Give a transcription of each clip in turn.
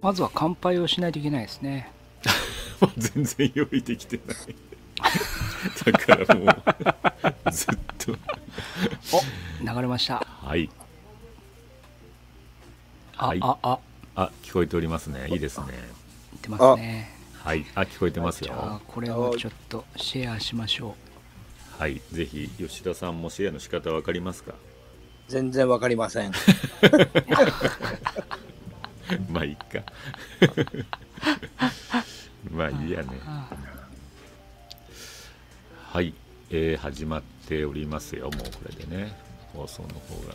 まずは乾杯をしないといけないですね。全然用意できてないだからもうずっと。流れました。はい。あ、はい。あ、あ、あ聞こえておりますね。いいですね。出ますね。はい。あ聞こえてますじゃあよ、これをちょっとシェアしましょはい。ぜひ吉田さんもシェアの仕方わかりますか？全然わかりません。まあいいか。まあいいやねはい、えー始まっておりますよもうこれでね放送の方が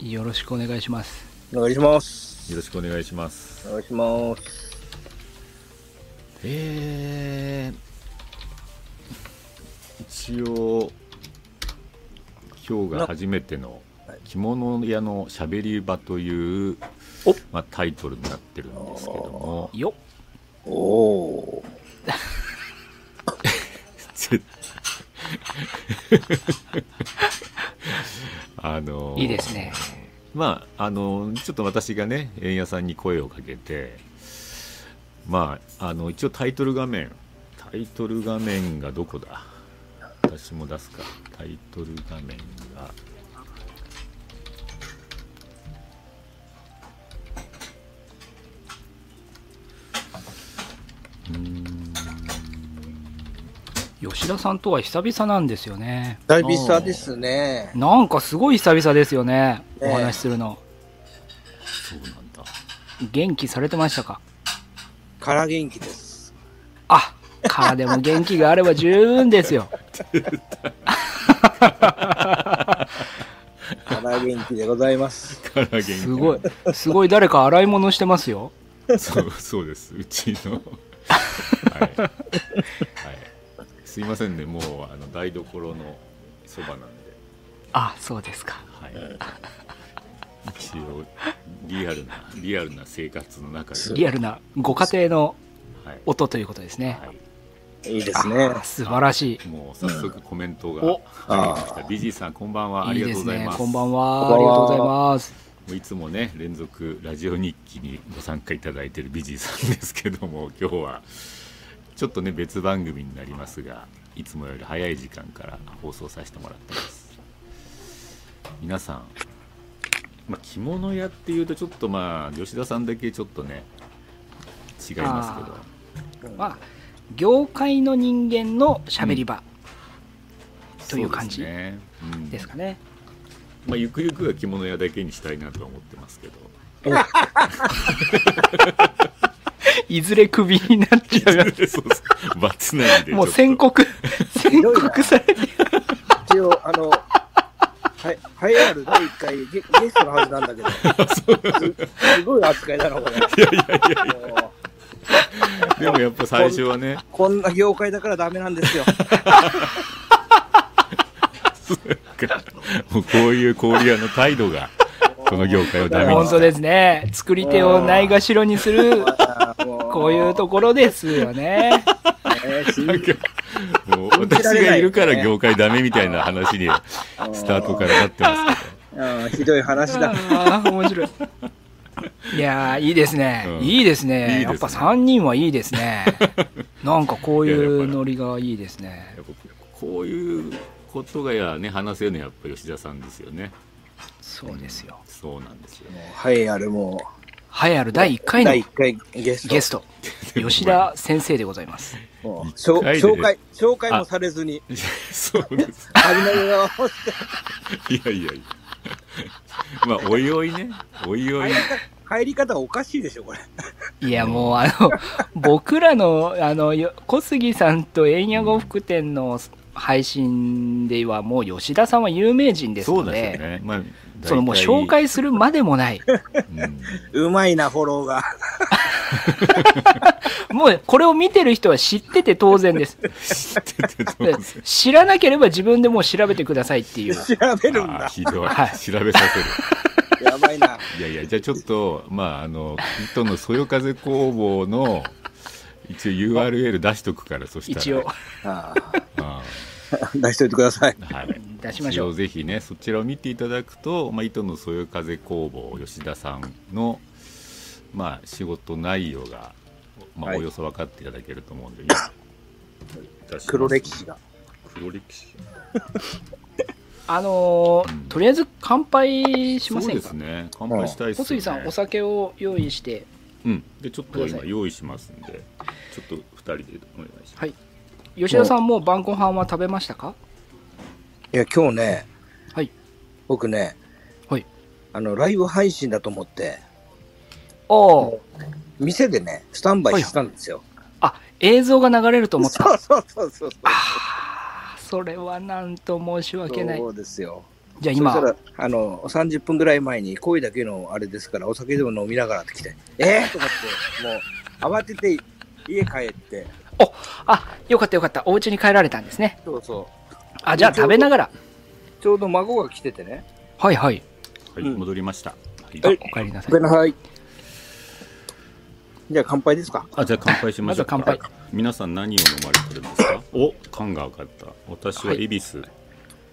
う。よろしくお願いします。お願いします。よろしくお願いしますお願いします。えー、一応今日が初めての着物屋のしゃべり場というおまあ、タイトルになってるんですけどもよっおお 絶あのいいですね。まああのちょっと私がね円屋さんに声をかけてまああの一応タイトル画面タイトル画面がどこだ？私も出すか。タイトル画面が吉田さんとは久々なんですよね。久々ですね。なんかすごい久々ですよね。ねお話しするの。そうなんだ元気されてましたか？から元気です。あ、からでも元気があれば十分ですよ。から元気でございます。から元気すごい、すごい誰か洗い物してますよ。そうそうですうちの はい、はい、すいませんねもうあの台所のそばなんであ、そうですか。はい一応リアルなリアルな生活の中でリアルなご家庭のはい、音ということですね。はいいいですね。あ素晴らしもう早速コメントがお入りました、ビジーさんこんばんはあい。いりがとうございま。すこんばんは。こんばんはありがとうございます。いつもね連続ラジオ日記にご参加いただいているビジーさんですけども今日はちょっとね別番組になりますがいつもより早い時間から放送させてもらってます。皆さん、まあ、着物屋っていうとちょっとまあ吉田さんだけちょっとね違いますけど。まあ、業界の人間の喋り場。という感じですね、うん。まあ、ゆくゆくは着物屋だけにしたいなとは思ってますけど いずれクビになっちゃう。そうそうバツナギでもう宣告、宣告されて。一応、あの、はい、栄えある第1回ゲゲストのはずなんだけど、すすごい扱いだな、これ。いやいやいやいやでもやっぱ最初はねこんな業界だからダメなんですよ。もうこういう氷屋の態度がこの業界をダメにした 本当ですね。作り手をないがしろにする、こういうところですよね。ね信じもう私がいるから業界ダメみたいな話にスタートからなってますうんひどい話だ。ああ、面白い。いやー、いいですね。うんいいですいいですね。ねやっぱ3人はいいですね。なんかこういうノリがいいですねけ。どやっぱこういうことがやね話せるのはやっぱ吉田さんですよねそうですよ。そうなんですよ。栄えあるも。栄えある第1う、回の第1回ゲスト。ゲスト、吉田先生でございます。紹介、紹介もされずに、そうです。始めるよって。いやいやいや。まあおいおいね。おいおい。入り方入り方おかしいでしょ、これ。いや、もうあの、僕らの、あの、よ小杉さんと円谷呉服店の配信ではもう吉田さんは有名人ですそうので、ですよね。まあそのもう紹介するまでもない。うまいな、フォローが。もうこれを見てる人は知ってて当然です。知っててどうせ知らなければ自分でもう調べてくださいっていう。調べるんだ。ひどい、はい調べさせるやばいな。いやいやじゃあちょっとまああの糸のそよ風工房の一応 URL 出しとくからそしたら一応ああー 出しといてください。ーはい。出しましょう。一応ぜひねそちらを見ていただくと、まあ、糸のそよ風工房吉田さんの、まあ、仕事内容が、まあ、はい。およそ分かっていただけると思うんで、出します。黒歴史が。黒歴史 あのーうん。とりあえず乾杯しまそうでせんかすね。乾杯したいですよね小杉さん、お酒を用意して、うん。でちょっと今用意しますんでちょっと2人でお願いします。はい。吉田さん、もう晩ご飯は食べましたか？いや、今日ね、はい。僕ね、はい。あの、ライブ配信だと思って、おー店でね、スタンバイしてたんですよ。あ、映像が流れると思った。そうそうそうそう。あーそれはなんと申し訳ないそ。うですよ。じゃあ今そし、たら、あの、30分ぐらい前に声だけのあれですから、お酒でも飲みながらって来て、えー、と思って、もう、慌てて家帰って、あ、よかったよかった。お家に帰られたんですね。そうそう。あ、じゃあ食べながら。ちょうど孫が来ててね。はいはい。はい、うん戻りました、はいはいお帰りなさいごめん。なさい。じゃあ乾杯ですか？あじゃあ乾杯しましょうかまずは乾皆さん何を飲まれてるんですか？お缶が分かった私は恵比寿、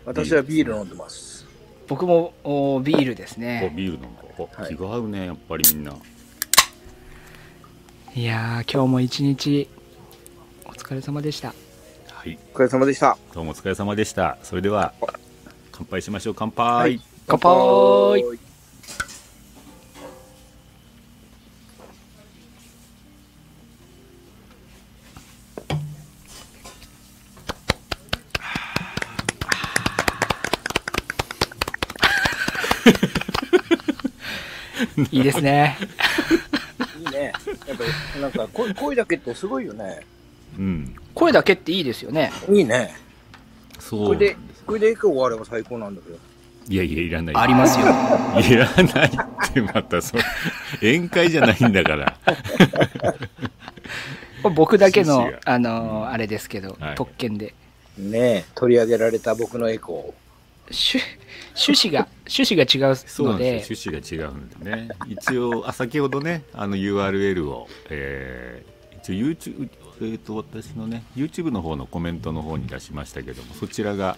私はビール飲んでます。僕もおビールですおね。ビール飲んだお、はい気が合うねやっぱりみんないやー、今日も一日、お疲れ様でした。はいお疲れ様でした。どうもお疲れ様でしたそれでは乾杯しましょう乾杯、はい乾杯 いいですね。いいね。やっぱり、なんか声、声だけってすごいよね。うん。声だけっていいですよね。いいね。そうこれで、これでエコー終われば最高なんだけど。いやいやいらない。ありますよ。いらないってまたそう。宴会じゃないんだから。僕だけのあのーあれですけど、はい。特権で。ねえ、取り上げられた僕のエコ趣趣旨が、趣旨が違うのそうなんでで、すよ。趣旨が違うんでね。一応あ先ほどねあの URL を、えー一応 YouTube えー、と私のね YouTube の方のコメントの方に出しましたけどもそちらが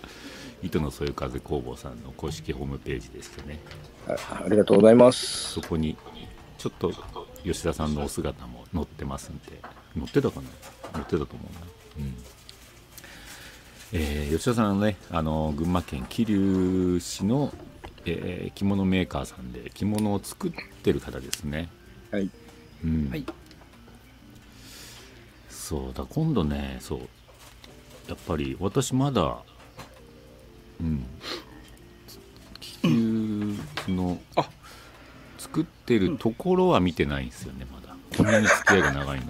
糸のそよ風工房さんの公式ホームページでしてね。ー。あありがとうございます。そこにちょっと吉田さんのお姿も載ってますんで。載ってたかな？載ってたと思うな。うん。えー吉田さんはねあの群馬県桐生市の、えー着物メーカーさんで着物を作ってる方ですね。はい。うん、はいそうだ今度ねそうやっぱり私まだうん気球の作ってるところは見てないんですよねまだ。こんなに付き合いが長いのに、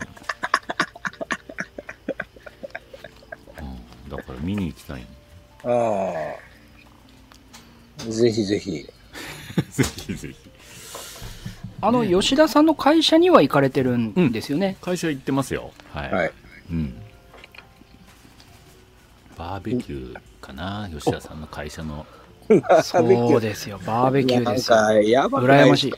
うん、だから見に行きたいの。ああ。ぜひぜひ。ぜひぜひあの、吉田さんの会社には行かれてるんですよね。会社行ってますよ。はい、はい。うん。バーベキューかな吉田さんの会社の。そうですよ、バーベキューですよ。なんか、羨まし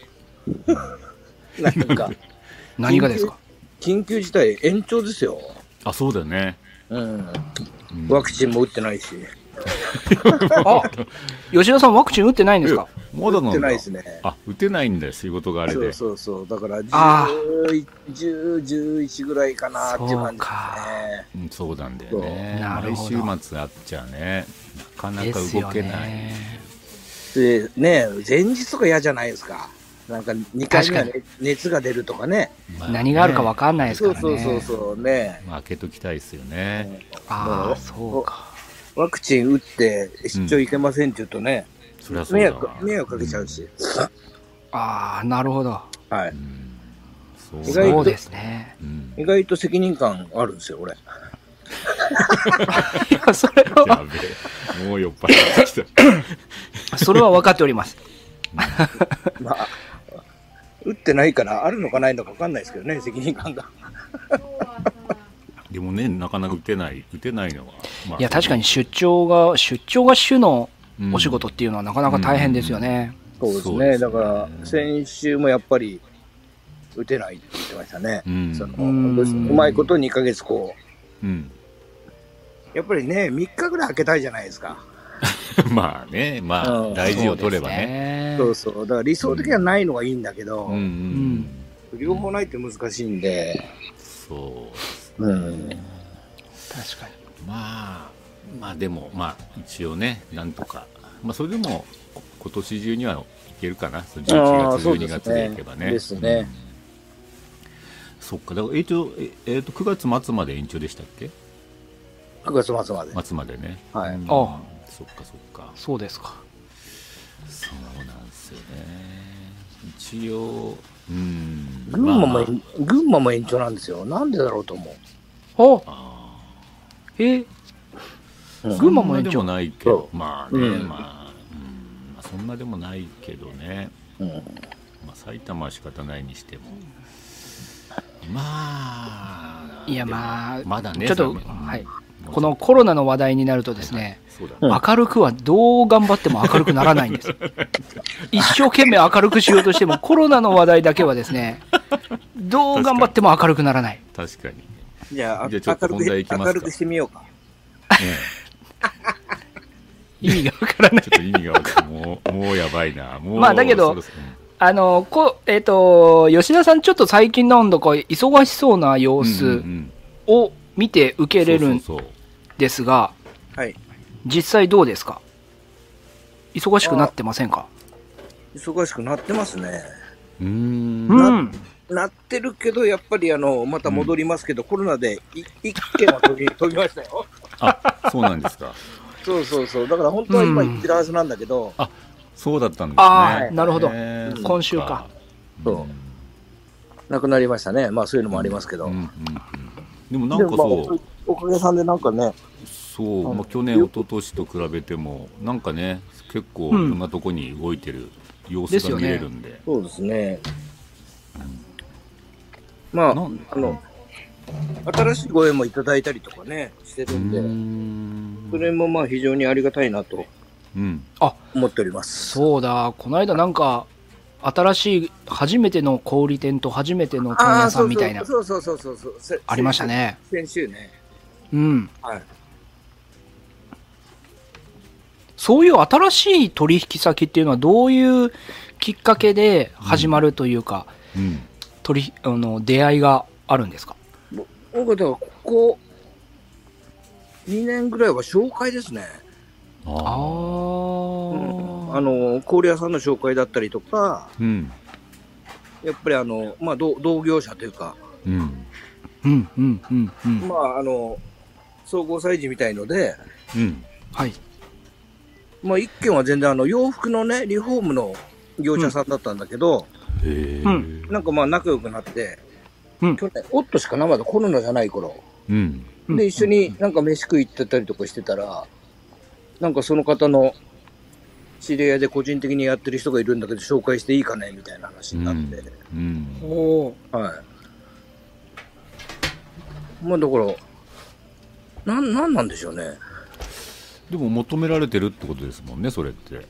い。なんか、何がですか？緊急事態延長ですよ。あそうだよね、うん。うん。ワクチンも打ってないし。あ吉田さんワクチン打ってないんですか？まだなんだ打ってないですね。あ打てないんだよ仕事があれそうでそうそう。だからあ10、10、11ぐらいかなっていう感じですね。うんそうなんだよねそうなるほど毎週末あっちゃねなかなか動けない、ね。で、ね前日とか嫌じゃないですか。なんか2回目は、熱が出るとかね。まあね何があるか分かんないですそうからね。そうそうそうね。まあ開けときたいですよね、ああ、そうか。ワクチン打って出張行けませんって言うとね、そりゃそう迷惑、迷惑かけちゃうし。ああ、なるほど。はい。うんそう意外とそうですね。うん意外と責任感あるんですよ、俺。いや、それやは、べえもう酔っ払ってきた それは分かっております。まあ、打ってないからあるのかないのか分かんないですけどね、責任感が。でもねなかなか打てない打てないのは、まあいや、確かに出張が、出張が主のお仕事っていうのはなかなか大変ですよね。そうですね。そうですねだから、先週もやっぱり、打てないって言ってましたね。うんそのうまいこと2ヶ月こうん、う。やっぱりね、3日ぐらい空けたいじゃないですか。まあねまあうん大事を取ればねねそうそう。だから理想的にはないのがいいんだけど、うんうん、両方ないって難しいんで、そううん。確かに。まあまあでもまあ一応ねなんとか。まあそれでも今年中にはいけるかな。その11月12あーそうです月でいけばね。ですね。うん。そっか。だから一応ええーと9月末まで延長でしたっけ？9月末まで。末までね。はい。うん。あ。そっかそっか。そうですか。そうなんですよね。一応うん。群馬も、まあ。群馬も延長なんですよ。なんでだろうと思あ。あえ？群馬も延長そんなでもないけどそまあね、うん。まあ、うん。まあそんなでもないけどね。うん。まあ、埼玉は仕方ないにしても、まあ、いや、まあ、まだね、ちょっと、そはい。このコロナの話題になるとですね、明るくはどう頑張っても明るくならないんです。一生懸命明るくしようとしても、コロナの話題だけはですね、どう頑張っても明るくならない。確かに、ね。じゃあ、じゃあちょっと明る本題いきますか。く明るくしてみようか。意味がわからないちょ。っと意味がわかんもう、もうやばいな、もう、まあだけどあの、こえっ、と、吉田さん、ちょっと最近なんだか忙しそうな様うんうん子うんを見て受けれるんですが、はい。実際どうですか？忙しくなってませんか？忙しくなってますね。うーん、うん。なってるけど、やっぱりあの、また戻りますけど、コロナでい一件は飛び飛びましたよ。あそうなんですか、そうそうそう。だから本当は今うん。行ってるはずなんだけど、そうだったんですね。ああ、なるほど。今週か。そう。亡くなりましたね。まあそういうのもありますけど。うんうんうん。でもなんかそう、おかげさんでなんかね、そう、うん。まあ、去年、一昨年と比べても、なんかね、結構いろんなとこに動いてる様子が見れるんで、そうですね。まあ、なんあの、新しいご縁もいただいたりとかね、してるんで、んそれもまあ非常にありがたいなとうん、思っております。そうだ、この間なんか、新しい、初めての小売店と初めての問ああ、屋さそうんみたいな、そうそうそうそうそうせありました。ね。先週ね。うん。はい。そういう新しい取引先っていうのはどういうきっかけで始まるというか、うん、取りあの出会いがあるんですか僕だからここ2年ぐらいは紹介ですね。あああ、うん。ーあの、氷屋さんの紹介だったりとか、うん、やっぱりあの、まあ同同業者というか、うん、うんうんうんうん。まああの、総合催事みたいので、うん、はい。まあ一軒は全然あの洋服のね、リフォームの業者さんだったんだけど、へえ、うん。なんかまあ仲良くなって、うん。去年、おっとしかなまだコロナじゃない頃、うん、うん。で、一緒になんか飯食い行ってたりとかしてたら、なんかその方の知り合いで個人的にやってる人がいるんだけど、紹介していいかねみたいな話になって、うん、おおはい。まあだから、なん、なんなんでしょうね。でも求められてるってことですもんね、それって。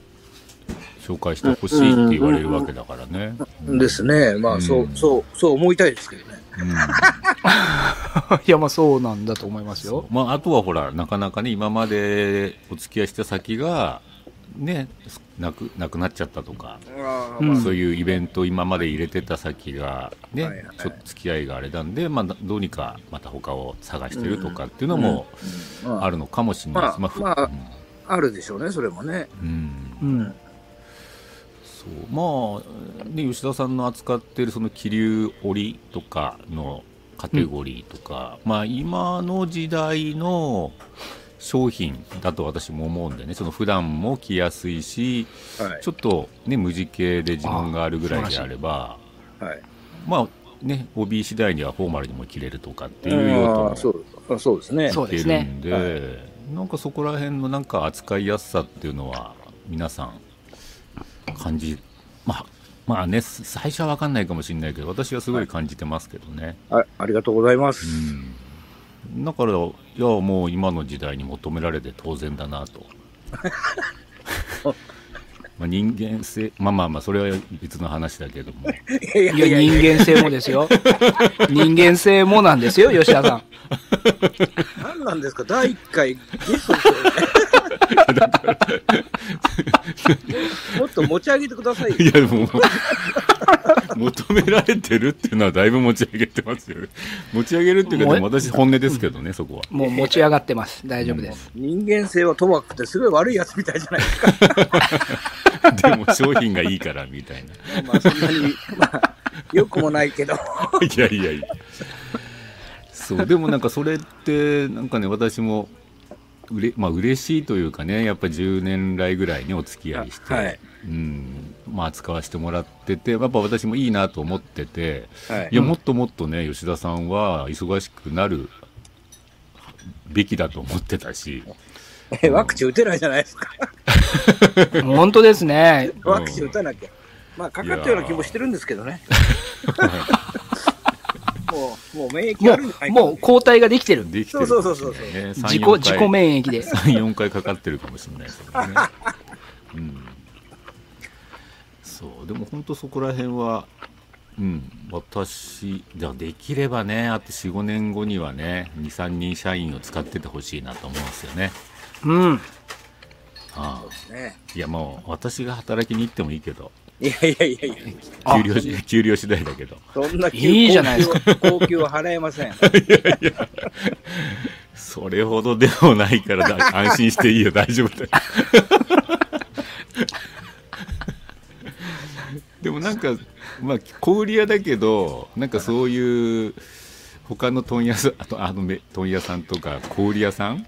紹介してほしいって言われるわけだからね。ですね。まあそうう、ん。そう、そう思いたいですけどね。うん。いやまあそうなんだと思いますよ。まあ、あとはほら、なかなかね、今までお付き合いした先が、ね、なくなくなっちゃったとか、あうん。そういうイベント今まで入れてた先が、ねはいはい。ちょっと付き合いがあれなんで、まあ、どうにかまた他を探してるとかっていうのもあ。あるのかもしれないです。まあふまああるでしょうね、それもね。うんうん。うんそう。まあ、ね、吉田さんの扱っているその気流織とかのカテゴリーとか、まあ、今の時代の商品だと私も思うんでねその普段も着やすいしはい。ちょっと、ね、無地系で自分があるぐらいであればはい。まあね帯次第にはフォーマルにも着れるとかっていう用途もそうですね。そうです出るね。んで、なんかそこら辺のなんか扱いやすさっていうのは皆さん感じまあまあね最初は分かんないかもしれないけど私はすごい感じてますけどね、あありがとうございます。うんだからいやもう今の時代に求められて当然だなと まあ人間性まあまあまあそれは別の話だけどもいやいやいや、人間性もですよ。人間性もなんですよ、吉田さん。何なんですか？第1回ゲストですよね。もっと持ち上げてくださいよ。いやでも求められてるっていうのはだいぶ持ち上げてますよね持ち上げるっていうか私本音ですけどねそこはもう持ち上がってます。大丈夫です。人間性はともかくてすごい悪いやつみたいじゃないですか。でも商品がいいからみたいなまあそんなに、まあ、良くもないけど。いやいやいやそうでもなんかそれってなんかね私もうれまあ嬉しいというかねやっぱり10年来ぐらいにお付き合いして、はいうんまあ使わせてもらっててやっぱ私もいいなと思ってて、はいいやもっともっとね吉田さんは忙しくなるべきだと思ってたし えワクチン打てないじゃないですか。本当ですね。ワクチン打たなきゃ。まあ、かかったような気もしてるんですけどね。もう、もう免疫もあるんじゃないうかもう抗体ができてる。できてるそうそうそうそうね自己、自己免疫で。34回かかってるかもしれないですけどね、うん、そうでも本当そこら辺はうん私じゃあできればねあと45年後にはね23人社員を使っててほしいなと思うんですよねうん。ああね。いやもう私が働きに行ってもいいけどいやいやいやいや、あ給料し給料次第だけどそんないいじゃないですか。高級は払えません。それほどでもないからだ安心していいよ大丈夫だよ でもなんかまあ小売り屋だけどなんかそういう他の問屋さんあとあのめ問屋さんとか小売屋さん。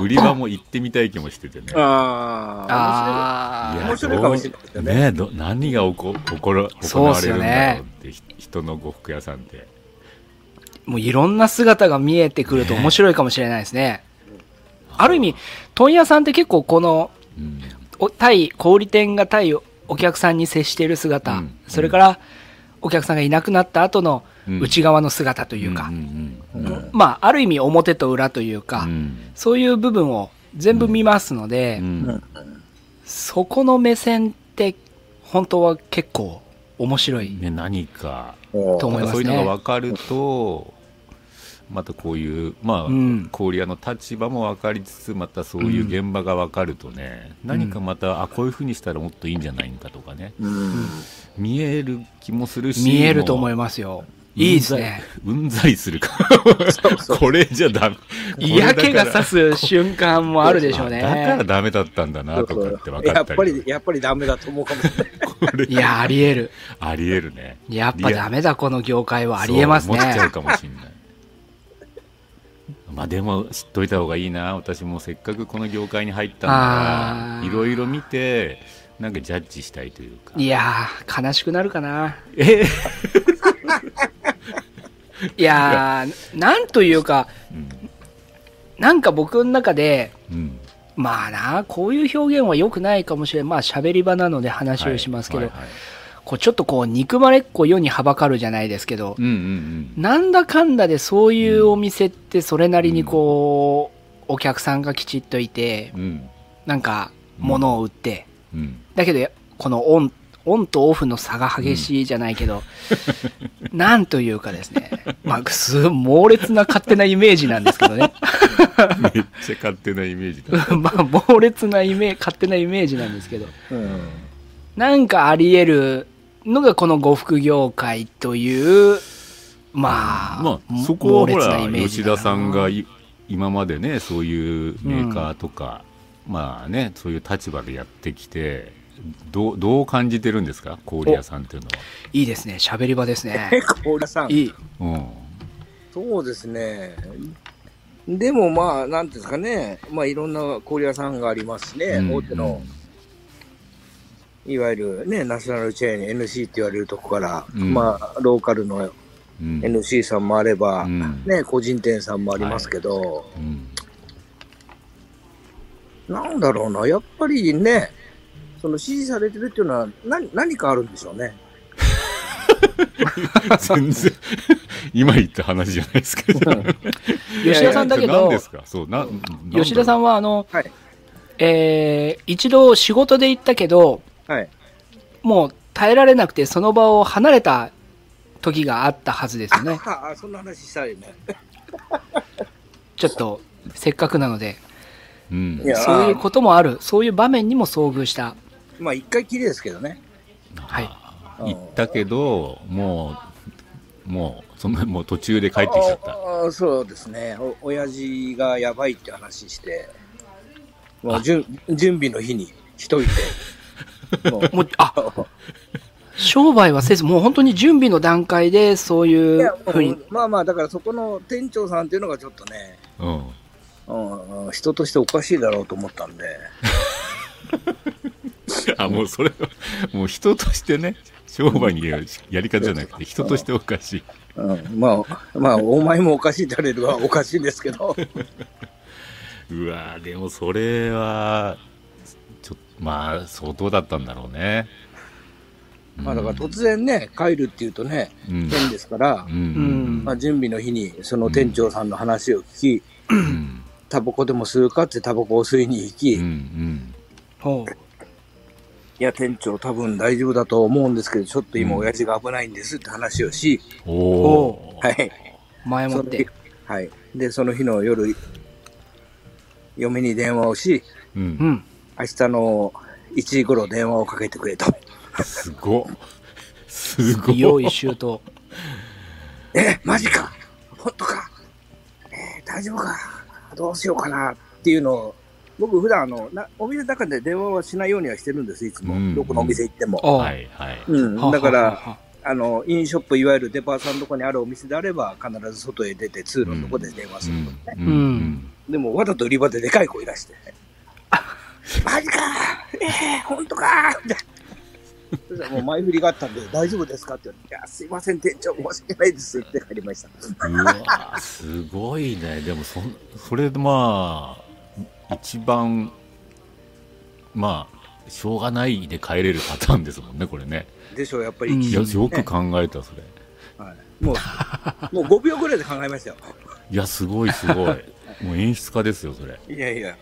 売り場も行ってみたい気もしててね。ああ、ああ。面白いかもしれないですよねねど何が起こ起こら行われるんだろうってひ人の呉服屋さんってもういろんな姿が見えてくると面白いかもしれないですね。ある意味、問屋さんって結構この、うん。お対小売店が対お客さんに接している姿、うん。それからお客さんがいなくなった後のうん内側の姿というか、んうんうんまあ、ある意味表と裏というか、うん。そういう部分を全部見ますので、うん。そこの目線って本当は結構面白い。ね、何か。うんと思いますね。そういうのが分かるとまたこういうまあ、うん。小売屋の立場も分かりつつまたそういう現場が分かるとね、何かまた、あこういうふうにしたらもっといいんじゃないのかとかね。うん。見える気もするし見えると思いまますよ。いいですね。うんざりするかこれじゃダメ嫌気がさすす瞬間もあるでしょうだからね。ダメだったんだなとかって分かやっりったぱり、やっぱりダメだと思うかもしれない。いや、あり得る。ありえるねやっぱダメだ、この業界は。あり得ますね思っちゃうかもしれないまあでも知っといた方がいいな私もせっかくこの業界に入ったんだからいろいろ見てなんかジャッジしたいというかいやー、悲しくなるかな。え？いやー、なんというか、うん。なんか僕の中で、うん。まあな、こういう表現は良くないかもしれない。まあ喋り場なので話をしますけど、はいはいはい。こうちょっとこう憎まれっ子世にはばかるじゃないですけど、うんうんなんだかんだでそういうお店ってそれなりにこう、お客さんがきちっといて、うん。うんなんか物を売って、うん。だけどこのオン、オンとオフの差が激しいじゃないけど、なんというかですね、まあ、す猛烈な勝手なイメージなんですけどね。めっちゃ勝手なイメージだ まあ、猛烈なイメージ、勝手なイメージなんですけど、うん。なんかあり得るのがこの呉服業界という、まあ、まあそこはほら吉田さんがい今までねそういうメーカーとか、まあねそういう立場でやってきてどうどう感じてるんですか？氷屋さんっていうのいいですね、喋り場ですね。結構、皆さん。いい。は。そうですね。でもまあ、なんていうんですかね。まあ、いろんな氷屋さんがありますしね。うん大手の、いわゆるね、ナショナルチェーン NC って言われるとこから、うんまあ、ローカルのうん、NC さんもあれば、うんね、個人店さんもありますけど、うんなんだろうな、やっぱりね、その支持されてるっていうのは何何かあるんでしょうね。全然今言った話じゃないですけど。吉田さんだけど何で、すか？そう、な、吉田さん。んはあの、はい。えー一度仕事で行ったけど、はい。もう耐えられなくてその場を離れた時があったはずですよね。ああ、そんな話したいね。ちょっと、せっかくなので、うんそういうこともある、そういう場面にも遭遇した。まあ、一回きりですけどね。はい。行ったけど、もう、もう、そんな、もう途中で帰ってきちゃった。ああそうですね。お、親父がやばいって話して、もう準準備の日にしといて、もう、もう、あ、商売はせず、もう本当に準備の段階でそういいうやふうに、まあまあ、だからそこの店長さんっていうのがちょっとね、うん。うんうん、人としておかしいだろうと思ったんで、あ、もうそれは、もう人としてね、商売にやるやり方じゃなくて、人としておかしい。うん、まあ、まあ、お前もおかしいって言われるはおかしいんですけど、うわーでもそれは、ちょっと、まあ、相当だったんだろうね。まあだから突然ね、帰るっていうとね、うん変ですからう、ん。うんまあ準備の日にその店長さんの話を聞き、うん。タバコでも吸うかってタバコを吸いに行き、うん。ういん。ほうや、店長多分大丈夫だと思うんですけど、ちょっと今親父が危ないんですって話をし、おお。はい。前もって。はい。で、その日の夜、嫁に電話をし、う。うんん。明日の1時頃電話をかけてくれと。すごっ。すごい。用意周到。え、マジか本当かえー大丈夫かどうしようかなっていうのを、僕普段あの、なお店の中で電話はしないようにはしてるんです、いつも。うんどこのお店行っても。はい、はい。うん。はだから、はははあの、インショップ、いわゆるデパートさんのとこにあるお店であれば、必ず外へ出て通路のとこで電話するとね。うん。うん。でも、わざと売り場ででかい声出して、マジかえー、本当かみたいな。そしたらもう前振りがあったんで、大丈夫ですかって言われて、いや、すいません、店長、申し訳ないですって帰りました。うわすごいね。でも、そん、それでまあ、一番、まあ、しょうがないで帰れるパターンですもんね、これね。でしょう、やっぱり。うんいや、よく考えた、それ。はい、もう、もう5秒ぐらいで考えましたよ。いや、すごい、すごい。もう演出家ですよ、それ。いやいや。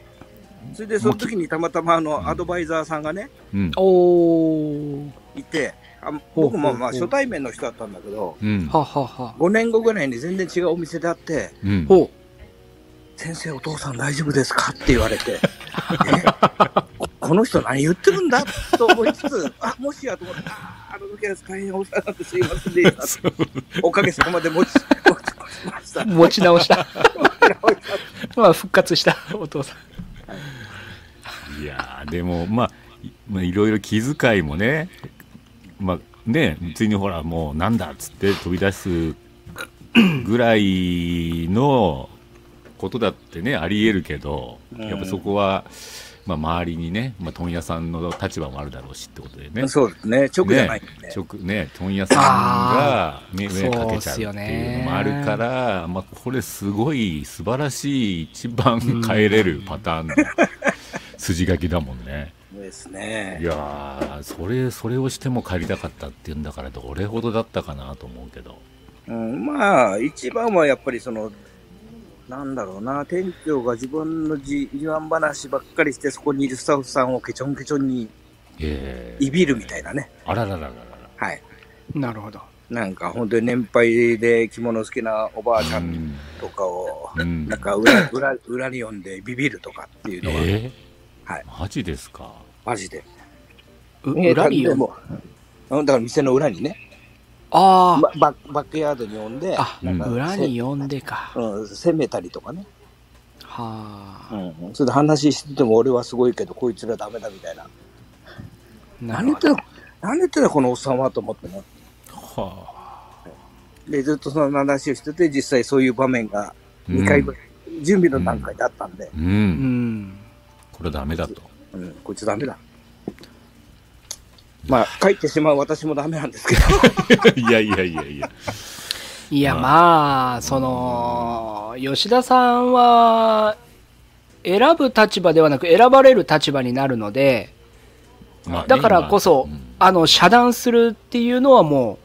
それで、その時にたまたま、あの、アドバイザーさんがね、うん。おー。いて、あ僕もまあ初対面の人だったんだけど、うん。ははは。5年後ぐらいに全然違うお店で会って、うん。ほ先生お父さん大丈夫ですか？って言われて、え？ここの人何言ってるんだ？と思いつつ、あ、もしやと思って、ああの時は大変お世話になってすいませんでした。おかげさまで持ち、持ち越しました。う。持ち直した。まあ、復活した、お父さん。いやーでも、まあ、いまあ、いろいろ気遣いもね、まあ、ね、ついにほら、もう、なんだっつって飛び出すぐらいのことだってね、あり得るけど、うんやっぱそこは、まあ、周りにね、まあ、問屋さんの立場もあるだろうしってことでね。そうですね、直じゃないんで。ね、直ね、問屋さんが目目かけちゃうっていうのもあるから、まあ、これすごい素晴らしい、一番帰れるパターンの 筋書きだもんね。ですねい。やー、それ、それをしても帰りたかったっていうんだから、どれほどだったかなと思うけど。うん、まあ、一番はやっぱりその、なんだろうな、店長が自分の自自慢話ばっかりして、そこにいるスタッフさんをケチョンケチョンにえいびるみたいなね。あらららららら。はい。なるほど。なんか本当に年配で着物好きなおばあちゃうんんとかを、うんなんか裏裏裏に読んでビビるとかっていうのは、えはい、ー、マジですか？マジで。う裏によ。でも、うんだから店の裏にね、あバババックヤードに呼んで、あ。あ、なんか裏に呼んでか。うん、攻めたりとかね。はあ。うん、それで話してても俺はすごいけど、こいつらダメだみたいな。な何言ってんの？何言ってんのこのおっさんはと思ってね。はあ。で、ずっとその話をしてて、実際そういう場面が2回ぐらい、準備の段階であったんで、う。うんん。これはダメだと。うん、こいつダメだ。まあ、書いてしまう私もダメなんですけど。いやいやいやいや。いや、まあまあ、その、吉田さんは、選ぶ立場ではなく選ばれる立場になるので、まあねだからこそ、今あの、遮断するっていうのはも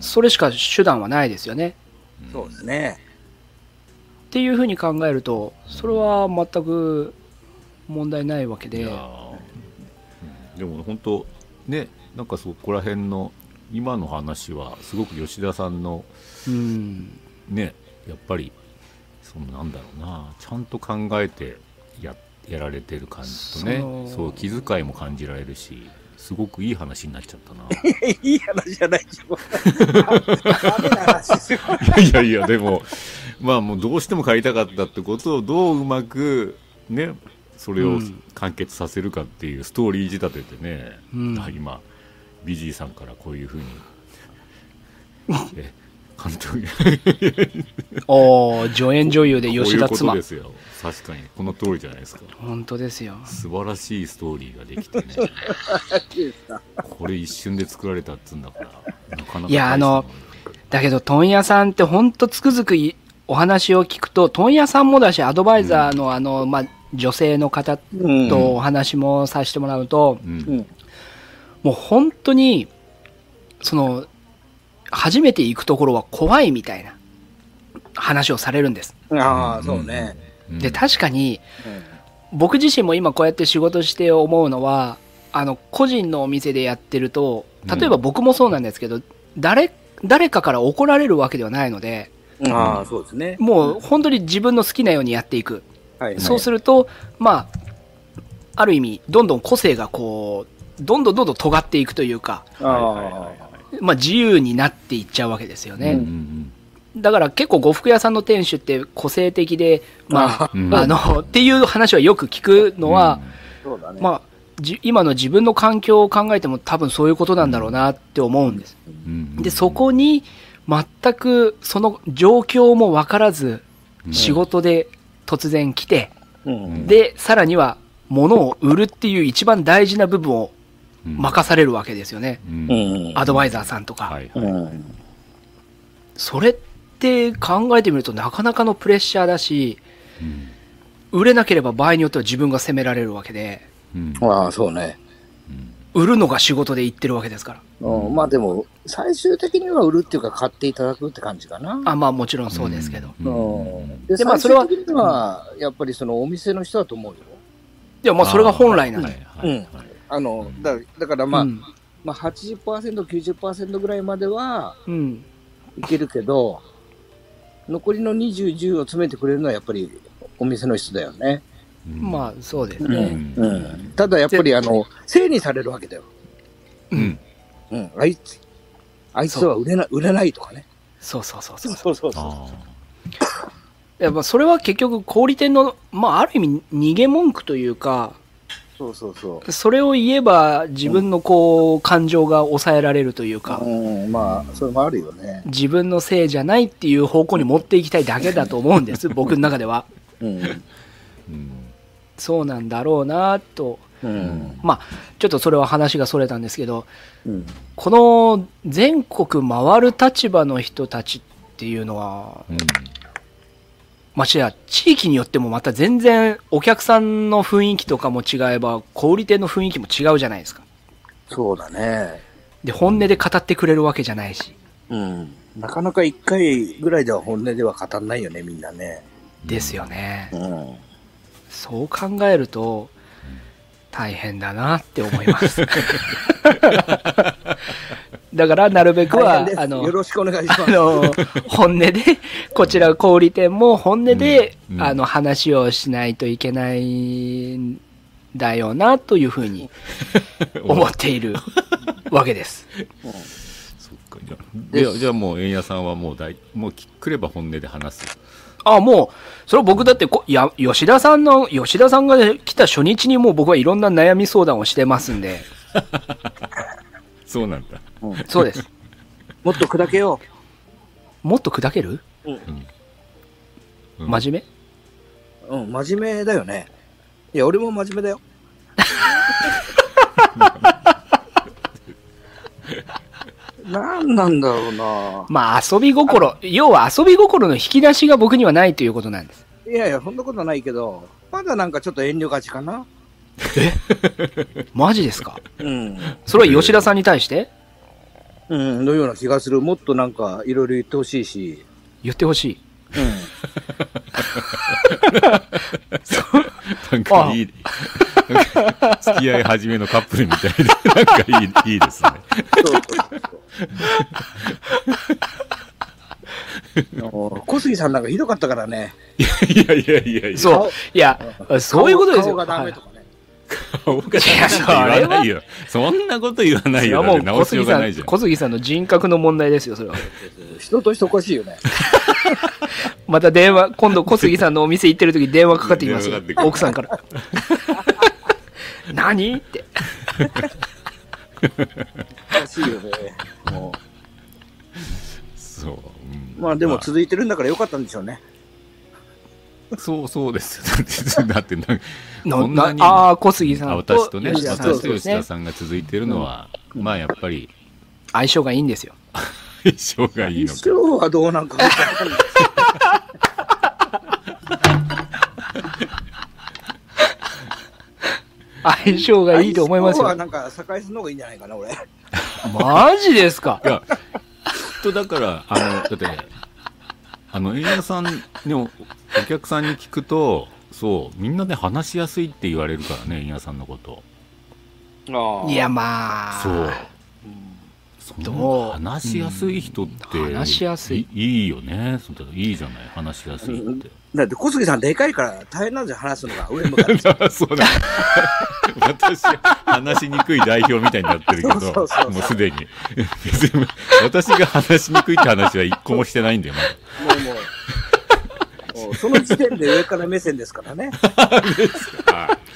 それしか手段はないですよね。そうですね。っていうふうに考えると、それは全く問題ないわけででも本当ねなんかそこら辺の今の話はすごく吉田さんのうん、ねやっぱりそのなんだろうなちゃんと考えてややられてる感じとねそそうう気遣いも感じられるしすごくいい話になっちゃったな いい話じゃないで。いやいやでもまあもうどうしても買いたかったってことをどううまくねそれをうん。完結させるかっていうストーリー仕立ててね、うん。今ビジーさんからこういうふうに え監督。おー助演女優で吉田こういうこと妻で。すよ。確かに。この通りじゃないですか。本当ですよ。素晴らしいストーリーができてね。これ一瞬で作られたっつうんだからなかなかい。やあのだけど、問屋さんって本当つくづくいお話を聞くと、問屋さんもだし、アドバイザーのあの、まあ、女性の方うんとお話もさせてもらうと、うんうんもう本当に、その、初めて行くところは怖いみたいな話をされるんです。ああ、そうね。うんで、確かに、うん僕自身も今こうやって仕事して思うのは、あの、個人のお店でやってると、例えば僕もそうなんですけど、誰、誰かから怒られるわけではないので、ああ、そうですね。もう本当に自分の好きなようにやっていく。はい。そうすると、まあ、ある意味、どんどん個性がこう、どんどんどんどん尖っていくというか、あはいはいはいあ。はいまあ自由になっていっちゃうわけですよね。うんうんだから結構呉服屋さんの店主って個性的で、まあ、うんあの、っていう話はよく聞くのは、そうだね。まあ、じ今の自分の環境を考えても多分そういうことなんだろうなって思うんです。うんうんで、そこに全くその状況も分からず、うん仕事で突然来て、うん。で、さらには物を売るっていう一番大事な部分をうん任されるわけですよね。うんうん。アドバイザーさんとか。はいはいうん。それって考えてみるとなかなかのプレッシャーだし、うん売れなければ場合によっては自分が責められるわけで、うんああ、そうね。売るのが仕事で言ってるわけですから。うん、まあでも、最終的には売るっていうか買っていただくって感じかな。あ、まあもちろんそうですけど。うん。で、でまあ最終的には、やっぱりそのお店の人だと思うよ。いや、まあそれが本来なんはで。いはいはいあの、だだからまあ、うん。まあ80%、90%ぐらいまではうん。いけるけど、残りの20、10を詰めてくれるのはやっぱりお店の人だよね。うんまあそうですうね。ん。うん。ただやっぱりあの、整理されるわけだよ。うんうん。あいつ、あいつは売れない、売れないとかね。そうそうそうそう。そうそうあやっぱそれは結局小売店の、まあある意味逃げ文句というか、そうそうそう。それを言えば自分のこう感情が抑えられるというか、うん、まあ、それもあるよね。自分のせいじゃないっていう方向に持っていきたいだけだと思うんです、僕の中では。うん。そうなんだろうなと。うん。まあ、ちょっとそれは話がそれたんですけど、うん。この全国回る立場の人たちっていうのは、うんましてや地域によってもまた全然お客さんの雰囲気とかも違えば、小売店の雰囲気も違うじゃないですか。そうだね。で、本音で語ってくれるわけじゃないし。うん。なかなか一回ぐらいでは本音では語んないよね、みんなね。ですよね。うん。そう考えると、大変だなって思います。だから、なるべくはあのよ、ろしくお願いします。あの、本音で、こちら小売店も本音で、うんうんあの、話をしないといけないんだよな、というふうに 思っているわけです。そっかじゃあでじゃあもう円谷さんはもう大もうき来れば本音で話すあ、もう、それは僕だってこ、いや、吉田さんの、吉田さんが来た初日にもう僕はいろんな悩み相談をしてますんで、そうなんだそうです。もっと砕けよもっと砕ける？う。うん真面目？うん、真面目だよね。いや、俺も真面目だよ。なんなんだろうなまあ遊び心、要は遊び心の引き出しが僕にはないということなんです。いやいや、そんなことないけど、まだなんかちょっと遠慮がちかな。マジですか？うん。それは吉田さんに対して？うん、のような気がする。もっとなんか、いろいろ言ってほしいし。言ってほしい。うん。なんかいい、付き合い始めのカップルみたいで、なんかいい、いいですね。小杉さんなんかひどかったからね。いやいやいやいや、そう。いや、そういうことですよ。顔がダメとかね。顔が言わないよ。そんなこと言わないよ。いやもう直しよう小杉さがないじゃん。ん小杉さんの人格の問題ですよ、それは。人としておかしいよね。また電話、今度小杉さんのお店行ってる時電話かかってきますよ奥さんから。何？って。おかしいよね。もそう。うんうまあでも続いてるんだからよかったんでしょうね。そうそうですよ。だって、だってなのこんなああ、小杉さあんと私とね、吉田さん私と吉田ね。さんが続いてるのは、まあやっぱり、相性がいいんですよ。相性がいいのか。一生はどうなんか。相性がいいと思いますよ。相性はなんか、堺さんの方がいいんじゃないかな、俺。マジですか？いや、きっとだから、あの、だって、あの、円谷さんにお、お客さんに聞くと、そう、みんなで話しやすいって言われるからね、円谷さんのこと。いや、まあ。そう。そどのう話しやすい人って、話しやすいいいよね。そうだいいじゃない、話しやすいって。だって小杉さんでかいから大変なんですよ、話すのが。上向かって。そうだ。私、話しにくい代表みたいになってるけど、もうすでに。別に私が話しにくいって話は一個もしてないんだよ、まだ。もうもう。もうその時点で上から目線ですからね。は い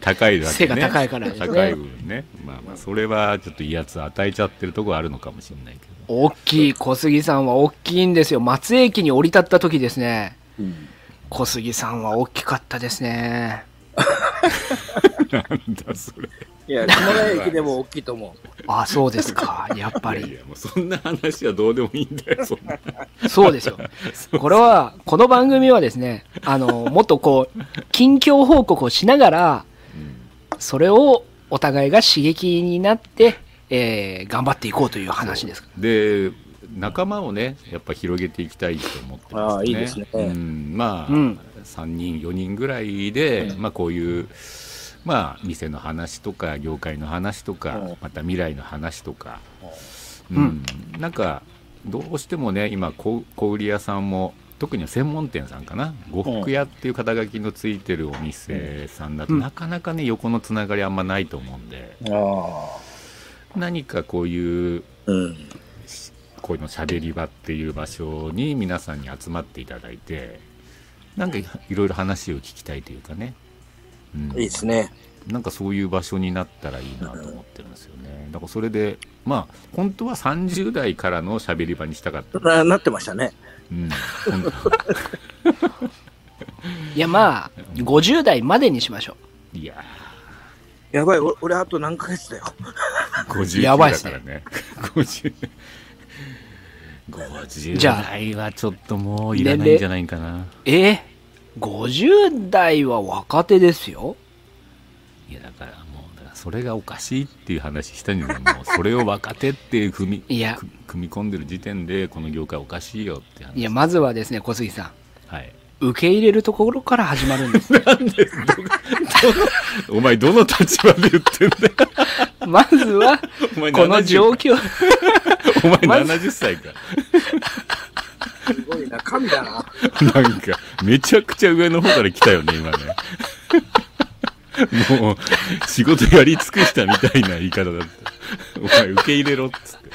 高いだけ、ね、背が高いからですね高い分ね。まあまあ、それはちょっと威圧与えちゃってるところあるのかもしれないけど。大きい、小杉さんは大きいんですよ。松江駅に降り立った時ですね。小杉さんは大きかったですね。なんだそれ。いや、熊谷駅でも大きいと思う。あ、そうですか。やっぱり。いやいや、もうそんな話はどうでもいいんだよ、そんな。そうですよ。これは、この番組はですね、あの、もっとこう、近況報告をしながら、それをお互いが刺激になって、えー頑張っていこうという話です。で、仲間をね、やっぱ広げていきたいと思ってますね。ああいいですねうん、まあ、うん3人、4人ぐらいで、まあこういう、まあ、店の話とか、業界の話とか、うんまた未来の話とか、ううん。ん、なんか、どうしてもね、今小、小売り屋さんも、特には専門店さんかな、呉服屋っていう肩書きのついてるお店さんだと、うん。なかなかね、横のつながりあんまないと思うんで、あ何かこういうあ。うん。こういうのしゃべり場っていう場所に皆さんに集まっていただいてなんかいろいろ話を聞きたいというかね、うん。いいですね。なんかそういう場所になったらいいなと思ってるんですよね。だからそれでまあ本当は30代からのしゃべり場にしたかった、な なってましたね。うん、本いや、まあ、50代までにしましょ当いややばい、お俺あと何ヶ月だよ。ー50やばいっすね。だからね50 50じゃあ代はちょっともういらないんじゃないかな。う。え？50代は若手ですよ。いやだからもうだからそれがおかしいっていう話したんじゃないもうそれを若手って踏みいや。く組み込んでる時点でこの業界おかしいよって話いや、まずはですね、小杉さん。はい。受け入れるところから始まるんです。お前どの立場で言ってんだよ。まずは、この状況、お前まず70歳かすごいな、神だな。なんかめちゃくちゃ上の方から来たよね今ね もう仕事やり尽くしたみたいな言い方だったお前受け入れろっつって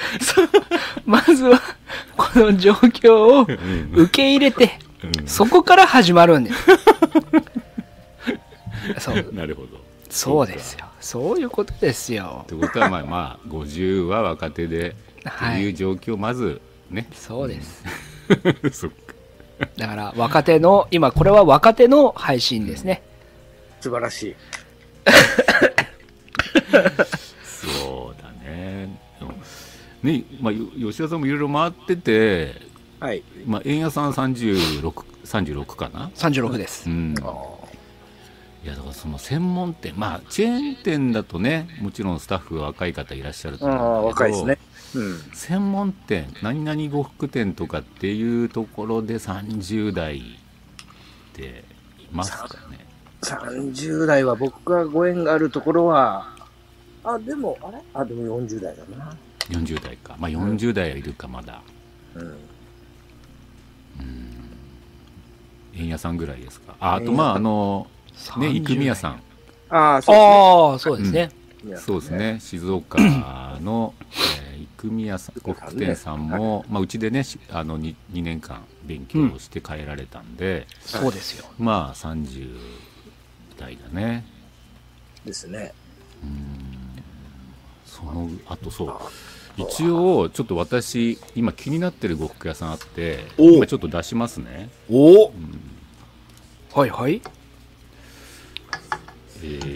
まずは、この状況をうん受け入れて、うんそこから始まるんです。そう、なるほどそうですよ。そういうことですよっ。てことはまあまあ50は若手でっていうはい。状況をまずね、そうです。そっかだから、若手の、今、これは若手の配信ですね。素晴らしい。そうだねでもね、まあ、よ吉田さんもいろいろ回ってて、はい。まあ、円谷さん36 36かな？36ですう。んあいやだからその専門店まあチェーン店だとねもちろんスタッフ若い方いらっしゃるとあ思うんだけど若いですね。うん。専門店何々呉服店とかっていうところで30代っていますかね。30代は僕がご縁があるところは、あ、でも、あれ？あ、でも40代だな。40代か。まあ40代はいるかまだ。うん。円屋さんぐらいですか。ああとまああのね30生宮さん。ああ、そうですね。そうですね。静岡の、えー生宮さん呉服店さんも、まあ、うちでねしあの 2, 2年間勉強をして帰られたんで、そうですよ。まあ30代だね。ですね。そのあとそう。一応ちょっと私今気になってる呉服屋さんあってお。今ちょっと出しますね。お。はいはい。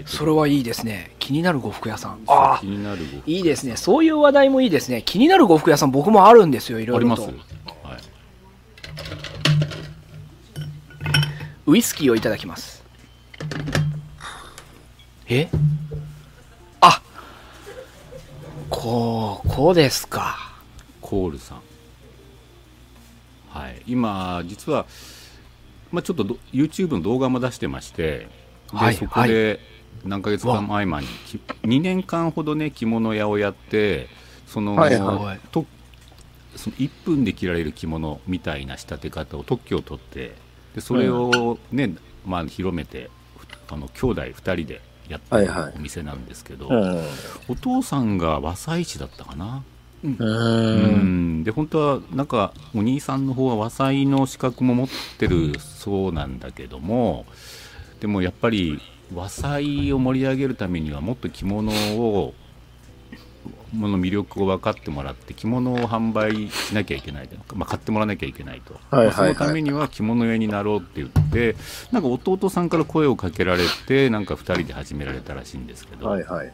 それはいいですね。気になる呉服屋さん。ああ気、になる呉服いいですね。そういう話題もいいですね。気になる呉服屋さん僕もあるんですよ、いろいろとあります。はいウイスキーをいただきます。え？あこう、こうですか。コールさんはい今実は、まあ、ちょっとど YouTube の動画も出してましてで、はい。そこで何ヶ月間前まにき2年間ほどね着物屋をやってその,、はいはい。とその1分で着られる着物みたいな仕立て方を特許を取ってでそれをね、まあ、広めてふあの兄弟2人でやってるはいはい。お店なんですけど、うん。お父さんが和裁師だったかな？う。うん。ん。で本当はなんかお兄さんの方は和裁の資格も持ってるそうなんだけどもでもやっぱり和裁を盛り上げるためにはもっと着物をもの魅力を分かってもらって着物を販売しなきゃいけない、まあ、買ってもらわなきゃいけないと、はいはいはい。まあそのためには着物屋になろうって言ってなんか弟さんから声をかけられてなんか2人で始められたらしいんですけど、はいはい。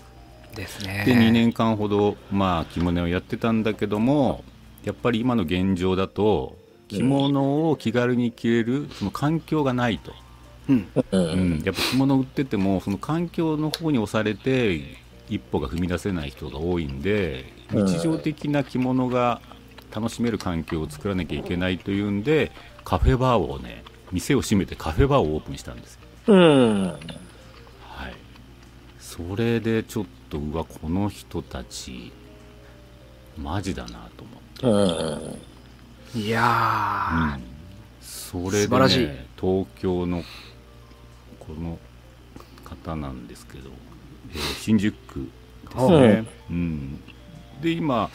ですね。で2年間ほど、まあ、着物をやってたんだけどもやっぱり今の現状だと着物を気軽に着れるその環境がないと、うん。う。うんん、やっぱ着物売っててもその環境の方に押されて一歩が踏み出せない人が多いんでうん日常的な着物が楽しめる環境を作らなきゃいけないというんでカフェバーをね店を閉めてカフェバーをオープンしたんですようん。はい、それでちょっとうわこの人たちマジだなと思って、うん。いやそれで、ね、素晴らしい東京のこの方なんですけど、えー新宿区ですね、うん。で今、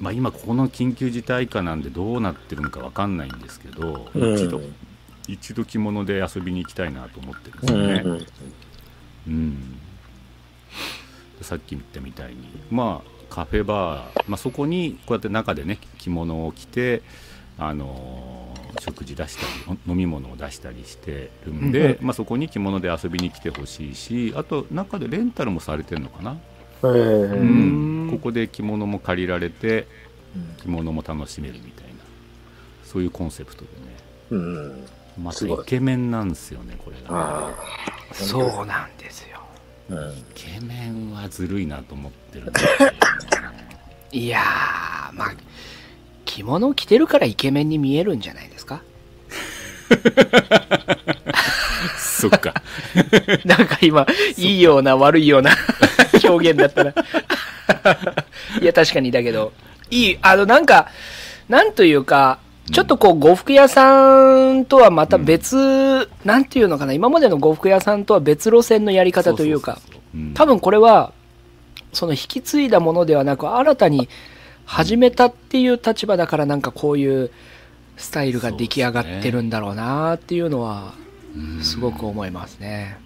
まあ、今この緊急事態下なんでどうなってるのかわかんないんですけど、うん。一度一度着物で遊びに行きたいなと思ってるんですうよね、ん。うん、さっき言ったみたいに、まあ、カフェバー、まあ、そこにこうやって中でね着物を着て、あのー食事出したりお飲み物を出したりしてるんで、まあ、そこに着物で遊びに来てほしいしあと中でレンタルもされてるのかな、えうんんここで着物も借りられて着物も楽しめるみたいなそういうコンセプトでねうん。またすごいイケメンなんですよねこれが。そうなんですよ。あ。うん。イケメンはずるいなと思ってるんですよ、ね、いやー、まあ、着物着てるからイケメンに見えるんじゃないですか？そっか。なんか今、いいような悪いような 表現だったら。いや、確かにだけど、いい、あの、なんか、なんというか、ちょっとこう、呉服屋さんとはまた別、なんていうのかな、今までの呉服屋さんとは別路線のやり方というか、多分これは、その引き継いだものではなく、新たに始めたっていう立場だから、なんかこういうスタイルが出来上がってるんだろうなっていうのは、うんすごく思いますね。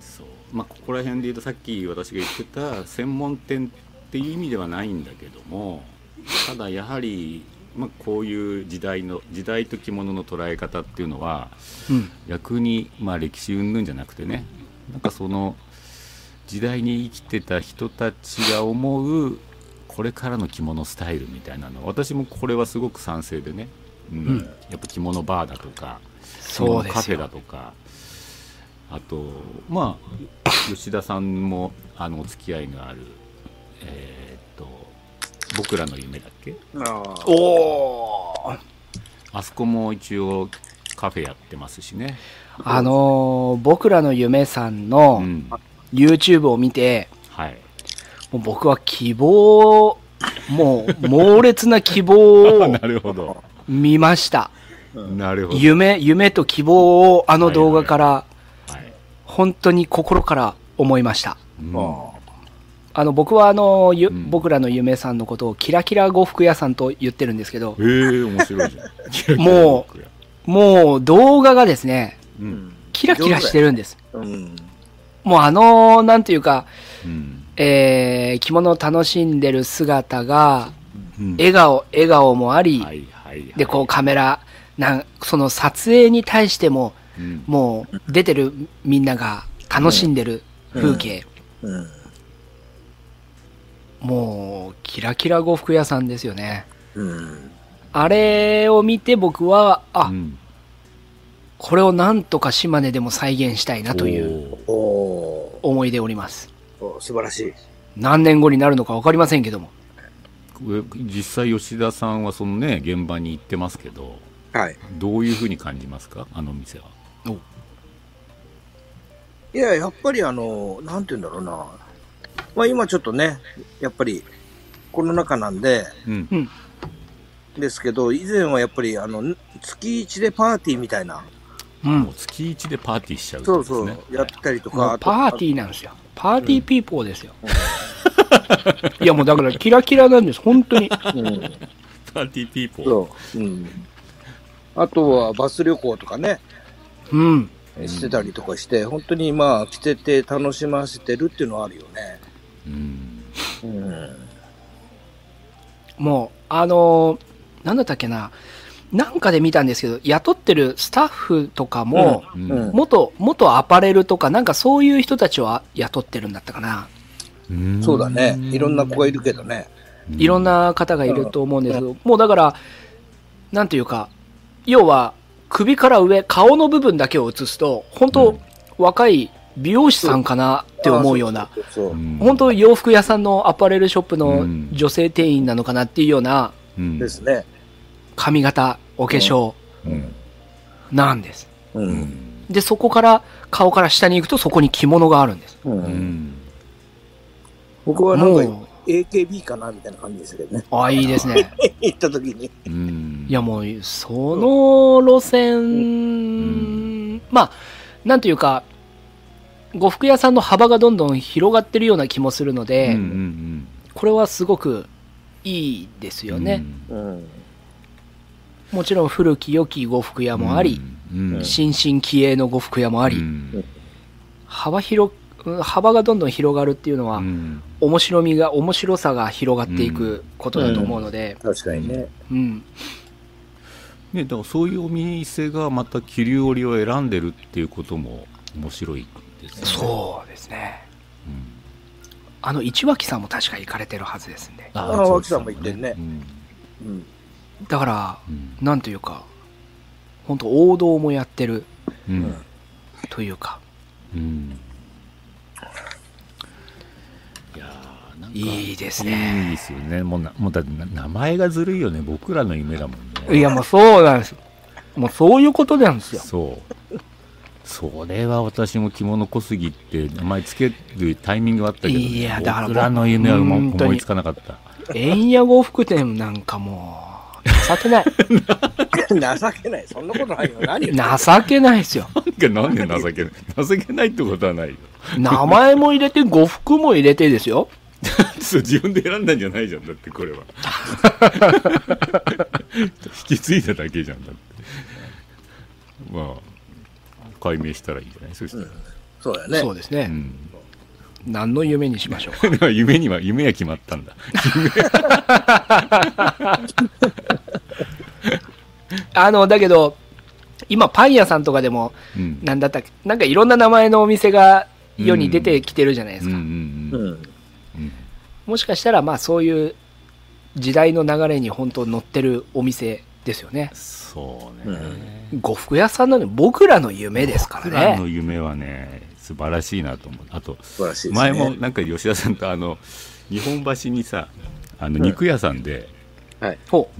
そうまあここら辺で言うとさっき私が言ってた専門店っていう意味ではないんだけどもただやはり、まあ、こういう時代の時代と着物の捉え方っていうのはうん。逆に、まあ、歴史云々じゃなくてねなんかその時代に生きてた人たちが思うこれからの着物スタイルみたいなの私もこれはすごく賛成でね、うんうんやっぱ着物バーだとかそうですよカフェだ。とかあとまあ吉田さんもあのお付き合いのあるえーっと僕らの夢だっけ？あおおあそこも一応カフェやってますしね。あのー僕らの夢さんうのん。YouTube を見て、はい。もう僕は希望、もう猛烈な希望を なるほど。見ました。なるほど。夢、夢と希望をあの動画からはい。本当に心から思いました。うんああの僕はあの、ゆうん僕らの夢さんのことをキラキラ呉服屋さんと言ってるんですけどええ、面白いじゃん。ももう動画がですね、う。うんんキラキラしてるんです。うんもうあの、なんていうか、うん。えー、着物を楽しんでる姿が、うん。笑顔、笑顔もあり、はいはいはい。で、こうカメラ、なんその撮影に対しても、うん。もう出てるみんなが楽しんでる風景、うん。もうキラキラ呉服屋さんですよね。うん。あれを見て僕は、あ、うん。これをなんとか島根でも再現したいなという思いでおります。素晴らしい何年後になるのか分かりませんけども。実際吉田さんはそのね現場に行ってますけどはいどういうふうに感じますか？あの店は。いややっぱりあのなんて言うんだろうなまあ今ちょっとねやっぱりコロナ禍なんでうん。ですけど以前はやっぱりあの月一でパーティーみたいなうんもう。月一でパーティーしちゃうってそうことですね。そうやったりとかパーティーなんですよ。パーティーピーポーですよ。いやもうだからキラキラなんです、本当に。うんパーティーピーポー。そううんあとはバス旅行とかねうん。うんしてたりとかして、本当にまあ来てて楽しませてるっていうのはあるよね。うん。うん。もう、あのーなんだったっけな。なんかで見たんですけど、雇ってるスタッフとかも、うんうん。元、元アパレルとか、なんかそういう人たちをあ雇ってるんだったかな。うん。そうだね。いろんな子がいるけどね。いろんな方がいると思うんですけど、もうだから、なんていうか、要は、首から上、顔の部分だけを映すと、本当、うん。若い美容師さんかなって思うような、本当洋服屋さんのアパレルショップのうん。女性店員なのかなっていうようなうん。ですね。髪型、お化粧うんなんです。う。うんんで、そこから、顔から下に行くとそこに着物があるんです。う。うんん僕はなんかも AKB かなみたいな感じですけどね。う、あ、いいですね。行った時に。うんいやもう、その路線、まあ、なんていうか、呉服屋さんの幅がどんどん広がってるような気もするので、うんうんこれはすごくいいですうんよね。うん。もちろん古き良き呉服屋もあり、うんうん新進気鋭の呉服屋もあり、うん幅広、うん幅がどんどん広がるっていうのは、うん面白みが、面白さが広がっていくことだと思うので、確かにね。うん。ね、だからそういうお店がまた桐生織を選んでるっていうことも面白いですね。そうですね。うんあの、市脇さんも確か行かれてるはずですんで。ああ脇さんも言ってんねうんうん。だから、うんなんというか、本当王道もやってるうんというか、うんいやーなんかいいですいいね。ですよね。もうなもうだってな名前がずるいよね。僕らの夢だもんね。いや、もうそうなんです。もうそういうことなんですよ。そう。それは私も着物小杉って名前つけるタイミングはあったけど、ね、いやだから僕らの夢は思いつかなかった。円屋呉服店なんかもう、情けない。情けない。そんなことないよ。何情けないですよ。なんで情けない？情けないってことはないよ。名前も入れて、呉服も入れてですよ。そう自分で選んだんじゃないじゃんだってこれは 引き継いだだけじゃんだってまあ解明したらいいんじゃない？そしたら、そうやね。そうですね。うん、何の夢にしましょうか？夢には夢は決まったんだ。あの、だけど、今パン屋さんとかでも、うん。なんだったっけ、なんかいろんな名前のお店が世に出てきてるじゃないですか。もしかしたら、まあそういう時代の流れに本当乗ってるお店ですよね。そうね、呉服屋さんなのに僕らの夢ですから僕らのね。夢はね素晴らしいなと思う。あと素晴らしいですね。前もなんか吉田さんとあの日本橋にさああの肉屋さんでほ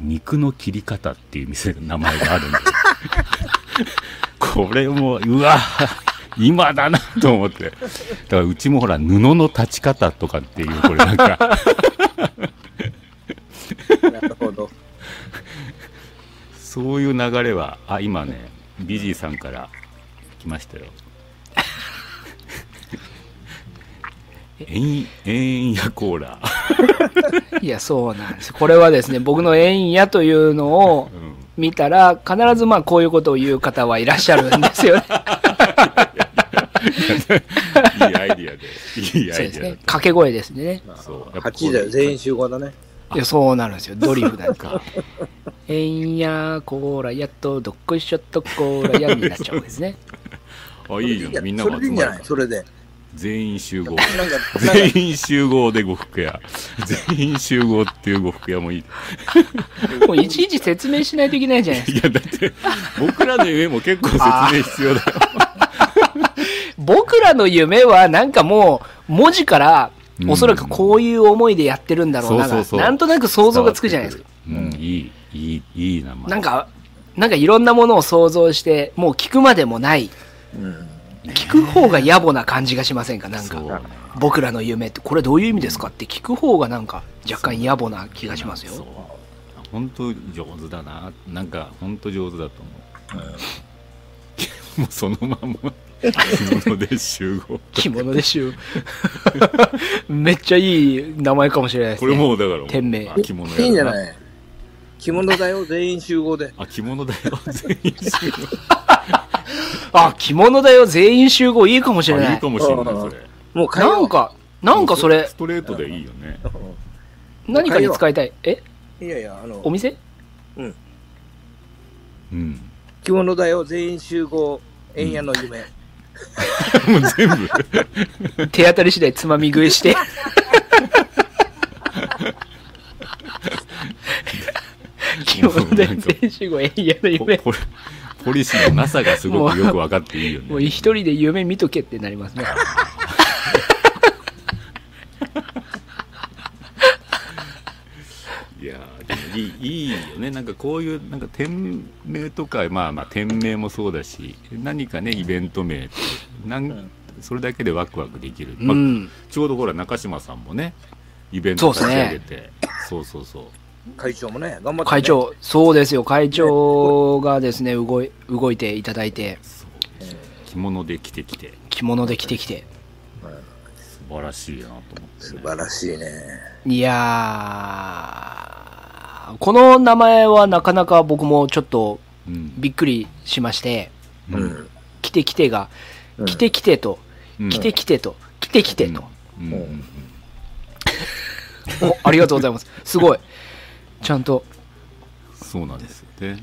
肉の切り方っていう店の名前があるんで これもうわ今だなと思って。だからうちもほら布の立ち方とかっていうこれなんか。なるほど。そういう流れはあ今ねビジーさんから来ましたよえんえんやコーラ、う。いや、そうなんです。これはですね、僕の縁やというのをうん、見たら、必ずまあこういうことを言う方はいらっしゃるんですよね。いいアイディアでいいアそうですねイディアだ。掛け声ですね。そうやっぱ8時だよ、全員集合だね。いや、そうなるんですよ。ドリフなんか。かえんやコーラやっとどっこいしょっとコーラやになっちゃうんですね。あいいじゃん。みんなそれでいいんじゃが集まるから。ない？それで。全員集合。全員集合で呉服屋。全員集合っていう呉服屋もいい。もういちいち説明しないといけないじゃないですか。いやだって僕らの夢も結構説明必要だよ。僕らの夢はなんかもう文字からうんおそらくこういう思いでやってるんだろうながそうそうそう。なんとなく想像がつくじゃないですか。うん。いいいいいい名前。なんか、なんかいろんなものを想像して、もう聞くまでもない、うん。聞く方が野暮な感じがしませんか？なんか僕らの夢って、これどういう意味ですか？って聞く方がなんか若干野暮な気がしますそう。よ。本当上手だな。なんか本当上手だと思う。もうそのまんま 着物で集合。着物でしゅ めっちゃいい名前かもしれないですこね。れもうだから店名。あ着物いいんじゃいない？着物だよ、全員集合で。あ着物だよ全員集合 あ、着物だよ、全員集合いいかもしれない。いあいか。もしれないそれ。もうなん、か、なんかそれス、トレートでいいよね。何かに使いたい。え？いやいや、あのお、店？うん。着物だよ、全員集合、円屋の夢。もう全部。手当たり次第つまみ食いして。着物で全員集合えいやの夢。ポポリシーのなさがすごくよく分かっていいよね。もう一人で夢見とけってなりますね。いやーでもいいいいよね。なんかこういうなんか店名とかまあまあ店名もそうだし何かねイベント名ってなん、ん。それだけでワクワクできる、まあうん。ちょうどほら中島さんもねイベント立ち上げて。そう,、そうそう会長もね、頑張って、ね。会。長、そうですよ。会長がですね、動い、動いていただいて、着物で着てきて着物で着てきて。素晴らしいなと思って、ね、素晴らしいね。いやー、この名前はなかなか僕もちょっとうんびっくりしまして、ううんん。来て来てが、うん来て来てと、うん来て来てと、来て来てと。う ありがとうございます。すごい。ちゃんと、そうなんですよね。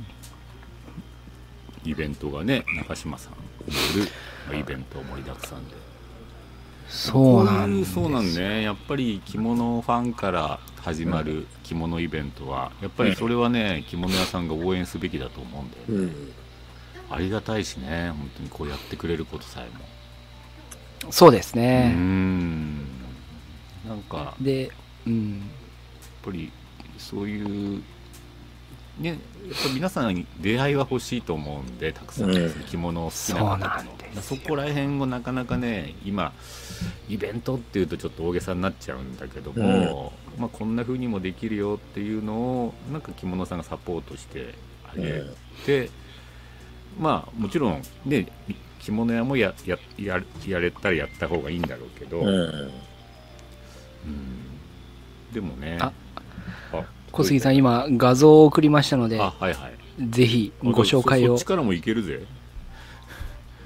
イベントがね中島さんによるまあイベント盛りだくさんで。そうなんそうなんね。やっぱり着物ファンから始まる着物イベントはやっぱりそれはね着物屋さんが応援すべきだと思うんだよね、うん。ありがたいしね本当にこうやってくれることさえも。そうですね。ん。なんかやっで、うん。ぱりそういうねやっぱ皆さんに出会いは欲しいと思うんでたくさん、うん着物を好きな方なんとですそこら辺をなかなかね今イベントっていうとちょっと大げさになっちゃうんだけども、まあ、こんな風にもできるよっていうのをなんか着物さんがサポートしてあげて、まあもちろんね着物屋もややややれたらやった方がいいんだろうけど、うん。うん。でもねあ。あ小杉さん、今、画像を送りましたので、あはいはい。ぜひご紹介を。そそっち。からもいけるぜ。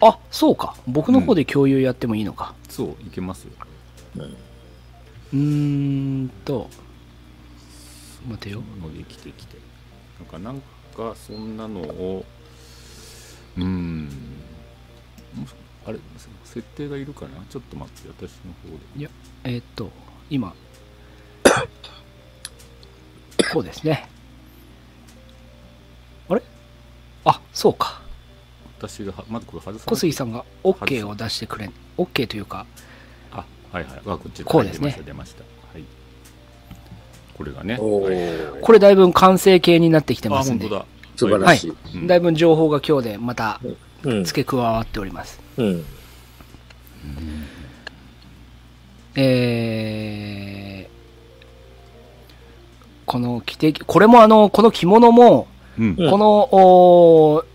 あ、そうか。僕の方で共有やってもいいのか。そういけますよ。うーんと、待てよ。のできてきて。なんかなんかそんなのをうーん。あれ設定がいるかな？ちょっと待って私の方で。いや、えーっと、今、こうですね。あれ？あ、そうか。私がはまずこれ外さ小杉さんが OK を出してくれん。OK というか、あはいはいあこっちこうですね出ました出ましたはいこれがねこれだいぶ完成形になってきてあますんで。本当だ素晴らしい。うんだいぶ情報が今日でまたうん。付け加わっております。うん。えー、この着て、これもあの、この着物も、うん。うん。この、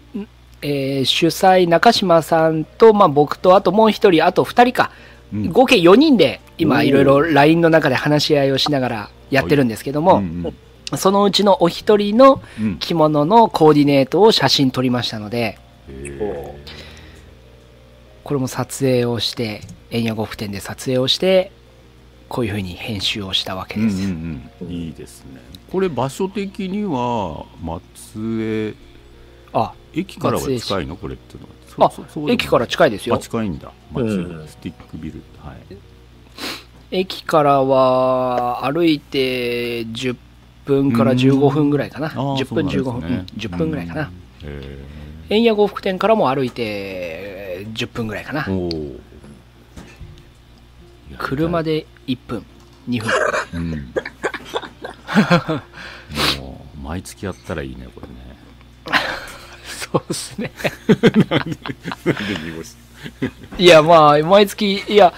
えー主催中島さんと、まあ、僕とあともう一人あと二人か、うん。合計4人でお今ーいろいろ LINE の中で話し合いをしながらやってるんですけども、うんそのうちのお一人のうん。うん着物のコーディネートを写真撮りましたのでへこれも撮影をして円谷呉服店で撮影をしてこういうふうに編集をしたわけーうんです、うんうん。いいですねこれ場所的には松あ江駅からは近いの？これっていうのは。あそそそう駅から近いですあよ近いんだ。町うん。スティックビルはい。駅からは歩いて10分から15分ぐらいかな。あー10分15分、ね。うん10分ぐらいかな、へ円谷呉服店からも歩いて10分ぐらいかな。車で1分2分。うんもう毎月やったらいいねこれね。そうですね。なんで濁し いやまあ毎月いや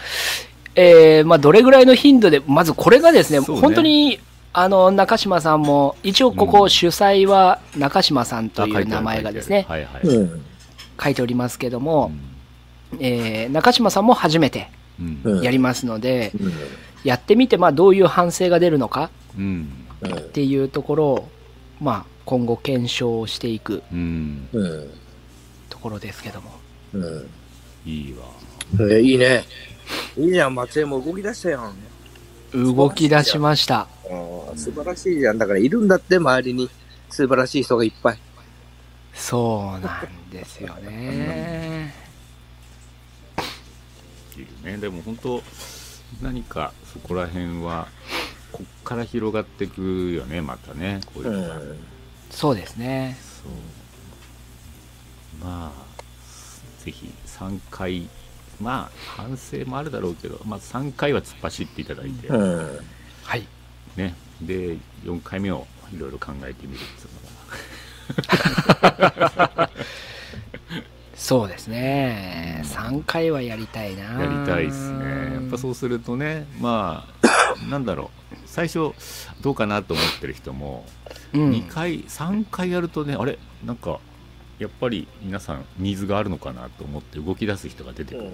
えーまあどれぐらいの頻度でまずこれがですねね。本当にあの中島さんも一応ここ主催は中島さんという名前がですね、はいはい、うん。書いておりますけどもう、ん。えー中島さんも初めてやりますので、うん。やってみてまあどういう反省が出るのかうんうんっていうところを、まあ、今後検証していく。ところですけどもうん。いいわえいいね。いいじゃん、松江も動き出したやん。動き出しました素晴らしいじゃん。だからいるんだって、周りに。素晴らしい人がいっぱい。そうなんですよねいるねでも本当何かそこら辺はこっから広がってくよねまたねこういううのが、ん。そうですね。そう。まあぜひ3回まあ反省もあるだろうけど、まあ、3回は突っ走っていただいて、うん。はい。ね。で4回目をいろいろ考えてみるっていうのが。そうですね。3回はやりたいな。やりたいですね。やっぱそうするとねまあなんだろう最初どうかなと思ってる人も、うん。2回3回やるとねあれ？なんかやっぱり皆さんニーズがあるのかなと思って動き出す人が出てくる、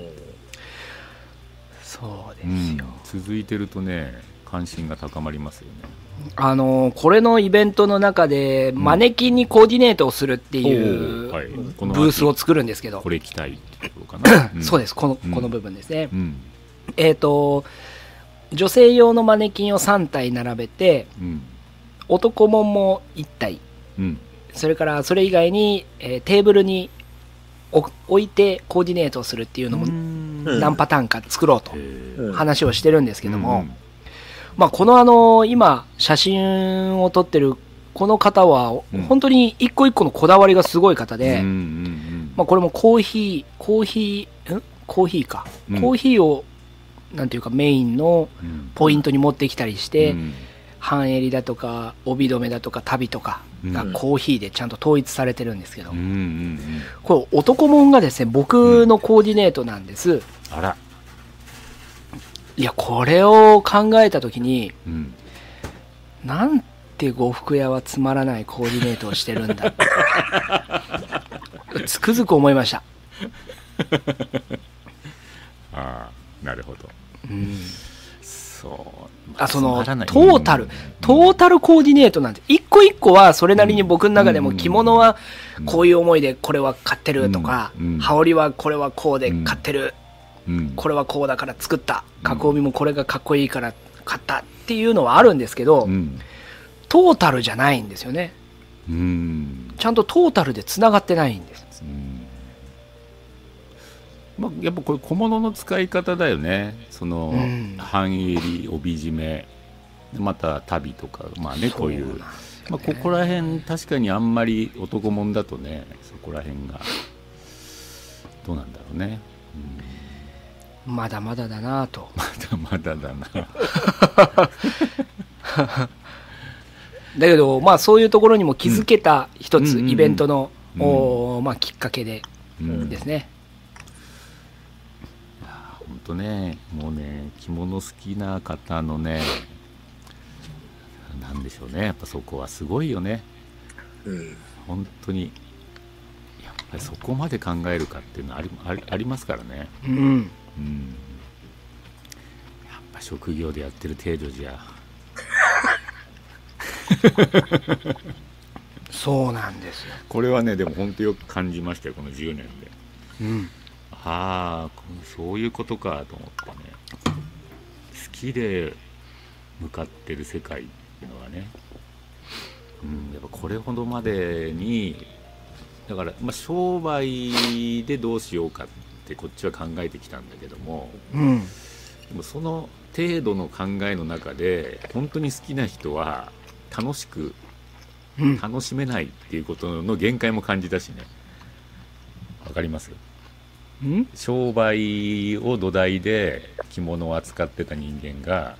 そうですうん。よ、続いてるとね関心が高まりますよね。あのこれのイベントの中でん。マネキンにコーディネートをするっていうはい。ブこのースを作るんですけど。これ着たいってところかな、そうです。このうんこの部分ですね、うん。えっ、と女性用のマネキンを3体並べてうん。男もんも1体。うん。それからそれ以外に、えーテーブルに置置いてコーディネートをするっていうのもうん。何パターンか作ろうと話をしてるんですけども、うん。まあ、このあの今写真を撮ってるこの方はうん。本当に一個一個のこだわりがすごい方で、うんうんうん。まあ、これもコーヒーコーヒーん？コーヒーか、うん。コーヒーをなんていうかメインのうん。ポイントに持ってきたりして、うん。半襟だとか帯留めだとか旅とかがうんコーヒーでちゃんと統一されてるんですけど、これ男もんがですね僕のコーディネートなんです、あら、いやこれを考えた時にうん、なんて呉服屋はつまらないコーディネートをしてるんだ。つくづく思いました、ああなるほど。うん。そう。あそのつまらない。トータル。うん。トータルコーディネートなんて一個一個はそれなりに僕の中でも着物はこういう思いでこれは買ってるとか、うん。うん。羽織はこれはこうで買ってる、うん。これはこうだから作った。加帯もこれがかっこいいから買ったっていうのはあるんですけど、うん。トータルじゃないんですよね。うん。ちゃんとトータルでつながってないんです。うんまあ、やっぱこれ小物の使い方だよね。その、うん。半襟帯締め。また旅とかまあねこういう。ねまあ、ここら辺確かにあんまり男物だとねそこら辺が。どうなんだろうね、まだまだだなと。うん、まだまだだな。だけど、まあ、そういうところにも気づけた一つ、うんうんうんうん。イベントの、うんおまあ、きっかけでうんですね。本当ねもうね着物好きな方のねなんでしょうねやっぱそこはすごいよねうん。本当にやっぱりそこまで考えるかっていうのはありありありますからねうん。うんやっぱ職業でやってる程度じゃ そうなんですよ。これはねでも本当よく感じましたよこの10年でうん。ああこそういうことかと思ってね。好きで向かってる世界っていうのはね、うん、やっぱこれほどまでにだから、まあ、商売でどうしようかってこっちは考えてきたんだけども。うん。でもその程度の考えの中で本当に好きな人は楽しくうん。楽しめないっていうことの限界も感じたしね。わかります？うん商売を土台で着物を扱ってた人間が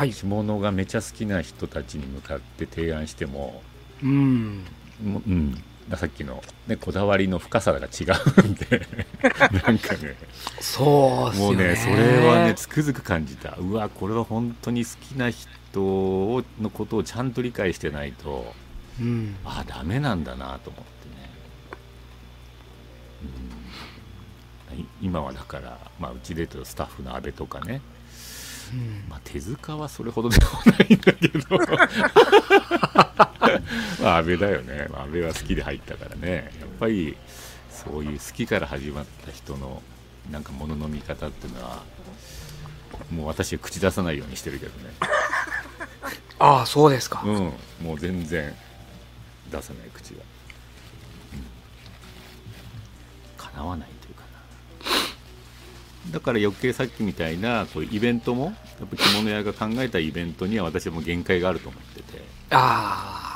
はい。着物がめちゃ好きな人たちに向かって提案しても、うん。もううん、さっきの、ね、こだわりの深さが違うんで なんかねそう。もうねそれはねつくづく感じたうわこれは本当に好きな人をのことをちゃんと理解してないとうん。あダメなんだなと思ってね、うん、い今はだから、まあ、うちでとスタッフの阿部とかね、うん。まあ、手塚はそれほどでもないんだけど。まあ阿部だよね、まあ、阿部は好きで入ったからね。やっぱりそういう好きから始まった人のなんか物の見方っていうのはもう私は口出さないようにしてるけどね。ああ、そうですか。うん。もう全然出さない口が、うん、かなわないだから余計さっきみたいなこうイベントもやっぱ着物屋が考えたイベントには私はもう限界があると思ってて。あ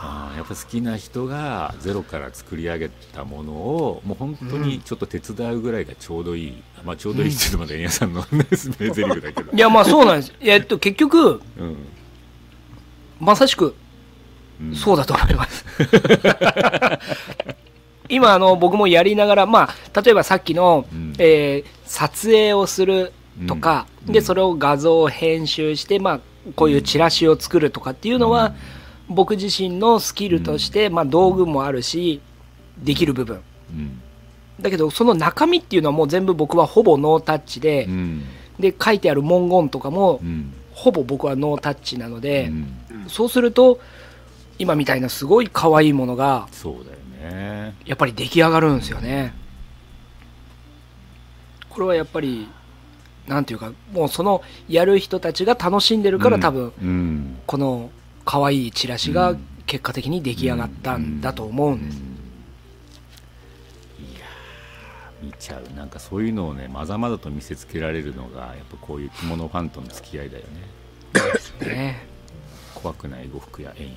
あーやっぱ好きな人がゼロから作り上げたものをもう本当にちょっと手伝うぐらいがちょうどいい、まあちょうどいいっていうとまだ円谷さんの名台詞だけど。あ。いや、まあそうなんです。えっと、結局、うん。まさしく、うん。そうだと思います。今、あの、僕もやりながら、まあ、例えばさっきの、うん。えー撮影をするとか、うん。で、それを画像を編集して、まあ、こういうチラシを作るとかっていうのは、僕自身のスキルとして、まあ、道具もあるし、できる部分。うん。だけど、その中身っていうのはもう全部僕はほぼノータッチで、うん。で、書いてある文言とかもう、ん。ほぼ僕はノータッチなので、うん。そうすると、今みたいなすごい可愛いものが、そうねやっぱり出来上がるんですよね。これはやっぱり、なんていうか、もうそのやる人たちが楽しんでるから、うん。多分、うん。この可愛いチラシがうん。結果的に出来上がったんだと思うんです。いやー見ちゃう。なんかそういうのをねまざまざと見せつけられるのがやっぱこういう着物ファンとの付き合いだよね。ね。怖くない呉服や縁や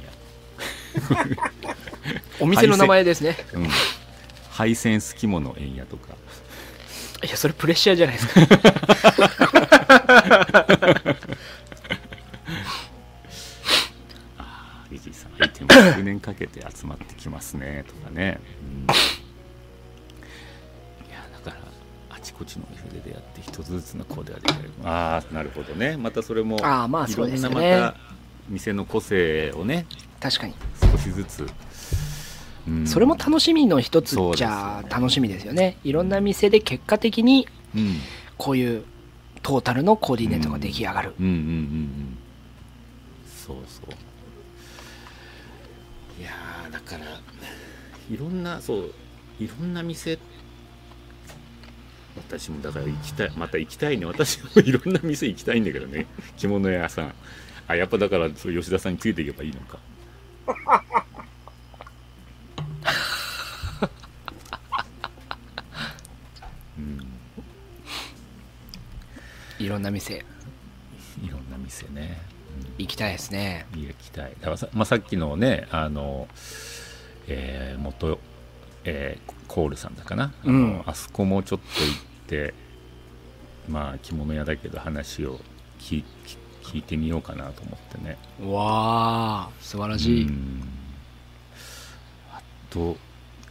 お店の名前ですね。うん。配線好き物縁やとか。いや、それプレッシャーじゃないですか。イジーさん相手も10年かけて集まってきますねとかね、うん。いやだからあちこちのお店で出会って一つずつのコーデが出てるああなるほどね。またそれもあーまあいろそうですんなよねまた店の個性をね確かに。少しずつ、うんそれも楽しみの一つじゃ楽しみですよね。いろんな店で結果的に、うんこういうトータルのコーディネートが出来上がる。うん。うんうんうんそうそう。いやーだからいろんなそういろんな店私もだから行きたいまた行きたいね。私もいろんな店行きたいんだけどね。着物屋さん。あやっぱだから吉田さんについていけばいいのかいろんな店、いろんな店ね、行きたいですね。うん、行きたい。だからさ,、まあ、さっきのねあの、えー元、えーコールさんだかな、うん。あのあそこもちょっと行ってまあ着物屋だけど話を聞聞聞いてみようかなと思ってね。わあ素晴らしい、うん。あと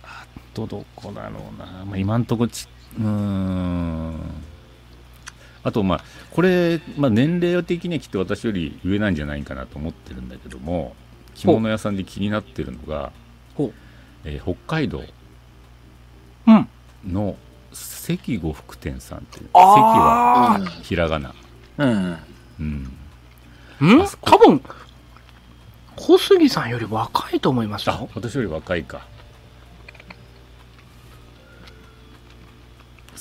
あとどこだろうな、まあ、今んとこちうーんあとまあこれ、まあ、年齢的にはきっと私より上なんじゃないかなと思ってるんだけども着物屋さんで気になってるのが、えー北海道うん。の関呉服店さんっていう関あはひらがな、うん。うん、うん？多分小杉さんより若いと思いますあよ私より若いか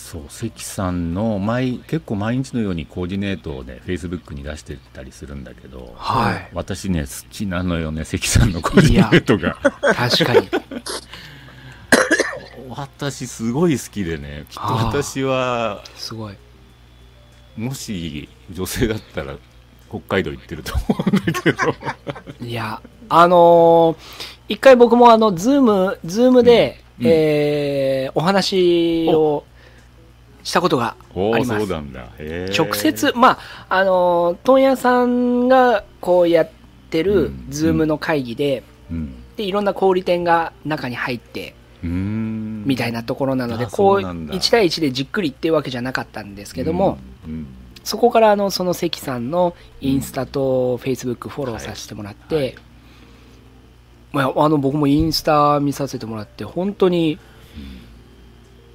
そう関さんの毎結構毎日のようにコーディネートをねフェイスブックに出してたりするんだけど、はい。私ね好きなのよね関さんのコーディネートが。確かに。私すごい好きでねきっと私はすごい。もし女性だったら北海道行ってると思うんだけど。いやあのー一回僕もあのズームズームで、うん。えーお話をしたことがあります。直接、まあ、あのー問屋さんがこうやってうるんズームの会議で、うん。で、いろんな小売店が中に入って、みたいなところなので、あこう、そうなんだ。1対1でじっくりっていうわけじゃなかったんですけども、うん。うんそこからあの、その関さんのインスタとフェイスブックフォローさせてもらって、はい。まあ、あの、僕もインスタ見させてもらって、本当に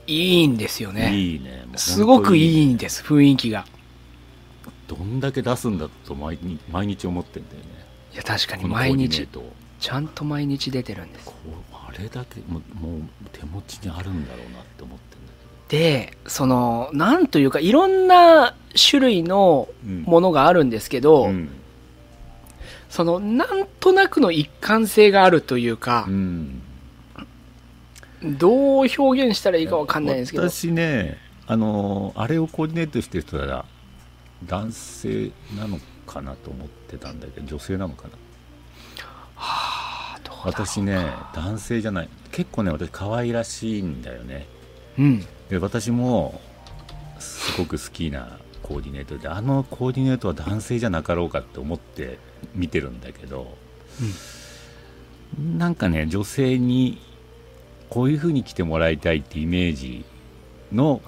いいんですよね。いいね。すごくい本いんです、雰囲気が。どんだけ出すんだと毎日毎日思ってんだよね。いや、確かに毎日ちゃんと毎日出てるんです。あれだけもうもう手持ちにあるんだろうなって思ってんだで、その、なんというか、いろんな種類のけど、ものがあるんですけど、うん。その、なんとなくの一貫性があるというかう、んどう表現したらいいかわかんないんですけど、私ねあのあれをコーディネートしてる人は男性なのかなと思ってたんだけど女性なのかな。はあ、どうだ私ね男性じゃない。結構ね私可愛らしいんだよね。うん。で私もすごく好きなコーディネートであのコーディネートは男性じゃなかろうかって思って見てるんだけど、なんかね女性にこういう風に着てもらいたいってイメージの。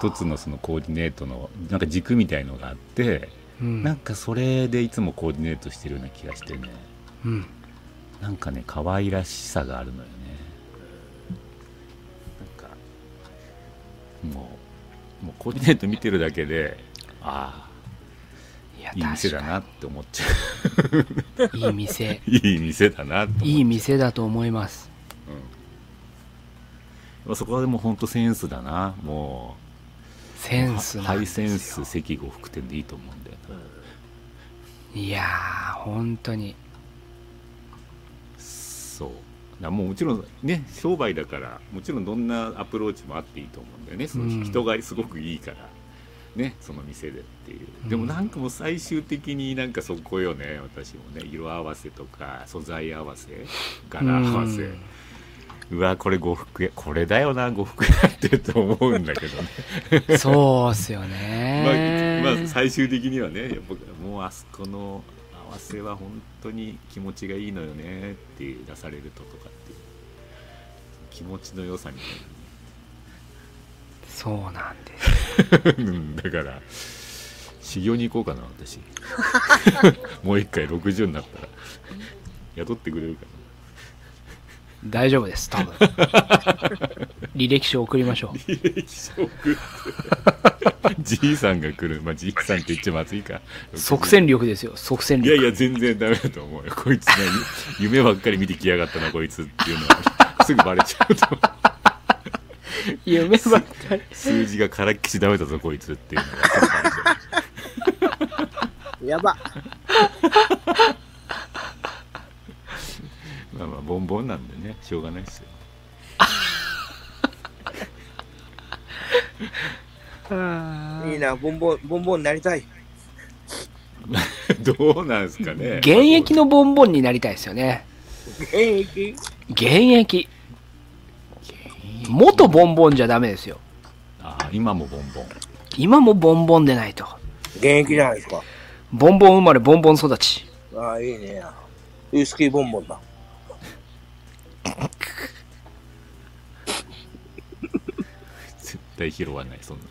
一つのそのコーディネートのなんか軸みたいのがあって、うん。なんかそれでいつもコーディネートしてるような気がしてねうん。なんかね可愛らしさがあるのよねなんかもうもうコーディネート見てるだけでああいい店だ確なって思っちゃかにいい店。ういい店だなって思っちゃう いい店だと思います。うん、そこはでも本当センスだな。もセうンスなんハイセンス関呉服店でいいと思うんだよな、いやー、本当に。そう。だからもうもちろんね商売だからもちろんどんなアプローチもあっていいと思うんだよね。そのうん。人がすごくいいから、ねその店でっていう。うん。でもなんかもう最終的になんかそこよね私もね。色合わせとか素材合わせ柄合わせ。うんうわこれ呉服屋これだよな呉服屋ってと思うんだけどね。そうっすよまあね。まあ最終的にはねやっぱもうあそこの合わせは本当に気持ちがいいのよねって出されるととかっていう。気持ちの良さみそうなんです。だから修行に行こうかな私。もう一回60になったら。雇ってくれるか大丈夫です、多分。履歴書送りましょう。な履歴書送って じいさんが来るまあじいさんって言っちゃまずいか即戦力ですよ、即戦力。いやいや、全然ダメだと思うよ。こいつ何？夢ばっかり見てきやがったな、こいつっていうのは、すぐバレちゃうと思う。夢ばっかり。数字がからっきしダメだぞ、こいつっていうのがすぐバレちゃやば。う。まあまあ、ボンボンなんでね、しょうがないですよ。いいな、ボンボン、ボンボンになりたい。どうなんですかね。現役のボンボンになりたいですよね。現役？現役。元ボンボンじゃダメですよ。ああ今もボンボン。今もボンボンでないと。現役じゃないですか。ボンボン生まれ、ボンボン育ち。ああ、いいね。ウイスキーボンボンだ。絶対拾わないそんな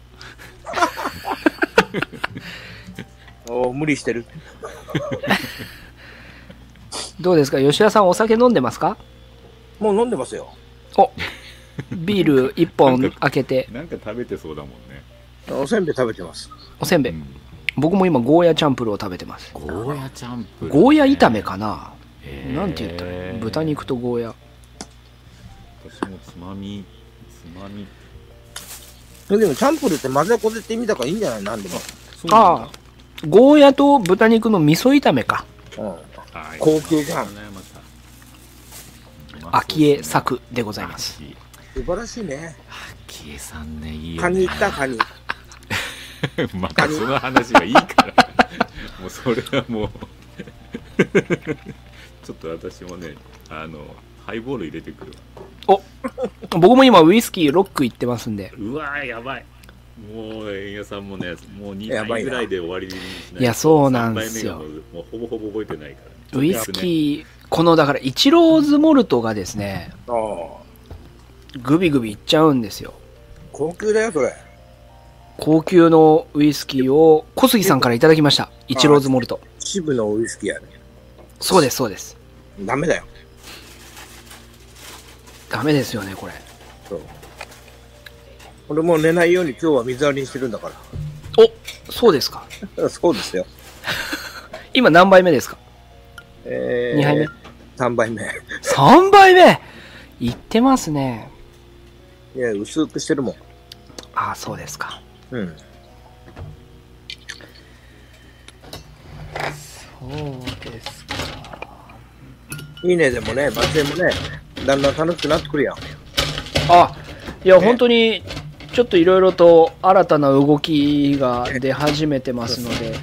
おー無理してる。どうですか？吉田さんお酒飲んでますか？もう飲んでますよ。おビール1本開けて、なんか食べてそうだもんね、おせんべい食べてます。おせんべい。僕も今、ゴーヤチャンプルーを食べてます。ゴーヤチャンプルーねゴーヤ炒めかな？へーなんて言ったら豚肉とゴーヤ。私もつまみつまみでも、チャンプルーって混ぜこぜって意味だからいいんじゃない？なんでも。そうなんだああ、ゴーヤと豚肉の味噌炒めか。うん。はい高級じゃんまた秋江作でございます。秋素晴らしいね。秋江さんねいいよねカニ行ったカニ。またその話がいいからもうそれはもう ちょっと私もねあのハイボール入れてくるわ僕も今、ウイスキーロック行ってますんで。うわーやばいもう円谷さんもねもう2やばいな杯ぐらいで終わりにしないといやそうなんですよもうほぼほぼ覚えてないから、ね、ウイスキー、このだから、イチローズモルトがですね、ああ。グビグビいっちゃうんですよ。高級だよ、それ。高級のウイスキーを小杉さんからいただきました。イチローズモルト。渋のウイスキーやね。そうです、そうです。ダメだよ。ダメですよね、これ。そう。俺もう寝ないように今日は水割りにしてるんだかおそうですか。ら。そうですよ。今何杯目ですか？えー、二杯目 ?3 杯目。?3 杯目？いってますね。いや、薄くしてるもん。ああ、そうですか。うん。そうですか。いいね、でもね、松江もね、だんだん楽しくなってくるやん。あ、いや、ね本当に、ちょっといろいろと新たな動きが出始めてますので、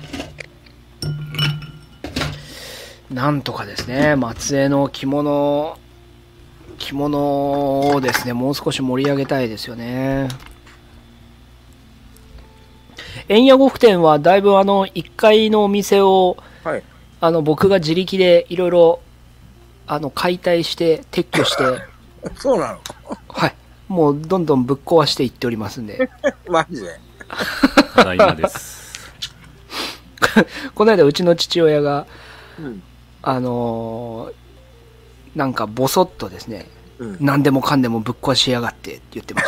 なんとかですね、松江の着物、着物をですね、もう少し盛り上げたいですよね。円谷呉服店はだいぶあの1階のお店をはい。あの僕が自力でいろいろあの解体して撤去して そうなの？はい。もうどんどんぶっ壊していっておりますんで。マジで？ただいまです この間うちの父親が、うん。あのーなんかボソッとですね、うん。何でもかんでもぶっ壊しやがってって言ってまし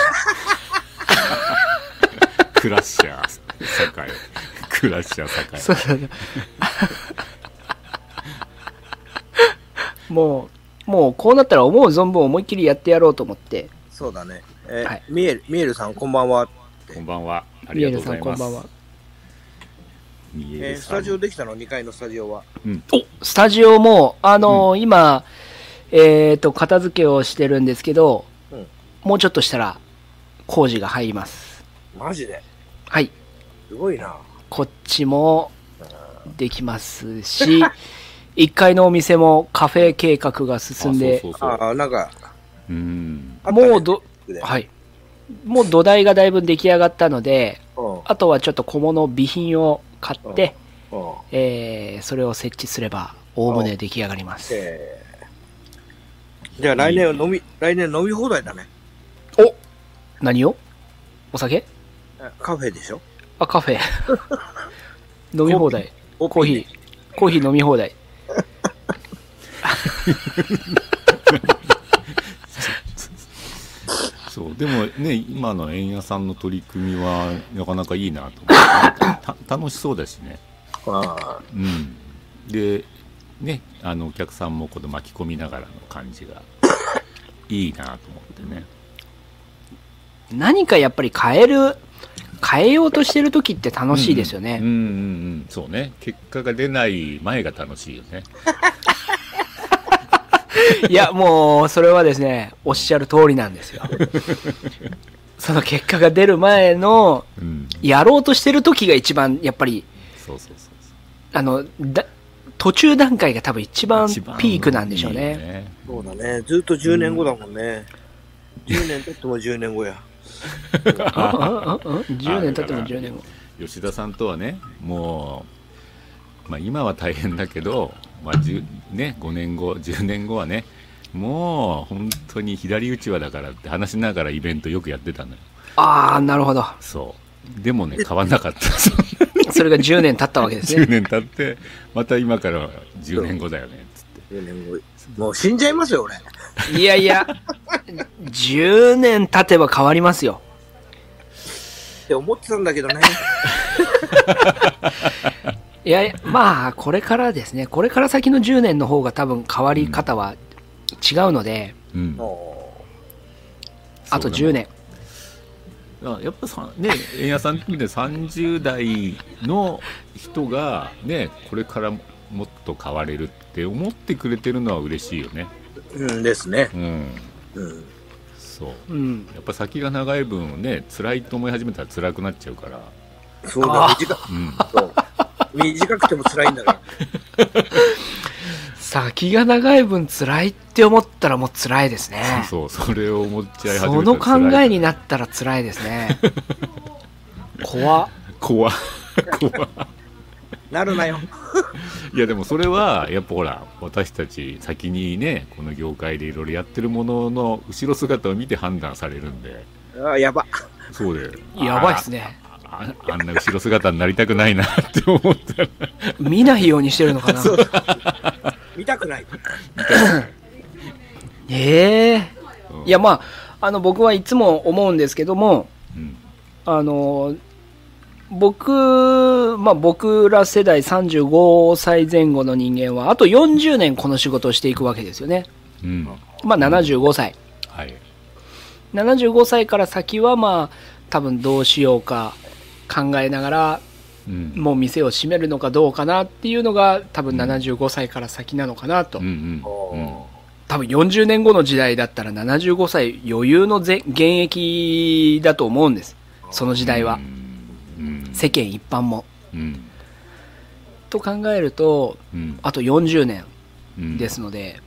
た。クラッシャー酒井クラッシャー酒井そうそうそうもう、もうこうなったら思う存分思いっきりやってやろうと思って、そうだね。えーはいミエル、ミエルさん、こんばんは。こんばんはありミエルがとうございますさんこんばんは。ミエルさんえースタジオできたの ?2 階のスタジオは。うんおスタジオも、あのー今、えっ、と、片付けをしてるんですけど、うんもうちょっとしたら工事が入ります。マジで？はい。すごいな。こっちもできますし、1階のお店もカフェ計画が進んで、あそうそうそうああ、なんか、うんもうど、ではい。もう土台がだいぶ出来上がったので、うん。あとはちょっと小物備品を買って、うん。えーそれを設置すれば、おおむね出来上がります。えー、じゃあ来年は飲み、来年飲み放題だね。お何を？お酒？カフェでしょ？あ、カフェ。飲み放題。コーヒー。コーヒー飲み放題。そうでもね今の円谷さんの取り組みはなかなかいいなと思ってた楽しそうだしね。あ。うん。でねあのお客さんもこの巻き込みながらの感じがいいなと思ってね。何かやっぱり変える、変えようとしてる時って楽しいですよね。うんうんうん。そうね。結果が出ない前が楽しいよね いや、もう、それはですね、おっしゃる通りなんですよ。その結果が出る前の、うんやろうとしてる時が一番、やっぱり、そうそうそうあの、だ途中段階が多分一番ピークなんでしょういいね。あ、そうだね。ずっと10年後だもんね。10年経っても10年後や。うんうんうんうん10年経っても10年後。吉田さんとはねもまあ、今は大変だけど、まあ10ね、5年後 10年後はねもう本当に左打ちはだからって話しながらイベントよくやってたのよああ、なるほど。そうでもね変わんなかった それが10年経ったわけです10ね。年経ってまた今から10年後だよねっつって10年後もう死んじゃいますよ、俺。いやいや、10年経てば変わりますよ。って思ってたんだけどね。いやいや、まあ、これからですね、これから先の10年の方が多分変わり方は違うので、うん。もあと10年。あやっぱさね円谷さんみたいに30代の人がねこれからもっと変われるって思ってくれてるのは嬉しいよね。ううんですね。うん。うん。そう。うん。やっぱ先が長い分ね辛いと思い始めたら辛くなっちゃうから。そうだ、うん。そう。短くても辛いんだから。先が長い分辛いって思ったらもう辛いですね。そうそれを思っちゃい始めその考えにななったら辛いですね。怖っ怖っ怖っなるなよ。いやでもそれはやっぱほら私たち先にねこの業界でいろいろやってるものの後ろ姿を見て判断されるんでああ、やば。そうでやばいっすね。あ あんな後ろ姿になりたくないなって思ったら。見ないようにしてるのかな。見たくない。ええうん。いや、まあ、あの、僕はいつも思うんですけども、うん。あの、僕、まあ僕ら世代35歳前後の人間は、あと40年この仕事をしていくわけですよね。うん。まあ75歳。はい。75歳から先は、まあ、多分どうしようか考えながら、うんもう店を閉めるのかどうかなっていうのが、多分75歳から先なのかなと。うんうん多分40年後の時代だったら75歳余裕のぜ現役だと思うんです。その時代は。うん世間一般も。うんと考えると、うんあと40年うんですので、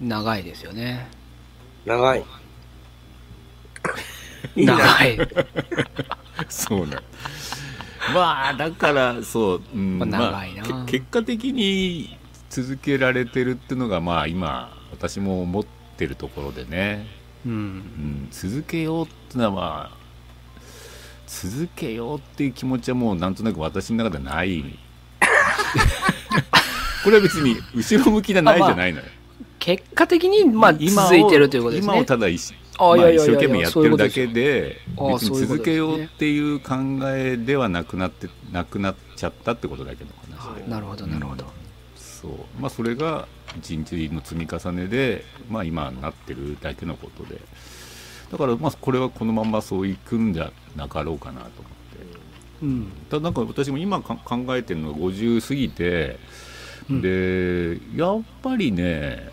長いですよね。長い。いいな長い。そうねまあだからそう、うんまあ結果的に続けられてるっていうのがまあ今私も思ってるところでね、うん。うん、続けようっていうのはまあ続けようっていう気持ちはもうなんとなく私の中でない。これは別に後ろ向きじゃないじゃないのよ、結果的に、まあ、続いてるということです今をね。ただ一まあ一生懸命やってるだけで別に続けようっていう考えではなくなってなくなっちゃったってことだけどかなるほど、なるほど。そう。まあそれが一日の積み重ねでまあ今なってるだけのことで。だからまあこれはこのままそういくんじゃなかろうかなと思って。うん。ただなんか私も今か考えてるのが50過ぎて、うん。でやっぱりね、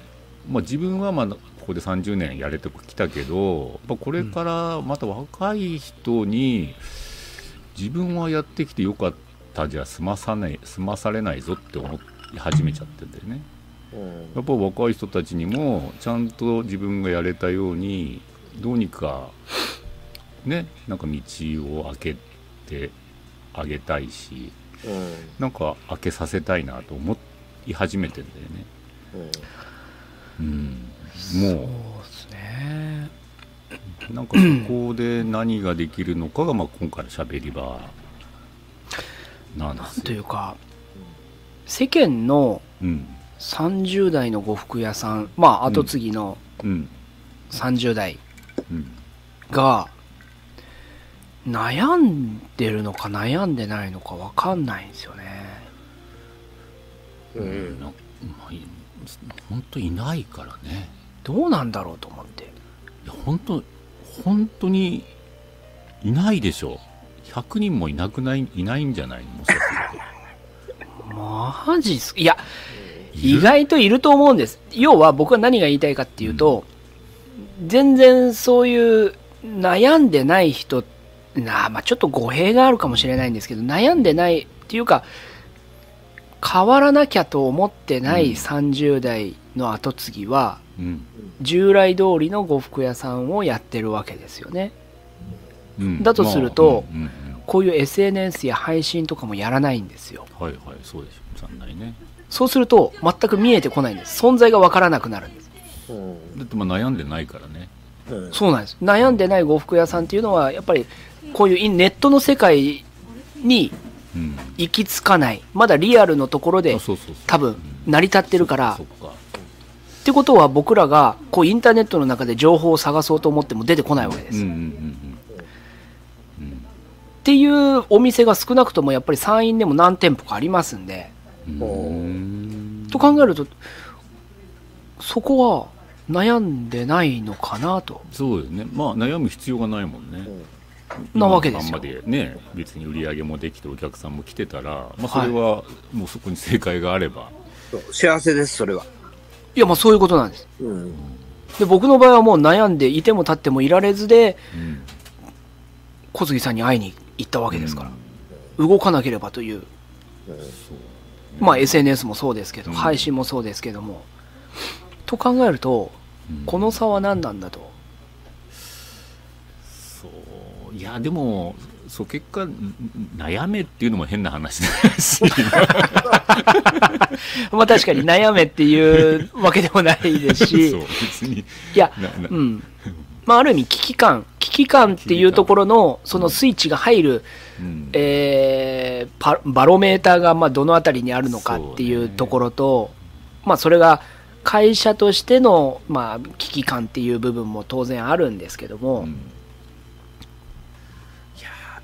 まあ、自分はまあここで30年やれてきたけどやっぱこれからまた若い人に自分はやってきてよかったじゃ済まさない済まされないぞって思い始めちゃってんだよね。やっぱ若い人たちにもちゃんと自分がやれたようにどうにかねなんか道を開けてあげたいしうんなんか開けさせたいなと思い始めてんだよね。うん、そうもですね。うなんかそこで何ができるのかが、まあ、今回のしゃべり場なんですよ。というか、世間のうん30代の呉服屋さん、まあ、後継ぎのうん30代うんが、悩んでるのか悩んでないのか分かんないんですよね。ううんんなまあい本当いないからね。どうなんだろうと思って。いや本当本当にいないでしょ。100人もいなくないいないんじゃないの？マジっすいや、と意外といると思うんです。要は僕は何が言いたいかっていうと、全然そういう悩んでない人、なあまあちょっと語弊があるかもしれないんですけど、悩んでないっていうか、変わらなきゃと思ってないうん。30代の後継ぎは、うん。従来通りの呉服屋さんをやってるわけですよね。うん。だとするとまあうんうんこういう SNS や配信とかもやらないんですよ。はいはいそうでしょさんないね。そうすると全く見えてこないんです。存在がわからなくなるんです。うん。だってまあ悩んでないからね。うん。そうなんです。悩んでない呉服屋さんっていうのはやっぱりこういうネットの世界にうん。行き着かない。まだリアルのところであそうそうそう。多分成り立ってるからそっかってことは僕らがこうインターネットの中で情報を探そうと思っても出てこないわけです、っうんうんうんうん。ていうお店が少なくともやっぱり山陰でも何店舗かありますんで。うん。と考えるとそこは悩んでないのかなと。そうよね。まあ悩む必要がないもんね。なわけですよ。でね別に売り上げもできてお客さんも来てたら、まあ、それはもうそこに正解があれば、そう幸せです、それは。いやまあそういうことなんです。うん。で僕の場合はもう悩んでいても立ってもいられずでうん。小杉さんに会いに行ったわけですから、動かなければという。まあ SNS もそうですけど、うん。配信もそうですけども。と考えるとうん。この差は何なんだと。そう。いやでもそう結果ん悩めっていうのも変な話だし。まあ確かに悩めっていうわけでもないですし。そう別に。いやうん。まあある意味危機感。危機感っていうところのそのスイッチが入る、うん。えーパバロメーターがまあどのあたりにあるのかっていうところと、まあそれが会社としてのまあ危機感っていう部分も当然あるんですけども、うん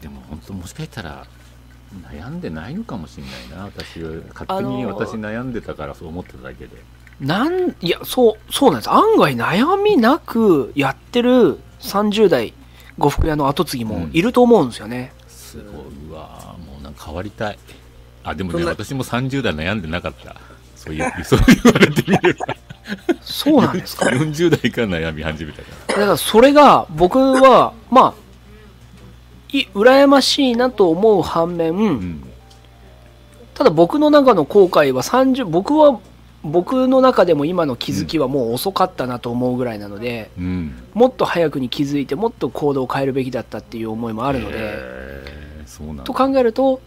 でも本当もしかしたら悩んでないのかもしれないな。私は勝手にあのー私悩んでたからそう思ってただけで、なんいやそうそうなんです。案外悩みなくやってる30代呉服屋の後継ぎもいると思うんですよね、すごいうわ。ーもうなんか変わりたい。あでもね私も30代悩んでなかった。そういう そう言われてみれば。そうなんですか？40代から悩み始めたから。だからそれが僕はまあい羨ましいなと思う反面、うん。ただ僕の中の後悔は30僕は僕の中でも今の気づきはもう遅かったなと思うぐらいなので、うん。もっと早くに気づいてもっと行動を変えるべきだったっていう思いもあるので、へーと考えると、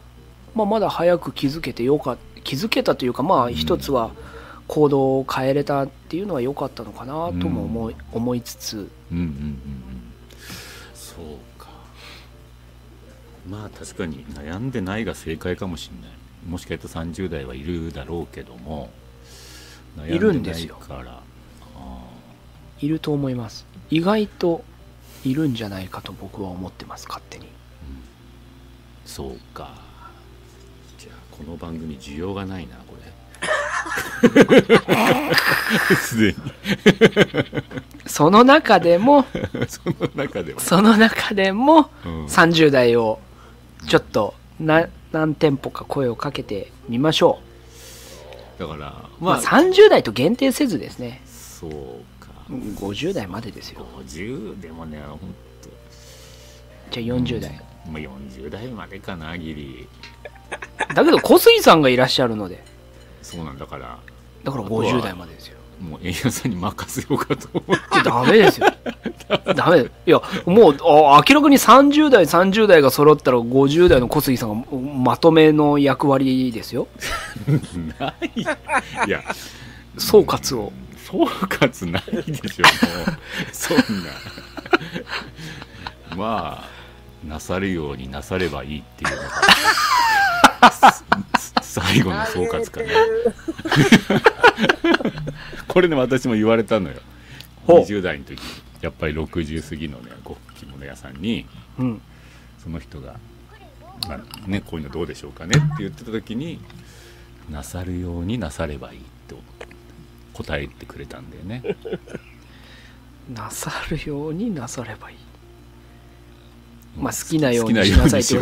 まあ、まだ早く気づけてよか気づけたというかまあ一つは行動を変えれたっていうのは良かったのかなとも思い,、思いつつ。うんうんうんまあ確かに悩んでないが正解かもしれない。もしかしたら30代はいるだろうけどもいるんですよ。いると思います。意外といるんじゃないかと僕は思ってます勝手に。ーそうか。じゃあこの番組需要がないなこれ。すでに。その中でも その中では、その中でもうん。30代をちょっとな何店舗か声をかけてみましょだからう、まあ、まあ30代と限定せずですね。そうか。50代までですよ。50でもね本当。じゃあ40代、まあ、40代までかなギリ。だけど小杉さんがいらっしゃるので。そうなんだから。だからあとは50代までですよもう円安さんに任せようかと思ってダメですよ。ダメ。いやもうあ明らかに30代30代が揃ったら50代の小杉さんがまとめの役割ですよ。ない。いや。総括を。総括ないでしょもう。そんな。まあなさるようになさればいいっていうのが。す 最後の総括かな。これね私も言われたのよ。ほう。20代の時に。やっぱり60過ぎのね呉服着物屋さんにうん。その人が、まあね、こういうのどうでしょうかねって言ってた時になさるようになさればいいと答えてくれたんだよね。なさるようになさればいい。まあうん好きなようにしなさいってこ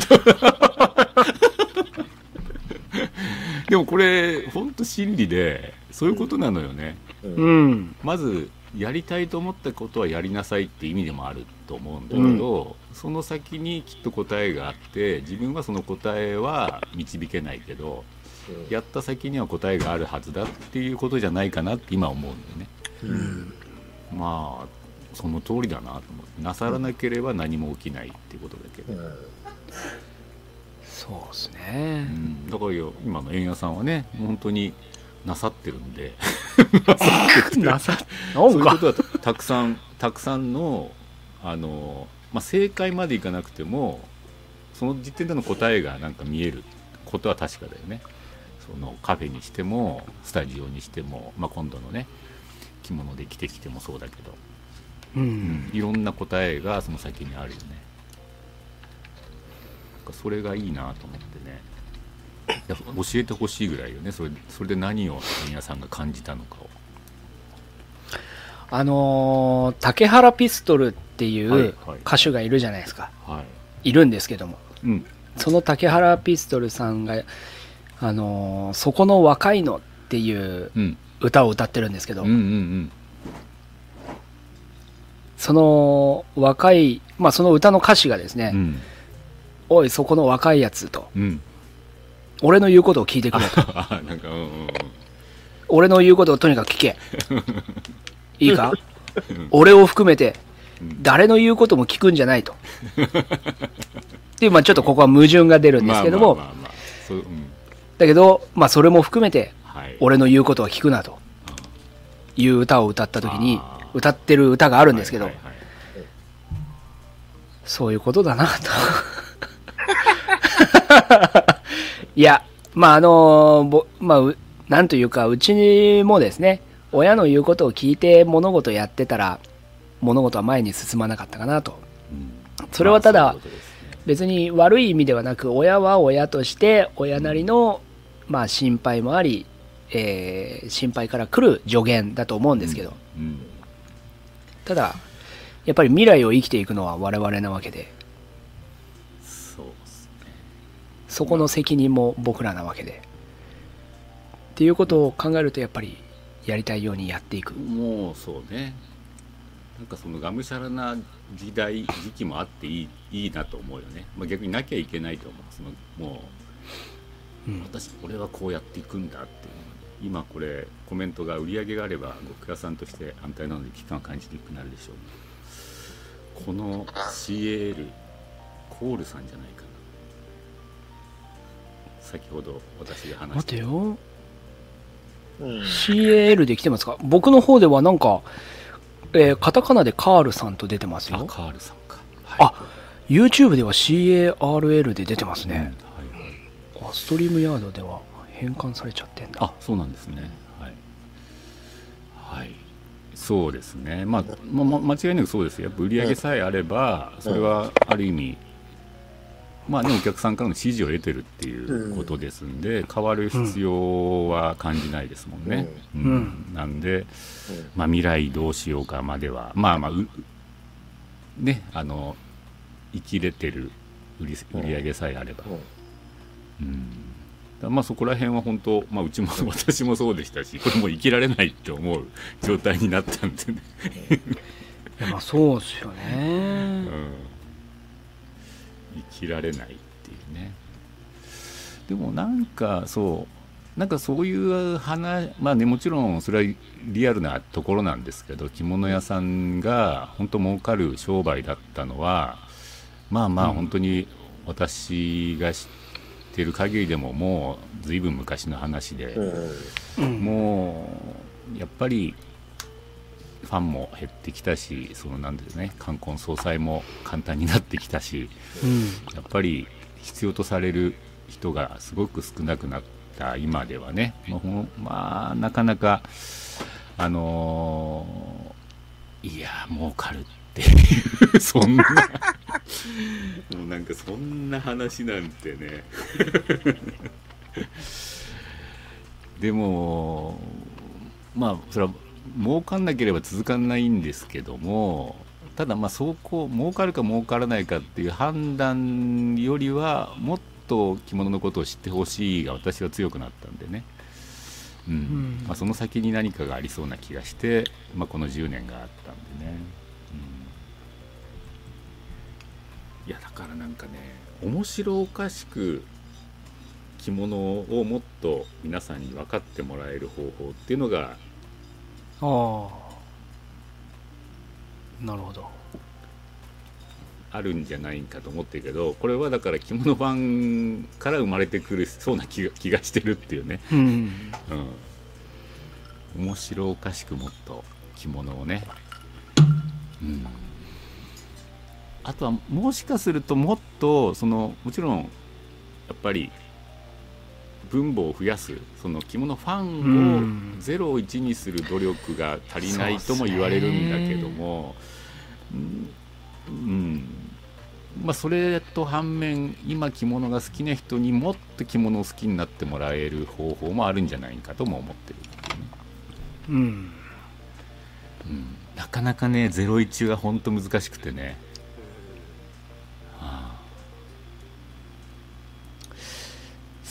と でもこれ本当真理でそういうことなのよね、うん。まずやりたいと思ったことはやりなさいって意味でもあると思うんだけど、その先にきっと答えがあって自分はその答えは導けないけどやった先には答えがあるはずだっていうことじゃないかなって今思うんだよね。うん。まあその通りだなと思って。なさらなければ何も起きないっていうことだけど、うんそうですうね。ん。だからよ今の円谷さんはね本当になさってるんで。なさ、なそういうことはたたくさんたくさんのあの、まあ、正解までいかなくてもその時点での答えがなんか見えることは確かだよね。そのカフェにしてもスタジオにしても、まあ、今度のね着物で着てきてもそうだけど、う。うんん、いろんな答えがその先にあるよねかそれがいいなと思ってね。教えてほしいぐらいよね。それそれで何を皆さんが感じたのかを。あのー竹原ピストルっていはいうはい。歌手がいるじゃないですか。はい。いるんですけども。うん。その竹原ピストルさんが、あのーそこの若いのっていううん。歌を歌ってるんですけど、うんうんうん。その若い、まあその歌の歌詞がですね、うんおい、そこの若いやつと、うん。俺の言うことを聞いてくれと。あ なんかうんうん。うん俺の言うことをとにかく聞け。いいか？俺を含めて、うん。誰の言うことも聞くんじゃないと。っていう、まあちょっとここは矛盾が出るんですけども、だけど、まあそれも含めて、はい。俺の言うことは聞くなと。いう歌を歌った時に歌ってる歌があるんですけど。はい、はいはい。そういうことだなと。いや、まああの、ぼまあ、うなんというか、うちもですね、親の言うことを聞いて物事やってたら、物事は前に進まなかったかなと。うん。それはただ別に悪い意味ではなく、親は親として、親なりの、まあ心配もあり、えー心配から来る助言だと思うんですけど、うん。ただ、やっぱり未来を生きていくのは我々なわけで、そこの責任も僕らなわけで。っていうことを考えると、やっぱりやりたいようにやっていく。もうそうね。なんかそのがむしゃらな時代時期もあっていいいいなと思うよね、まあ、逆になきゃいけないと思う。そのもううん。私これはこうやっていくんだっていう今これコメントが売り上げがあれば極屋さんとして安泰なので危機感を感じにくくなるでしょう。この CAL コールさんじゃない？先ほど私が話待してたてよ。うん。CAL で来てますか？僕の方ではなんか、えーカタカナでカールさんと出てますよ。あカールさんか、あ YouTube では CARL で出てますうんはい。ね。はいあストリームヤードでは変換されちゃってんだ。あそうなんですね。はい、はい、そうですね。まあ、まま間違いなくそうです。よやっぱ売り上げさえあれば、それはある意味まあねお客さんからの支持を得てるっていうことですんで、変わる必要は感じないですもんね、うん。うん。なんで、まあ、未来どうしようかまではまあまあうねあの生きれてる売り売り上げさえあれば、うん、まあそこら辺は本当、まあ、うちも 私もそうでしたしこれもう生きられないって思う状態になったんでね、まあそうですようね。ん、生きられないっていうね。でもなんかそうなんかそういう話まあねもちろんそれはリアルなところなんですけど着物屋さんが本当儲かる商売だったのはまあまあうん。本当に私が知ってる限りでももう随分昔の話で、うん。もうやっぱりファンも減ってきたしそのなんでね。冠婚葬祭も簡単になってきたしうん。やっぱり必要とされる人がすごく少なくなった今ではね、まあまあ、なかなかあのーいや儲かるっていう そんな。もうなんかそんな話なんてね。でもまあそれは儲かんなければ続かないんですけどもただまあそうこう儲かるか儲からないかっていう判断よりはもっと着物のことを知ってほしいが私は強くなったんでね、うん。ん。まあ、その先に何かがありそうな気がして、まあ、この10年があったんでね、うん、いやだからなんかね面白おかしく着物をもっと皆さんに分かってもらえる方法っていうのがああ。なるほど。あるんじゃないかと思ってるけどこれはだから着物ファンから生まれてくるそうな気が気がしてるっていうね、うん。うん、面白おかしくもっと着物をね、うん、あとはもしかするともっとそのもちろんやっぱり分母を増やすその着物ファンを0を1にする努力が足りないとも言われるんだけども、うん。うん。まあ、それと反面今着物が好きな人にもっと着物を好きになってもらえる方法もあるんじゃないかとも思ってるね、うん。うん、なかなかね01が本当難しくてね、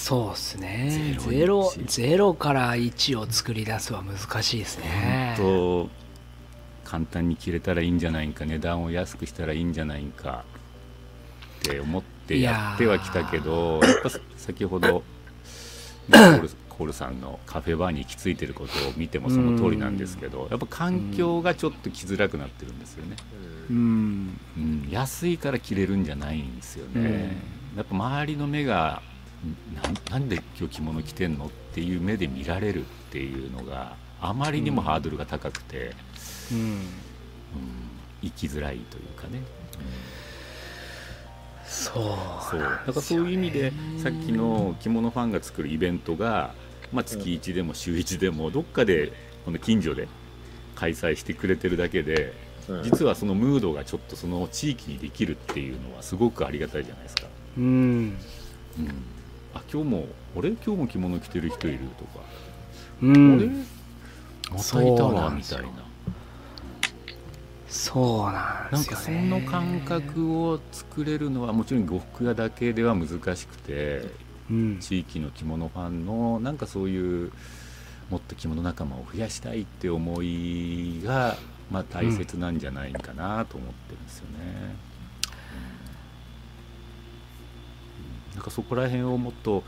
そうっすね。ゼゼロゼロから1を作り出すは難しいですね。本当簡単に着れたらいいんじゃないか値段を安くしたらいいんじゃないかって思ってやってはきたけどやっぱ先ほどコール コールさんのカフェバーに行き着いてることを見てもその通りなんですけどやっぱ環境がちょっと着づらくなってるんですよね、うん。うん、安いから着れるんじゃないんですよね、やっぱ周りの目がななんで今日着物着てんのっていう目で見られるっていうのがあまりにもハードルが高くて、うん。うん、生きづらいというかね、そう。そう。だからそういう意味でさっきの着物ファンが作るイベントが、まあ、月1でも週1でもどっかでこの近所で開催してくれてるだけでうん。実はそのムードがちょっとその地域にできるっていうのはすごくありがたいじゃないですか。うん。うん、あ今日も俺今日も着物着てる人いるとか、う俺んまたいたそうなわみたいな。そうなんなんかそですよねの感覚を作れるのはもちろん呉服屋だけでは難しくてうん。地域の着物ファンのなんかそういうもっと着物仲間を増やしたいって思いが、まあ、大切なんじゃないかなと思ってるんですよね。うんなんかそこら辺をもっと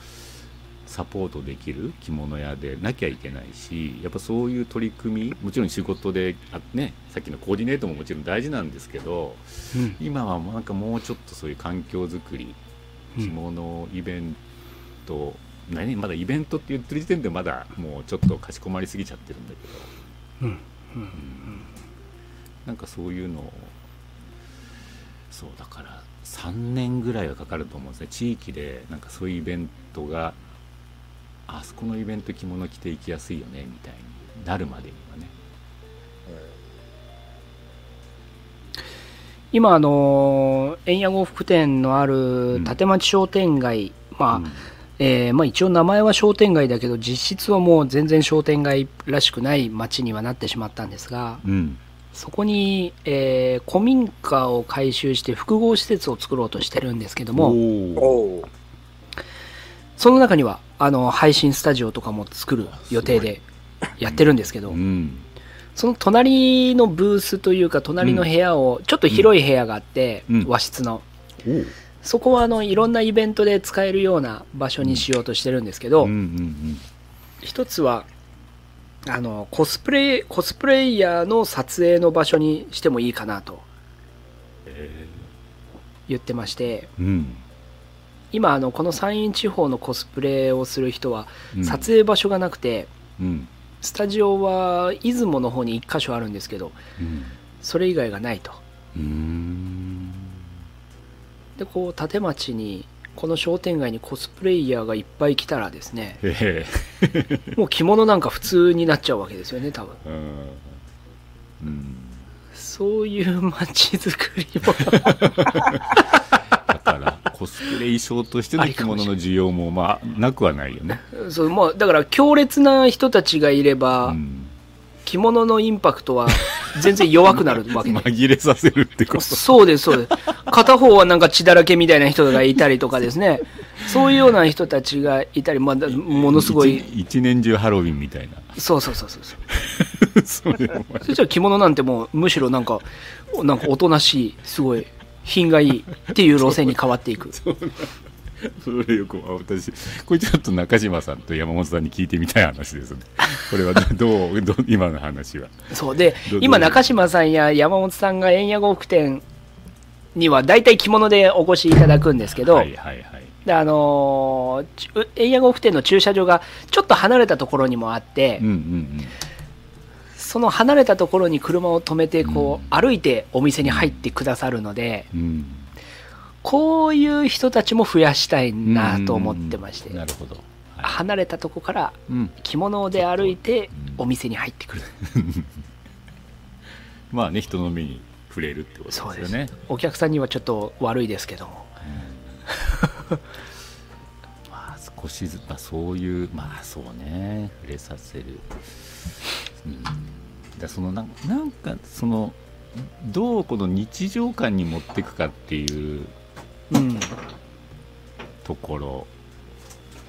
サポートできる着物屋でなきゃいけないしやっぱそういう取り組みもちろん仕事であ、ね、さっきのコーディネートももちろん大事なんですけどうん。今はなんかもうちょっとそういう環境づくり着物イベント、何まだイベントって言ってる時点でまだもうちょっとかしこまりすぎちゃってるんだけど。うん。うん。なんかそういうのをそうだから3年ぐらいはかかると思うんですね。地域でなんかそういうイベントがあそこのイベント着物着て行きやすいよねみたいになるまでにはね。今あの円谷呉服店のあるん立町商店街、まあ、うん。えーまあ、一応名前は商店街だけど実質はもう全然商店街らしくない街にはなってしまったんですがうんそこに、えー古民家を改修して複合施設を作ろうとしてるんですけどもその中にはあの配信スタジオとかも作る予定でやってるんですけど、うん。その隣のブースというか隣の部屋を、ちょっと広い部屋があって、うん。和室の。そこはあのいろんなイベントで使えるような場所にしようとしてるんですけど、うんうん。一つはあのコスプレコスプレイヤーの撮影の場所にしてもいいかなとえ言ってまして。ーうん。今あのこの山陰地方のコスプレをする人はうん。撮影場所がなくて、うん。スタジオは出雲の方に1箇所あるんですけどうん。それ以外がないと。でこう立町にこの商店街にコスプレイヤーがいっぱい来たらですねへえもう着物なんか普通になっちゃうわけですよね多分。うんうん。そういう街づくりも。だからコスプレ衣装としての着物の需要もまあなくはないよね。そうまあだから強烈な人たちがいれば、うん。着物のインパクトは全然弱くなるわけで。紛れさせるってこと。そうですそうです。片方はなんか血だらけみたいな人がいたりとかですね。そういうような人たちがいたり、まあ、だものすごい。一一年中ハロウィンみたいな。そうそうそうそうそう。それもそしたら着物なんてもうむしろなんかなんかおとなしいすごい品がいいっていう路線に変わっていく。それよくあ私これちょっと中島さんと山本さんに聞いてみたい話ですね。これはどう どう今の話は。そうでど、今中島さんや山本さんが円谷呉服店には大体着物でお越しいただくんですけど、はいはいはい。であの円谷呉服店の駐車場がちょっと離れたところにもあって、うんうんその離れたところに車を止めてこう、歩いてお店に入ってくださるので、うんうんこういう人たちも増やしたいなと思ってまして、なるほど、はい。離れたとこからうん、着物で歩いてうん。お店に入ってくる、まあね人の目に触れるってことですよね。お客さんにはちょっと悪いですけども。まあ少しずつ、まあ、そういうまあそうね。触れさせる、うん、だそのなんなんかそのどうこの日常感に持っていくかっていううん。ところ。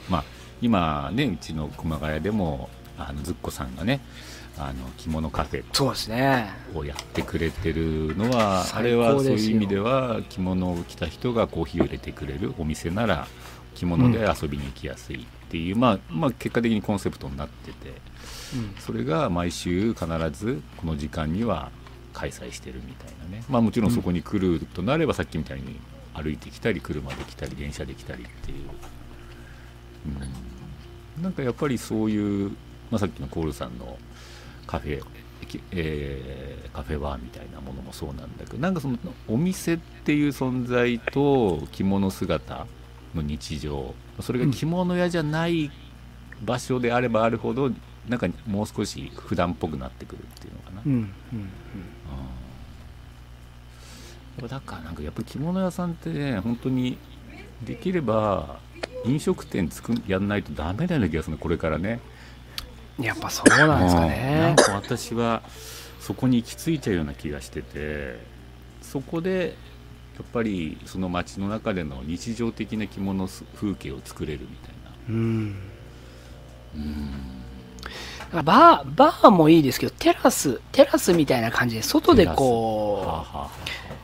まあ今ねうちの熊谷でもあのずっこさんがねあの着物カフェそうですね。をやってくれてるのはあ最れはそういう意味では着物を着た人がコーヒーを入れてくれるお店なら着物で遊びに行きやすいっていう、まあ、まあ結果的にコンセプトになっててうん。それが毎週必ずこの時間には開催してるみたいなね。まあもちろんそこに来るとなればさっきみたいに歩いてきたり車で来たり電車で来たりっていう、うん、なんかやっぱりそういう、まあ、さっきのコールさんのカフェ、えーカフェバーみたいなものもそうなんだけどなんかそのお店っていう存在と着物姿の日常それが着物屋じゃない場所であればあるほどなんかもう少し普段っぽくなってくるっていうのかな、うんうん。だからなんかやっぱり着物屋さんってね本当にできれば飲食店作んやんないとダメなような気がするのこれからね。うんやっぱそうなんですかうん。なねんか私はそこに行き着いちゃうような気がしててそこでやっぱりその街の中での日常的な着物風景を作れるみたいな。うん。うん。バーバーもいいですけどテラステラスみたいな感じで外ではあこう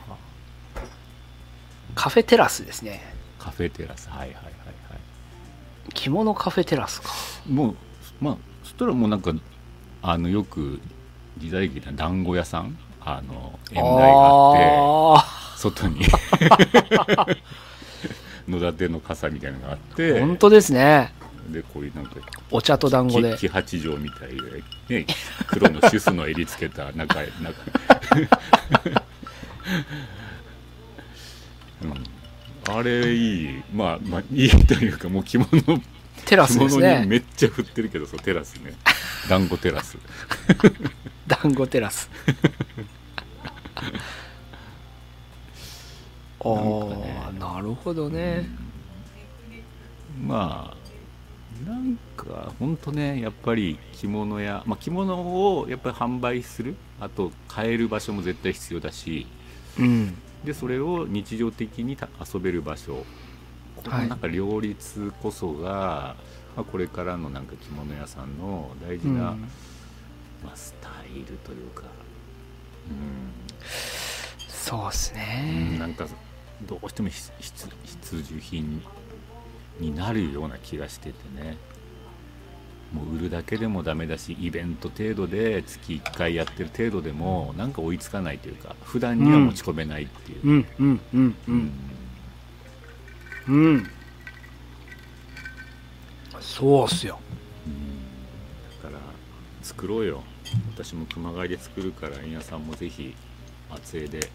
カフェテラスですね。カフェテラス。はいはいはいはい。着物カフェテラスか。もうまあそしたらもうなんかあのよく時代劇な団子屋さんあの縁台があってあ外に。野立ての傘みたいなのがあっあて。本当ですね。でこういうなんかお茶と団子で。き黄八丈みたいで、ね、黒のシュスの襟つけた中へ中うん、あれいい。まあまあいいというかもう着物。テラス着物にですねめっちゃ振ってるけどそうテラスね。団子テラス。団子テラス。おなんかね。ーなるほどね。まあなんかほんとねやっぱり着物や、まあ、着物をやっぱり販売するあと買える場所も絶対必要だしうんでそれを日常的にた遊べる場所。このはいなんか両立こそが、まあ、これからのなんか着物屋さんの大事うん。な、まあ、スタイルというか、そうっすうんねなんかどうしても必需品になるような気がしててねもう売るだけでもダメだしイベント程度で月1回やってる程度でもなんか追いつかないというか普段には持ち込めないっていう、うんうんうんううん。んうん。そうっすよ。だから作ろうよ。私も熊谷で作るから円谷さんもぜひ松江で。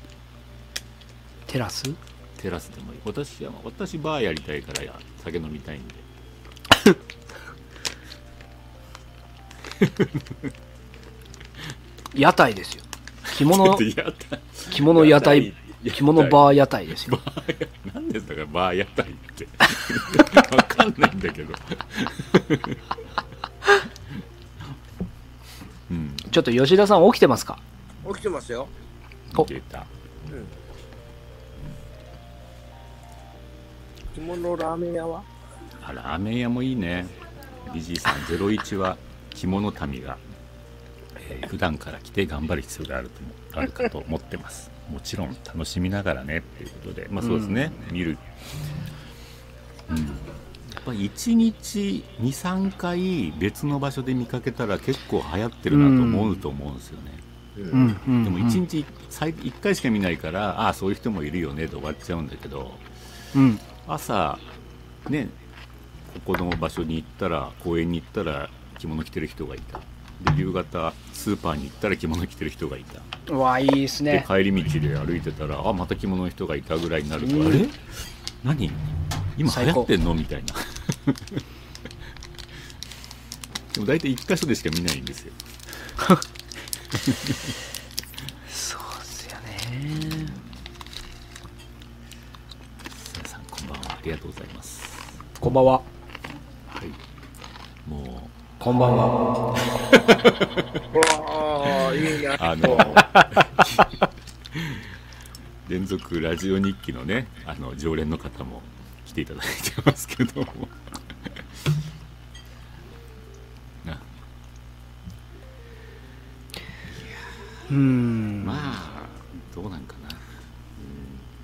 テラス？テラスでもいい。私は私バーやりたいからや酒飲みたいんで 屋台ですよ。着物 着物屋台着物ーバー屋台ですよ。なんでだからバー屋台って。わかんないんだけど。うん。ちょっと吉田さん起きてますか？起きてますよ。お。出た。着物ラーメン屋は？あラーメン屋もいいね。ビジーさん01は着物民が、えー普段から来て頑張る必要があるとあるかと思ってます。もちろん楽しみながらねっていうことで。まあそうですね、見る。うん、やっぱり1日23回別の場所で見かけたら結構流行ってるなと思うと思うんですよね、うん。うん。でも1日最1回しか見ないからああそういう人もいるよねで終わっちゃうんだけどうん。朝ねここの場所に行ったら公園に行ったら着物着てる人がいた。で夕方スーパーに行ったら着物着てる人がいた。うわいいですでね帰り道で歩いてたらあまた着物の人がいたぐらいになると、うん？あれ？何？今流行ってんの？みたいな。でも大体1箇所でしか見ないんですよ。そうっすよね。皆さんこんばんは。ありがとうございます。こんばんは。はい。もこんばんは。わあ、いいね。うあの連続ラジオ日記のねあの常連の方も来ていただいてますけども。な。うん。まあどうなんかな、う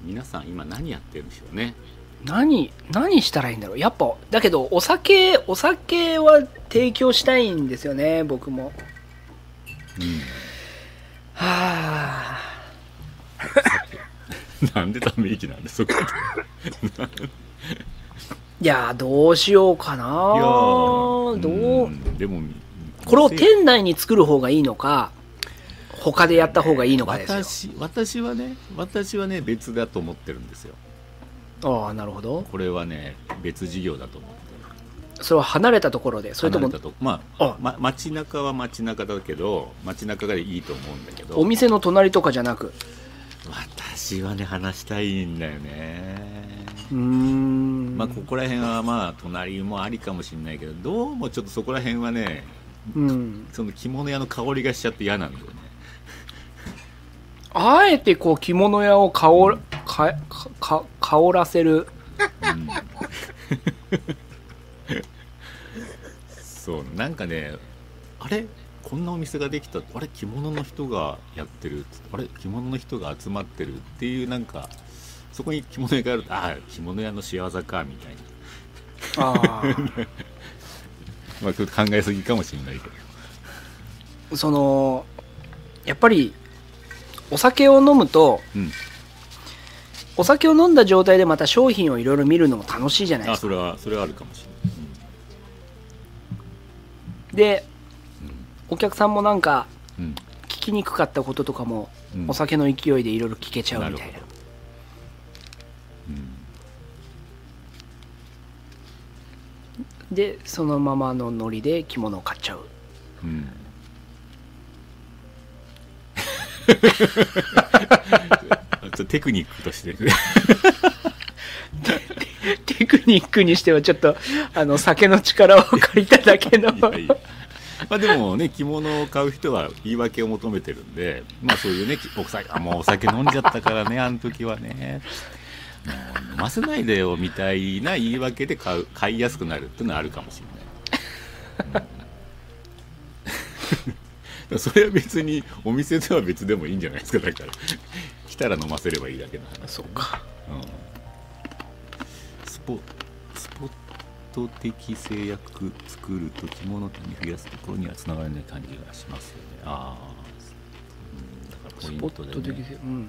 ん、皆さん今何やってるんでしょうね何何したらいいんだろう。やっぱだけどお酒お酒は提供したいんですよね僕も。うん。はあ なんでため息なんでそこで。いやーどうしようかないやーどう？うんでもこれを店内に作る方がいいのか他でやった方がいいのかですよ。私私はね私はね別だと思ってるんですよああなるほど。これはね別事業だと思ってる。それは離れたところでそれとも離れたとまああ。ま街中は街中だけど街中がいいと思うんだけど。お店の隣とかじゃなく。私はね話したいんだよね。うーん。まあここら辺はまあ隣もありかもしれないけどどうもちょっとそこら辺はねうん。その着物屋の香りがしちゃって嫌なんだよね。あえてこう着物屋を香るかかか香らせる。うん。そうなんかねあれ？こんなお店ができた。あれ？着物の人がやってる。あれ？着物の人が集まってるっていうなんかそこに着物屋がある。とああ着物屋の仕業かみたいな、あ まあ、ちょっと考えすぎかもしれないけど。あそのやっぱりお酒を飲むとうんお酒を飲んだ状態でまた商品をいろいろ見るのも楽しいじゃないですか。あそれはそれはあるかもしでお客さんもなんかれない、うん聞きにくかったこととかもうん。お酒の勢いでいろいろ聞けちゃうみたいな。なるうんでそのままのノリで着物を買っちゃう。うん。ちょっとテクニックとして。ね テクニックにしてはちょっとあの酒の力を借りただけの。いやいや。まあでもね着物を買う人は言い訳を求めてるんでまあそういうねお酒あもうお酒飲んじゃったからねあの時はね。もう飲ませないでよみたいな言い訳で買う買いやすくなるっていうのはあるかもしれない、うん。それは別にお店では別でもいいんじゃないですかだから来たら飲ませればいいだけの話そうか。うん。スポスポット的制約作ると着物店に増やすところにはつながらない感じがしますよね。ああ、うん、だからポイスポットントで、ね的で、うん、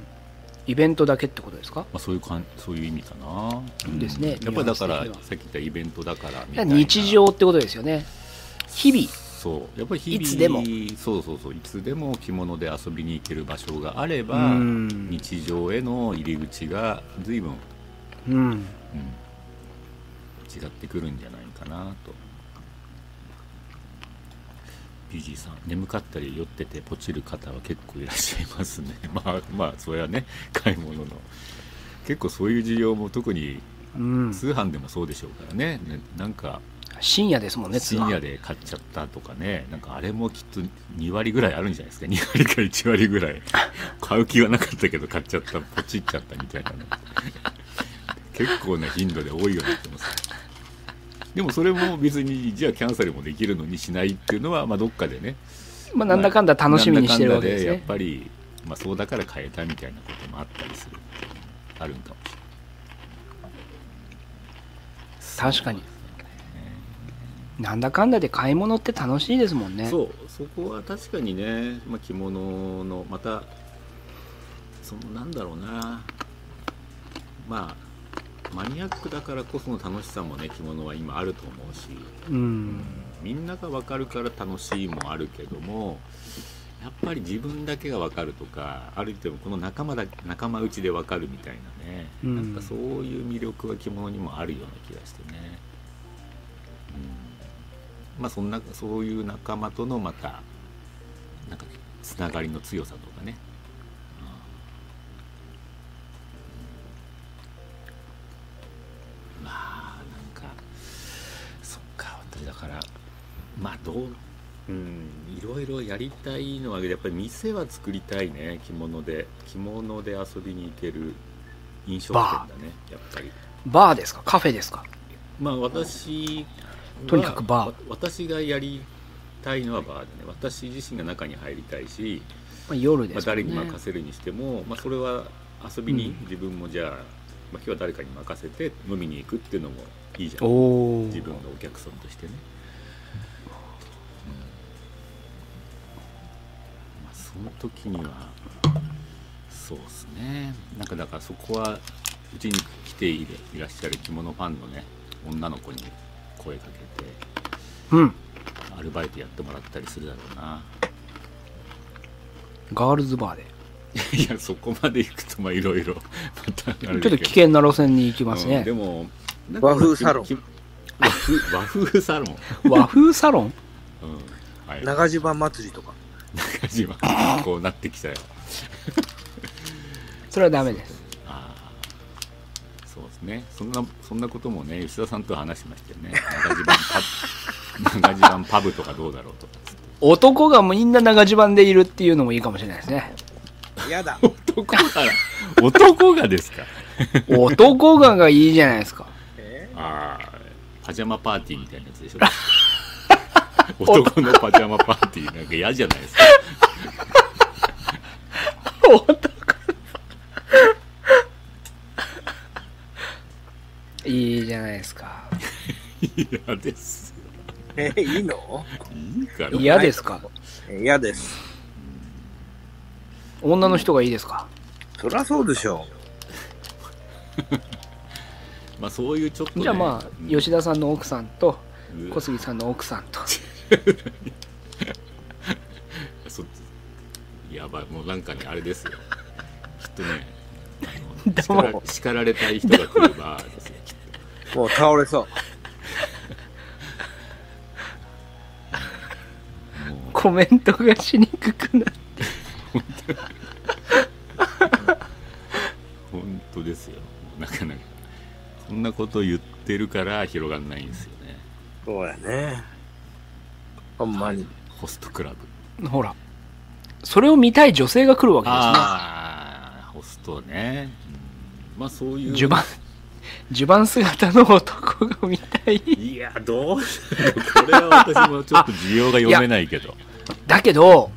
イベントだけってことですか？まあ、そういうかんそういう意味かな、うん。ですね。やっぱりだからさっき言ったイベントだからみたいな。日常ってことですよね。日々そう。やっぱり日々いつでも。そうそうそう。いつでも着物で遊びに行ける場所があればうん。日常への入り口が随分うん。うん、違ってくるんじゃないかなと。PG さん眠かったり酔っててポチる方は結構いらっしゃいますね。まあまあそれはね買い物の。結構そういう需要も特にうん、通販でもそうでしょうからね。ねなんか深夜ですもんね深夜で買っちゃったとかね。なんかあれもきっと2割ぐらいあるんじゃないですか。2割か1割ぐらい。買う気はなかったけど買っちゃった。ポチっちゃったみたいなの。結構な頻度で多いようになってますでもそれも別にじゃあキャンセルもできるのにしないっていうのは、まあ、どっかでね。まあ、なんだかんだ楽しみにしてるわけですなんだかんだやっねぱり、まあ、そうだから変えたみたいなこともあったりするあるんかもしれない。確かになんだかんだで買い物って楽しいですもんね。そうそこは確かにね、まあ、着物のまたそのなんだろうな。まあマニアックだからこその楽しさもね着物は今あると思うし。うん。みんなが分かるから楽しいもあるけどもやっぱり自分だけが分かるとかある程度この仲間だ仲間内で分かるみたいなね、うん。なんかそういう魅力は着物にもあるような気がしてね、うん、まあそんなそういう仲間とのまたなんかつながりの強さとかね、うん。まあなんかそっか私だからまあどううん。いろいろやりたいのはやっぱり店は作りたいね。着物で着物で遊びに行ける飲食店だねやっぱり。バー。ですか？カフェですか？まあ私はとにかくバー。わ私がやりたいのはバーでね。私自身が中に入りたいし、まあ、夜でまあ、すもんね、誰に任せるにしても、まあ、それは遊びにうん。自分もじゃあ、まあ、今日は誰かに任せて飲みに行くっていうのもいいじゃん。自分のお客さんとしてね、まあ、その時にはそうですね。なんかだからそこはうちに来ていらっしゃる着物ファンのね女の子に声かけてうん。アルバイトやってもらったりするだろうな。ガールズバーで。いやそこまで行くとまあいろいろちょっと危険な路線に行きますうんねで、も和風サロン。き和風和風サロン、和風サロン？うん。はい、長島祭りとか。中島。こうなってきたよ。それはダメですねそんなそんなこともね吉田さんと話しましたよね長島パブパブとかどうだろうとか。男がみんな長襦袢でいるっていうのもいいかもしれないですね。やだ。男が男がですか？男ががいいじゃないですか。え？ああパジャマパーティーみたいなやつでしょ。男のパジャマパーティーなんか嫌じゃないですか いいじゃないですか。嫌ですえいいの？いいから。嫌ですか？え嫌です。女の人がいいですか？そりゃそうでしょ まあそういうちょっと、ね、じゃあまあうん吉田さんの奥さんと小杉さんの奥さんと。そやばいもうなんかねあれですよ。きっとねあの 叱ら叱られたい人が来るバーですよきっう。もう倒れそう。コメントがしにくくなって。本当ですよ。なかなかそんなこと言ってるから広がんないんですよね。そうやね。ほんまに。ホストクラブ。ほら。それを見たい女性が来るわけですね。ああホストね、うん。まあそういう襦袢襦袢姿の男が見たい。いやどうこれは私もちょっと需要が読めないけど。だけど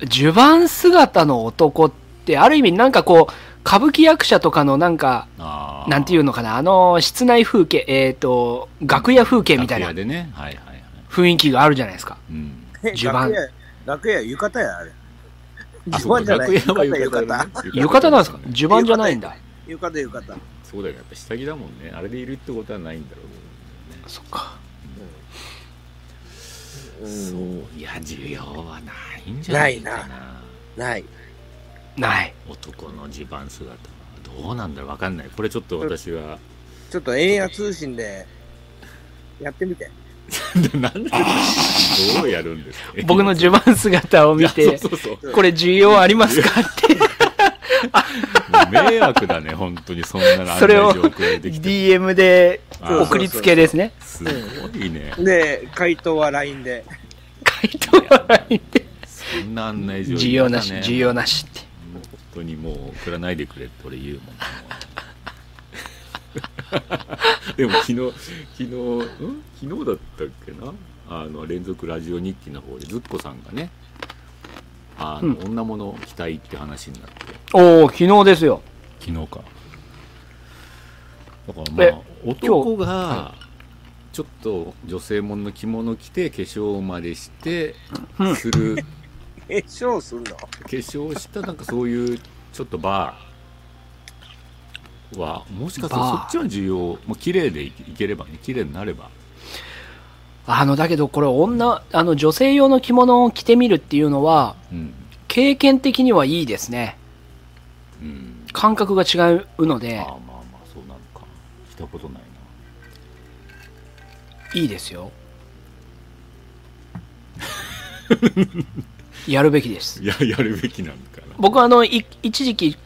襦袢姿の男ってある意味なんかこう歌舞伎役者とかのなんかなんていうのかな。あの室内風景えっ、と楽屋風景みたいな楽屋でね。はいはいはい、雰囲気があるじゃないですか。うん、え襦袢楽屋、楽屋浴衣や、あれ。襦袢じゃない。浴浴衣。浴衣。なんですか？ね襦袢じゃないんだ。浴衣、浴衣。そうだよやっぱ下着だもんね。あれでいるってことはないんだろうそっか。うん。そう。うん。いや需要はないんじゃないかな。ないな。い。ない。男の地盤姿はどうなんだろう。わかんない。これちょっと私は。ちょっと円や通信でやってみて。なんでどうやるんですか。僕の襦袢姿を見いてやそうそうそう。これ需要ありますかって 迷惑だね本当に。そんなのそれを案内状送られてきて DM で送りつけですね。すごいね。で、回答は LINE で。回答はないんでそんな案内状需要なし需要なしって。本当にもう送らないでくれって俺言うもん。でも昨日昨日ん？昨日だったっけな？あの連続ラジオ日記の方でずっこさんがねあの、うん。女物着たいって話になって。おお昨日ですよ。昨日か。だからまえあ男がちょっと女性ものの着物着て化粧までしてうん。する。え、賞すんの？化粧したなんかそういうちょっとバー。はもしかするとそっちは需要もう綺麗でいければね綺麗になればあの、だけどこれ女、あの、女性用の着物を着てみるっていうのは、うん。経験的にはいいですね。うん。感覚が違うのでまあ、まあまあそうなのか。したことないいいですよ。やるべきです。ややるべきなんかな。僕はあの、い一時期、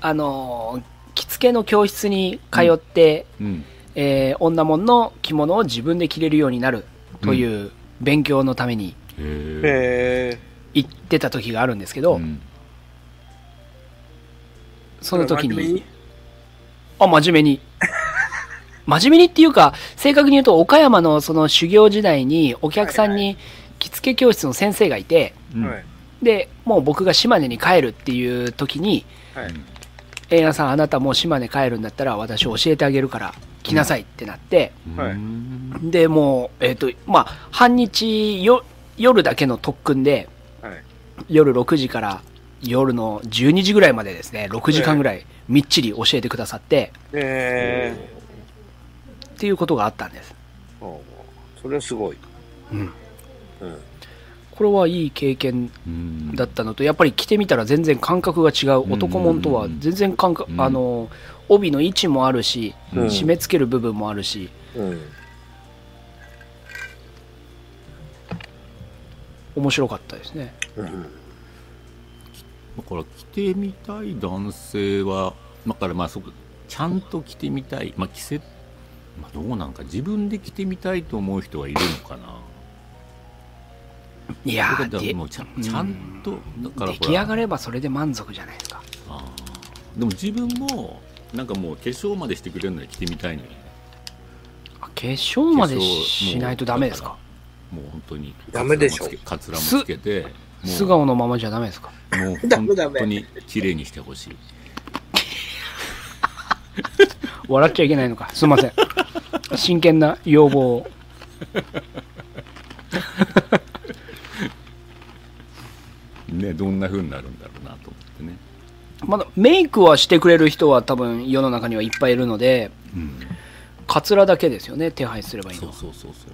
あの、着付けの教室に通って、うん。えー女物の着物を自分で着れるようになるという勉強のためにへえへ行ってた時があるんですけど、うん。その時に、真面目に？あ、真面目に。真面目にっていうか、正確に言うと、岡山のその修行時代にお客さんに着付け教室の先生がいて。で、もう僕が島根に帰るっていう時に、はい。エイナさん、あなたもう島根帰るんだったら私教えてあげるから来なさいってなって、はいうんで、もう、えっ、と、まあ、半日よ、夜だけの特訓で、はい。夜6時から夜の12時ぐらいまでですね、6時間ぐらいみっちり教えてくださって、えっていうことがあったんです。それはすごい。うん。うん。これはいい経験うんだったのと、やっぱり着てみたら全然感覚が違う。ん男物とは全然感覚、うんあの、帯の位置もあるし、うん締め付ける部分もあるし、うん。面白かったですね。うん。だから着てみたい男性はだからまあそこちゃんと着てみたいまあ着せ、まあ、どうなんか自分で着てみたいと思う人はいるのかないやーもうちゃんちゃんとだから出来上がればそれで満足じゃないですか。でも自分もなんかもう化粧までしてくれるのは着てみたいのよねあ化粧までしないとダメですか？もう本当にダメでしょ。カツラもつけカツラもつけて素顔のままじゃダメですか？もうダメダメ。本当に綺麗にしてほしい。笑っちゃいけないのか？すいません。真剣な要望を。ねどんな風になるんだろうなと思ってねまだメイクはしてくれる人は多分世の中にはいっぱいいるので、うん。カツラだけですよね、手配すればいいのは。そうそうそうそ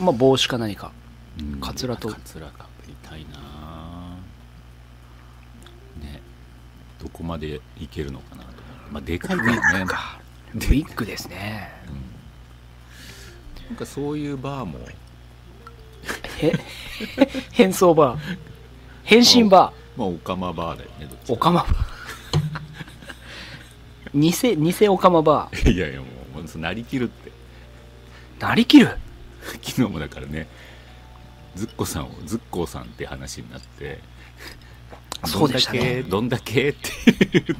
う。まあ帽子か何か。うん。カツラと。カツラか。ぶりたいなね。どこまでいけるのかなと。まあでかいからね。か。ウィッグですね。なんかそういうバーも。へ、変装バー。変身バまあオカマバーだよねどっちー。オカマバー。偽、偽オカマバー。いやいやもうなりきるってなりきる？昨日もだからねズッコさんをズッコーさんって話になってそうでしたね。どんだけどんだけって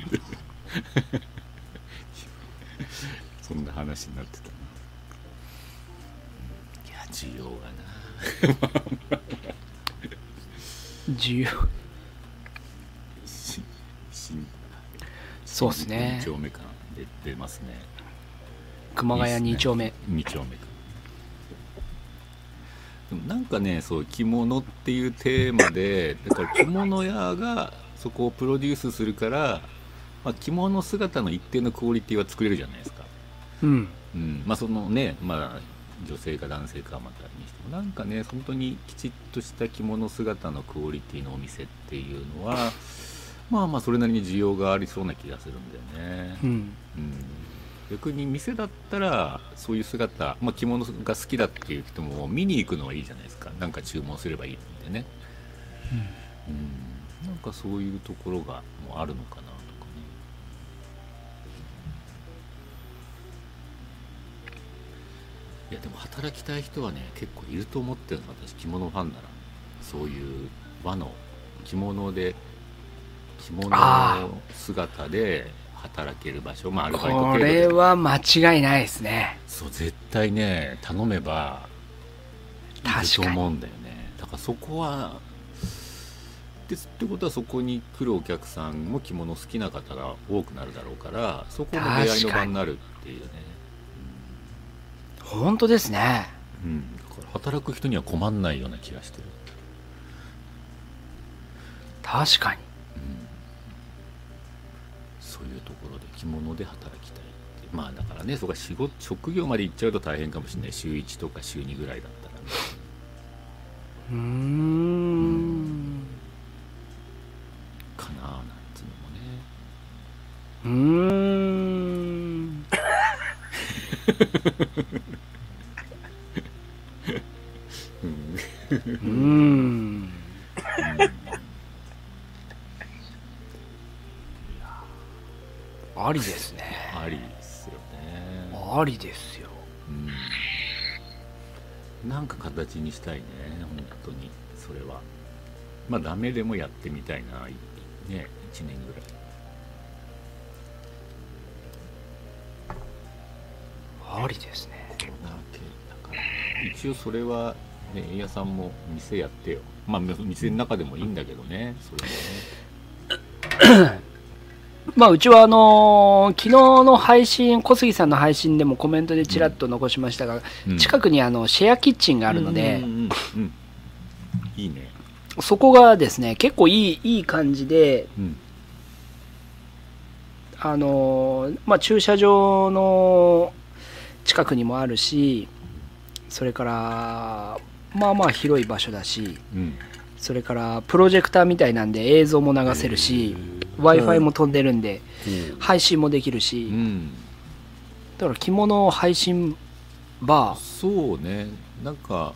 そんな話になってたないや需要がな自由。し新そうっすね。2丁目感出てますね。熊谷2丁目。2丁目かでもなんかねそう着物っていうテーマでだから着物屋がそこをプロデュースするから、まあ、着物姿の一定のクオリティは作れるじゃないですか、うん。うん。まあそのね、まあ、女性か男性かはまたにしてもなんかね本当にきちっとした着物姿のクオリティのお店っていうのはまあまあそれなりに需要がありそうな気がするんだよね、うん。うん。逆に店だったらそういう姿、まあ、着物が好きだっていう人も見に行くのはいいじゃないですか。なんか注文すればいいんでね。うん。なんかそういうところがもうあるのかなとかね。いやでも働きたい人はね結構いると思ってるの私。着物ファンなら。そういう和の着物で着物あの姿で働ける場所まあアルバイトこれは間違いないですね。そう絶対ね頼めばいると思うんだよね。だからそこはですってことはそこに来るお客さんも着物好きな方が多くなるだろうからそこも出会いの場になるっていうね。本当ですね。うん、だから働く人には困んないような気がしてる、確かに。うん、そういうところで着物で働きたいって。まあだからねそこは仕事職業まで行っちゃうと大変かもしれない。週1とか週2ぐらいだったらね。うーん。かなあなんつうのもね。うーん。うーん ありですね。ありですよね。ありですよ。うん。なんか形にしたいね本当に。それは。まあダメでもやってみたいなね1年ぐらい。ありですね。コロナ明けだから。一応それはね円屋さんも店やってよ。まあ店の中でもいいんだけどねそれもね まあ、うちはあのー昨日の配信、小杉さんの配信でもコメントでちらっと残しましたが、うん。近くにあのシェアキッチンがあるので、いいね。そこがですね、結構いいいい感じで、うん。あのーまあ、駐車場の近くにもあるし、それから、まあまあ広い場所だし、うんそれからプロジェクターみたいなんで映像も流せるし、w i f i も飛んでるんで、配信もできるし、うん。だから着物配信バー、そうね。なんか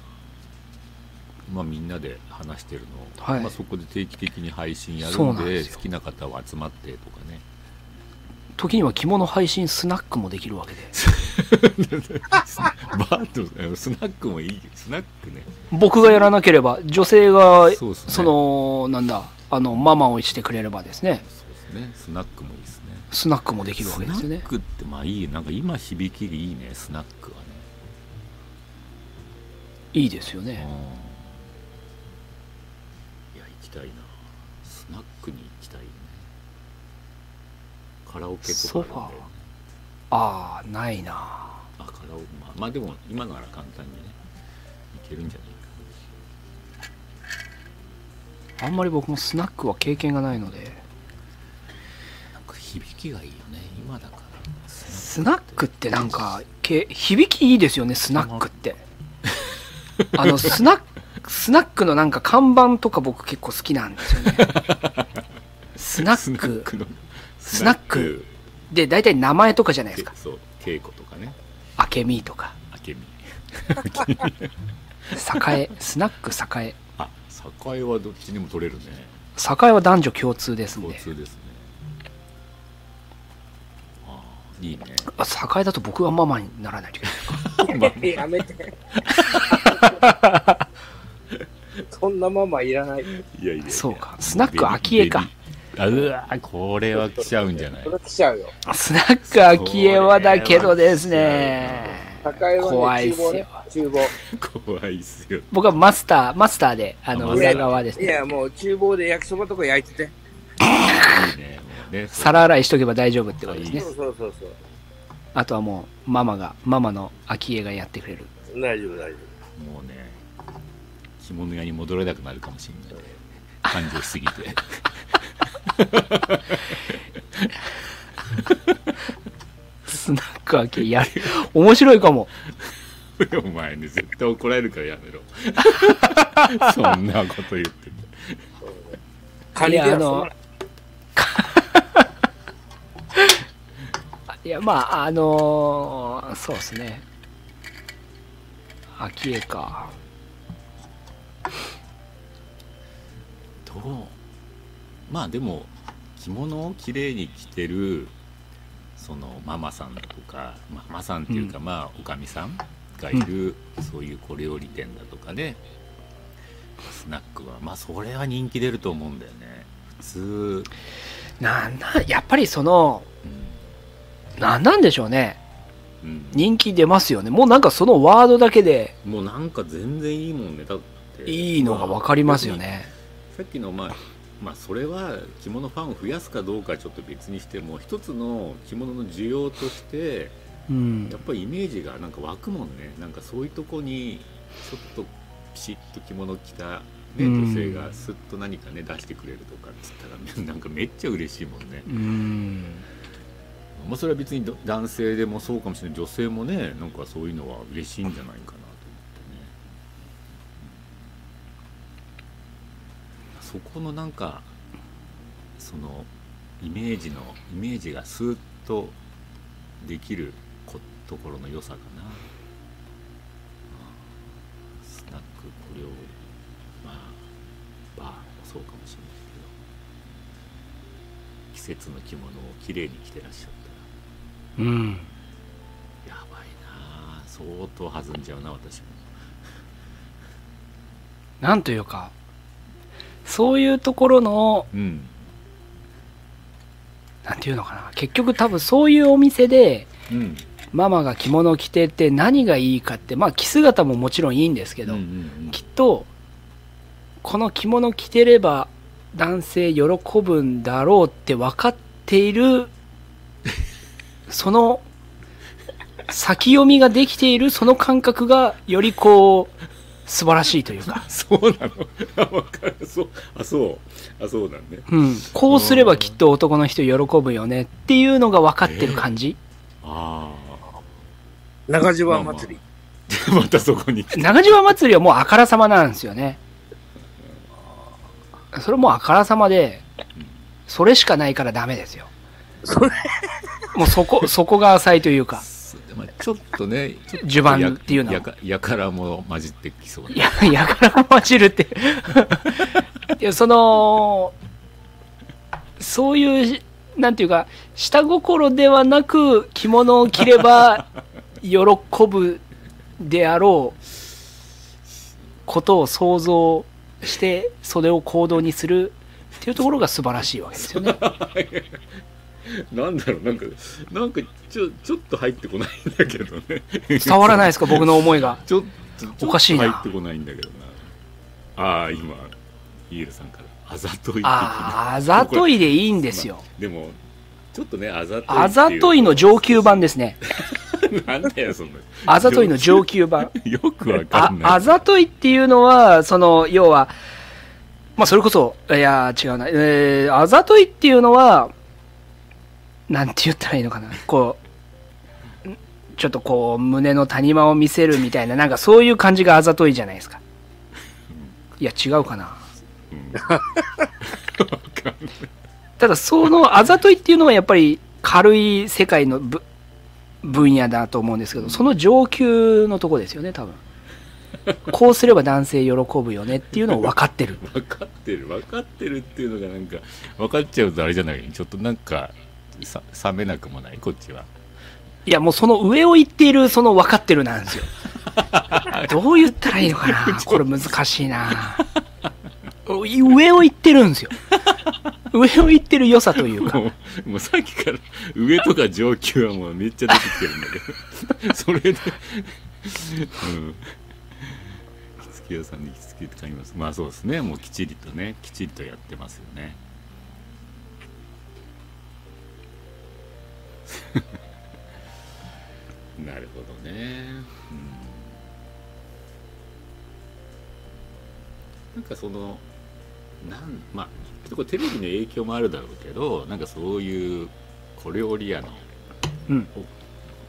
まあみんなで話してるの。を、はい。まあ、そこで定期的に配信やるんで好きな方は集まってとかね。時には着物配信スナックもできるわけで、バーとえスナックもいいスナックね。僕がやらなければ、女性が、その、なんだ、あの、ママをしてくれればですね、そうですね。スナックもいいですね。スナックもできるわスけですよね。ナックってまあいいなんか今響きでいいねスナックはね。いいですようん。いやね。行きたいな。スナックに行きたいね。カラオケとソファー。かあああ、ないな。あカラオケまあ、まあでも今なら簡単にねいけるんじゃないか。あんまり僕もスナックは経験がないので、なんか響きがいいよね。今だから。スナックってなんか、け響きいいですよね、スナックって。あの、スナック、スナックのなんか看板とか僕結構好きなんですよね。スナックの。スナックで大体名前とかじゃないですか。そう稽古とかね明美とか、明美 栄、スナック栄。あ栄はどっちにも取れるね栄は男女共通ですんで。共通ですねああいいねあ栄だと僕がママにならないといけない。やめて。そんなママいらない。いやいやいやそうかスナック昭恵かあうわこれは来ちゃうんじゃない？それ来ちゃうよ。スナック昭恵はだけどですね。高い怖いっすよ厨房。怖いっすよ僕はマスター、マスターで、あの、裏側ですね。いや、もう厨房で焼きそばとか焼いてて。いいねもうね皿洗いしとけば大丈夫ってことですねそ。うそうそうそう。あとはもう、ママが、ママの昭恵がやってくれる。大丈夫、大丈もうね着物屋に戻れなくなるかもしれない感情しすぎてスナック昭恵やる。面白いかも。お前ね絶対怒られるからやめろ そんなこと言ってて夫。カニでいやあの。いや、まあ、あのーそうですね。昭恵か。ど。うまあでも着物をきれいに着てるそのママさんだとかママさんっていうか、まあおかみさんがいる、そういう小料理店だとかでスナックはまあそれは人気出ると思うんだよね。普通、なんなん、やっぱりその、うなんなんでしょうね。んうん。人気出ますよね。もうなんかそのワードだけで。もうなんか全然いいもんねだって。いいのが分かりますよね。さっきのまあまあそれは着物ファンを増やすかどうかはちょっと別にしても一つの着物の需要としてうん。やっぱりイメージがなんか湧くもんね。なんかそういうとこにちょっとピシッと着物着た、ね、うん。女性がスッと何かね出してくれるとかっつったら、ね、なんかめっちゃ嬉しいもんね、うん。まあ、それは別にど男性でもそうかもしれない。女性もねなんかそういうのは嬉しいんじゃないかなと思ってね、うんそこのなんかそのイメージのイメージがスーッとできることころの良さかな、うんスナックこれをまあバーもそうかもしれないけど季節の着物をきれいに着てらっしゃったら。うん。やばいな。あ相当弾んじゃうな私も。なんというかそういうところのうん。なんていうのかな。結局多分そういうお店でうん。ママが着物を着てて何がいいかってまあ着姿ももちろんいいんですけど、うんうん。きっとこの着物着てれば男性喜ぶんだろうって分かっている その先読みができているその感覚がよりこう素晴らしいというか、そうなの。あ分かる。そう。あそう。あそうなんね。うん、こうすればきっと男の人喜ぶよねっていうのが分かってる感じ、あ長島祭り。あ。またそこに。長島祭りはもうあからさまなんですよね。それもうあからさまでそれしかないからダメですよ。それ、もうそこそこが浅いというかまあちょっとねちょっと序盤っていうのはやかやからも混じってきそうや、やから混じるって。いや、その、そういう、なんていうか、下心ではなく、着物を着れば、喜ぶであろうことを想像して、それを行動にするっていうところが素晴らしいわけですよね。なんだろうなんかなんかちょちょっと入ってこないんだけどね。伝わらないですか、僕の思いが。ちょっとおかしいな。入ってこないんだけどな。ああ今イエルさんからあざといああ、あざといでいいんですよ。でもちょっとねあざといあざといの上級版ですね。なんだよそんな。あざといの上級版。よくわかあんない。あざといっていうのは、その、要は、まあ、それこそ、いや、違うな、えー、あざといっていうのは、なんて言ったらいいのかな、こう、んちょっとこう、胸の谷間を見せるみたいな、なんかそういう感じがあざといじゃないですか。いや、違うかな。ただ、そのあざといっていうのはやっぱり軽い世界のぶ分野だと思うんですけど、その上級のとこですよね、多分。こうすれば男性喜ぶよねっていうのを分かってる。分かってる分かってるっていうのがなんか分かっちゃうとあれじゃない？ちょっとなんかさ冷めなくもないこっちは。いや、もうその上を行っている、その分かってるなんですよ。どう言ったらいいのかな？これ難しいな。上を行ってるんですよ。上を行ってる良さというか。もうさっきから上とか上級はもうめっちゃ出てきてるんだけど。それでうん。着付け屋さんで着付けって買います。まあそうですね。もうきちりとねきちりとやってますよね なるほどね、うん、なんかそのなんまあこれテレビの影響もあるだろうけどなんかそういう小料理屋のうん。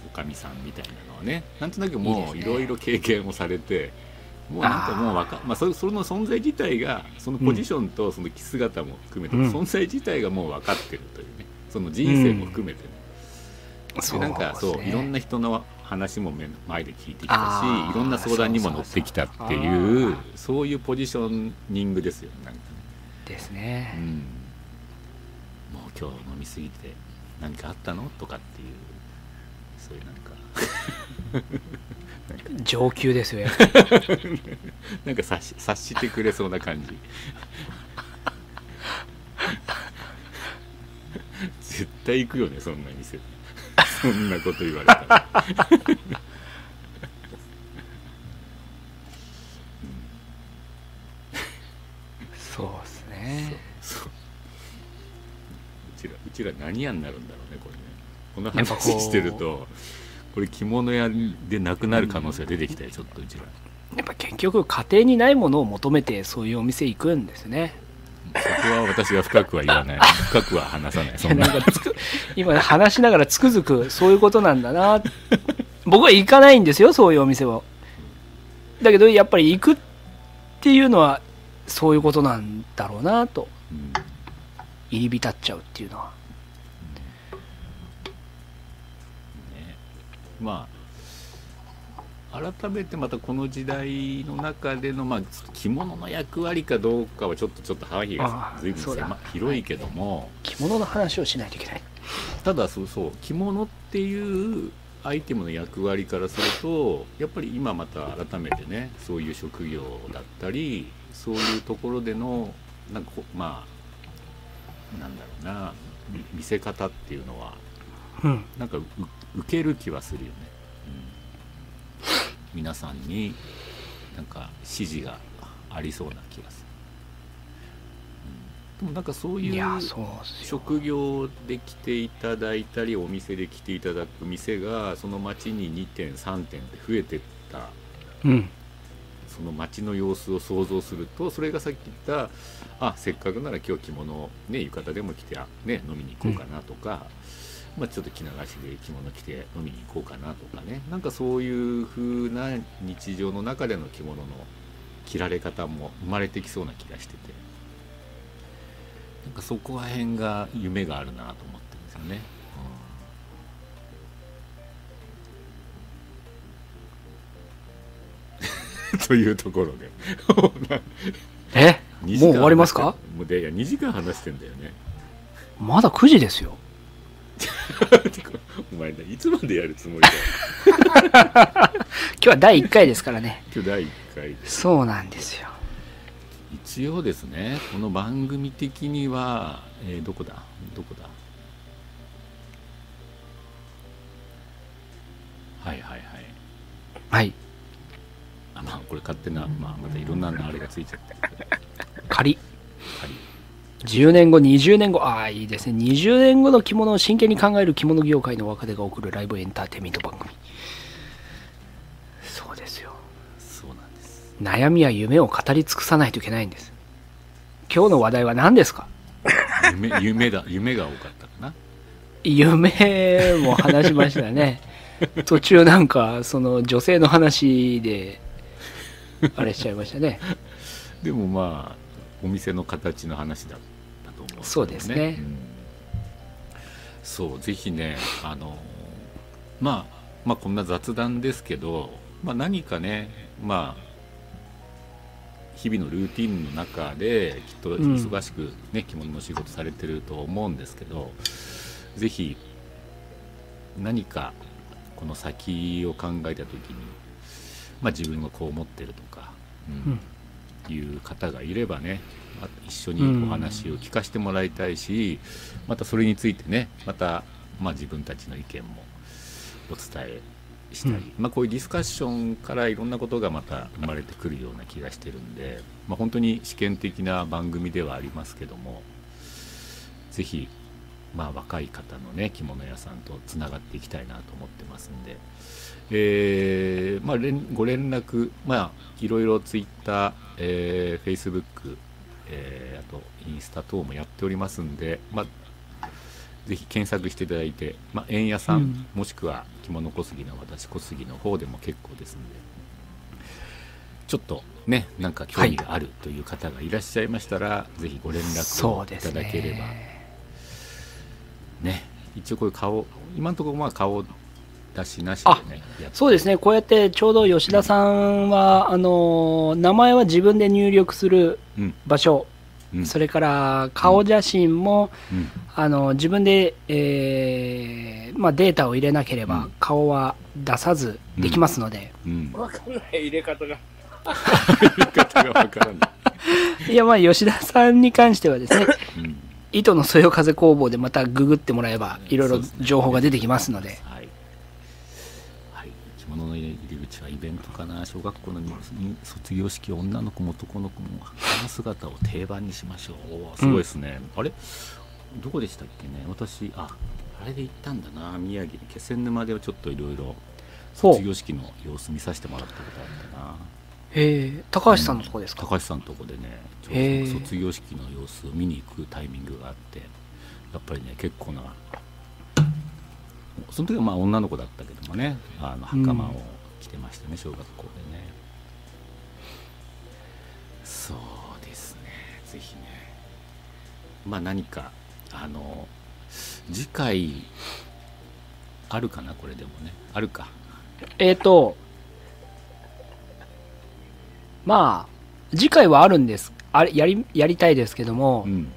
おかみさんみたいなのはねなんとなくもういろいろ経験をされてもうなんかもうわかまあ、そその存在自体がそのポジションとその着姿も含めて、うん。存在自体がもう分かってるというね。その人生も含めてね、でなんかそういろんな人の話も目の前で聞いてきたしいろんな相談にも乗ってきたってそうそういうそう。そういうポジショニングですよなんかね、ですうね。ん、もう今日飲みすぎて何かあったの？とかっていうそういうなんか。上級ですよ。なんか察し察してくれそうな感じ。絶対行くよねそんな店そんなこと言われたら。そうですね。そうう。ちらうちら何屋になるんだろうねこれね。この話してるとこれ着物屋でなくなる可能性が出てきたよ、ちょっとうちらやっぱ結局家庭にないものを求めてそういうお店行くんですねそこは私が深くは言わない。深くは話さない。そんななんか今話しながらつくづくそういうことなんだな。僕は行かないんですよそういうお店はだけどやっぱり行くっていうのはそういうことなんだろうなと。うん。入り浸っちゃうっていうのは。ね。まあ改めてまたこの時代の中での、まあ、着物の役割かどうかはちょっとちょっと範囲が随分狭広いけども、着物の話をしないといけない。ただそうそう。着物っていうアイテムの役割からするとやっぱり今また改めてねそういう職業だったりそういうところでのなんかこまあなんだろうなみ見せ方っていうのはうん。なんかう受ける気はするよね、うん、皆さんになんか指示がありそうな気がする、うん、でもなんかそういう職業で来ていただいたりお店で来ていただく店がその町に2点3点で増えてった。うん。その街の様子を想像するとそれがさっき言ったあせっかくなら今日着物をね浴衣でも着てあね飲みに行こうかなとか、まあ、ちょっと着流しで着物着て飲みに行こうかなとかね。なんかそういう風な日常の中での着物の着られ方も生まれてきそうな気がしてて。なんかそこら辺が夢があるなと思ってるんですよね。うん。というところで。え？2もう終わりますか？もうでいや2時間話してんだよね。まだ9時ですよ お前ねいつまでやるつもりだ？よ 今日は第1回ですからね。今日第1回でそうなんですよ。一応ですねこの番組的には、えーどこだ？どこだ？はいはいはい。はい。あまあこれ勝手な、まあ、またいろんなあれがついちゃって仮。仮10年後20年後ああいいですね。20年後の着物を真剣に考える着物業界の若手が送るライブエンターテインメント番組。そうですよ。そうなんです。悩みや夢を語り尽くさないといけないんです。今日の話題は何ですか？夢 夢だ夢が多かったかな。夢も話しましたね。途中なんかその女性の話であれしちゃいましたね。でもまあお店の形の話だったと思うんけどそうですね。ん。そうぜひねあのまあまあこんな雑談ですけど、まあ、何かねまあ日々のルーティンの中できっとうん。忙しくね、着物の仕事されてると思うんですけどぜひ何かこの先を考えた時に、まあ、自分がこう思ってるとか、うん。いう方がいればねま一緒にお話を聞かせてもらいたいし、またそれについてねまた、まあ、自分たちの意見もお伝えしたり、うんまあ、こういうディスカッションからいろんなことがまた生まれてくるような気がしてるんで、まあ、本当に試験的な番組ではありますけどもぜひ、まあ、若い方のね着物屋さんとつながっていきたいなと思ってますんで。えーまあ、連ご連絡、まあ、いろいろツイッター、えー、フェイスブック、えーあとインスタ等もやっておりますんで、まあ、ぜひ検索していただいて、まあ、円屋さん、うん。もしくは着物小杉の私小杉の方でも結構ですのでちょっとねなんか興味があるという方がいらっしゃいましたら、ぜひご連絡をいただければ。ねね一応こういう顔今のところまあ顔出しなしでねそうですね。こうやってちょうど吉田さんはあの名前は自分で入力するうん。場所。うん。それから顔写真も、うん。あの自分で、えーまあ、データを入れなければうん。顔は出さずできますので、うん。わかんない入れ方が。言い方がわからない。いやまあ吉田さんに関してはですねうん。糸のそよ風工房でまたググってもらえばいろいろ情報が出てきますので物の入り口はイベントかな。小学校の卒業式、女の子も男の子も花姿を定番にしましょう。すごいですね。あれ？どこでしたっけね？私ああれで行ったんだな。宮城気仙沼ではちょっといろいろ卒業式の様子見させてもらったことあったな。へえ。高橋さんのとこですか、高橋さんのとこでねちょうど卒業式の様子を見に行くタイミングがあってやっぱりね結構なその時はまあ女の子だったけどもねあの袴を着てましたね、小学校でね。そうですね。ぜひね。まあ何かあの次回あるかなこれでもね。あるか。えっ、とまあ次回はあるんです。あれやりやりたいですけども、うん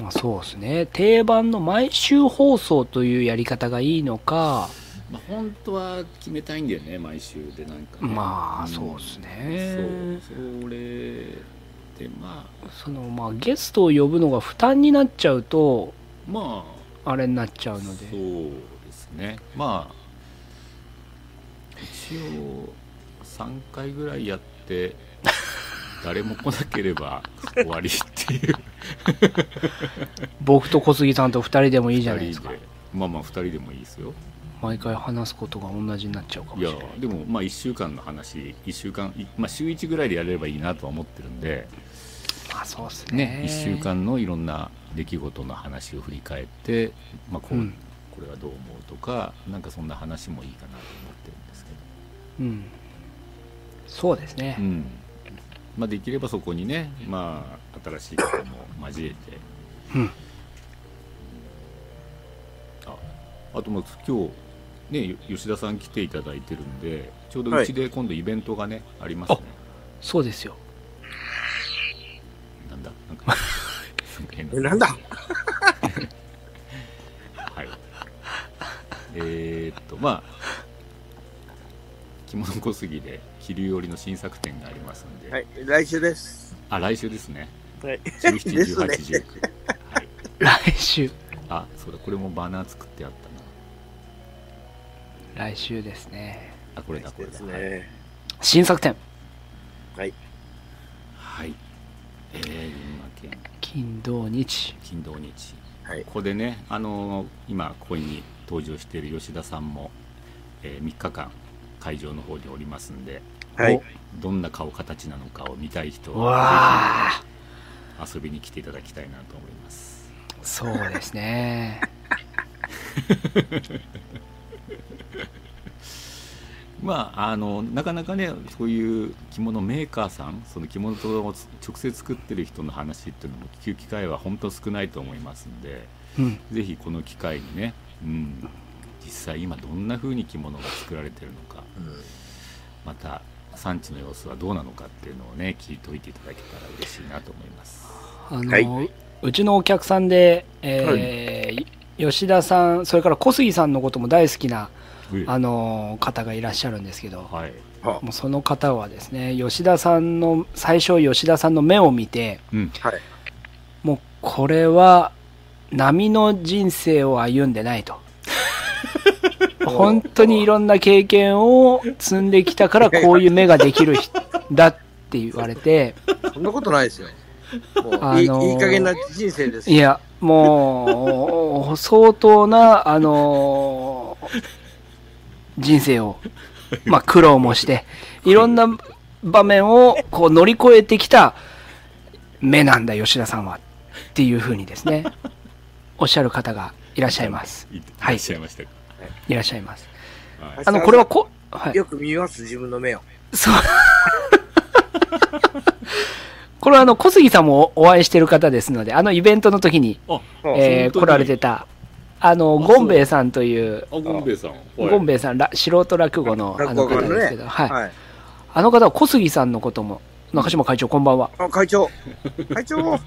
まあそうですね。定番の毎週放送というやり方がいいのか。まあ、本当は決めたいんだよね毎週でなんか、ね、まあんそうっすね。そうそれでまそのまあゲストを呼ぶのが負担になっちゃうとあまあ。あれになっちゃうのそうでですね。まあ一応3回ぐらいやって誰も来なければ終わりっていう。僕と小杉さんと2人でもいいじゃないですか。まあまあ2人でもいいですよ。毎回話すことが同じになっちゃうかもいやしれない。でもまあ1週間の話1週間、いまあ、週1ぐらいでやれればいいなとは思ってるんで。まあそうですね。ね1週間のいろんな出来事の話を振り返って、まあこううん。これはどう思うとかなんかそんな話もいいかなと思ってるんですけうん。そうですね。ど、うんまあ、できればそこにね、まあ、新しい方も交えて。うん。ああともう今日ねよ吉田さん来ていただいてるんでちょうどうちで今度イベントがね、ありますね。そうですよ。なんだ？なんかなんか変な。えなんだ？はい。えーっと、まあ、着物小杉で着るよりの新作展がありますんで、はい、来週です。あ、来週ですね。はい。17、ですね18、19。はい。来週あ、そうだ、これもバナー作ってあった来週ですねな。あ、これだ、これですだ。はい。ね。新作展はい。はい。えー、群馬県金土日金土日。はい。ここでね、あのー今、ここに登場している吉田さんも、え3日間、会場の方におりますんで、はい。どんな顔形なのかを見たい人うは、遊びに来ていただきたいなと思います。そうですね。まあ、あのなかなかねそういう着物メーカーさんその着物と直接作ってる人の話っていうのも聞く機会は本当少ないと思いますんでうん。ぜひこの機会にね、うん、実際今どんな風に着物が作られてるのか。また産地の様子はどうなのかっていうのをね聞いておいていただけたら嬉しいなと思います。あの、はうちのお客さんで、えー吉田さんそれから小杉さんのことも大好きなあの方がいらっしゃるんですけどはい、はもうその方はですね吉田さんの最初吉田さんの目を見てうん、はい。もうこれは波の人生を歩んでないと 本当にいろんな経験を積んできたからこういう目ができる人だって言われてそんなことないですよ。もう、あのーいい、いい加減な人生です。いやもう相当なあの人生をまあ苦労もしていろんな場面をこう乗り越えてきた目なんだ吉田さんはっていうふうにですねおっしゃる方がいらっしゃいますいいはいらっしゃいましたか。いらっしゃいますはいあのこれはこはいよく見ます、自分の目を。そう これはあの小杉さんもお会いしてる方ですのであのイベントの時に、えー来られてたあのあゴンベイさんというあ、ゴンベイさん。ゴンベイさんら素人落語のあ落の方ですけど、はい、はい。あの方は小杉さんのことも中島会長こんばんはあ、会長。会長。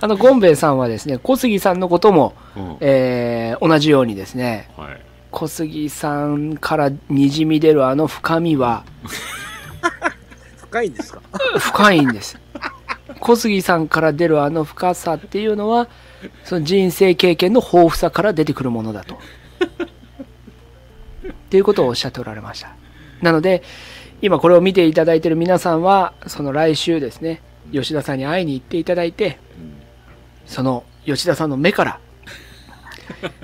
あのゴンベイさんはですね小杉さんのことも、うん。えー同じようにですねはい。小杉さんからにじみ出るあの深みは 深いんですか？深いんです。小杉さんから出るあの深さっていうのはその人生経験の豊富さから出てくるものだと。っていうことをおっしゃっておられました。なので今これを見ていただいている皆さんはその来週ですね吉田さんに会いに行っていただいてうんその吉田さんの目から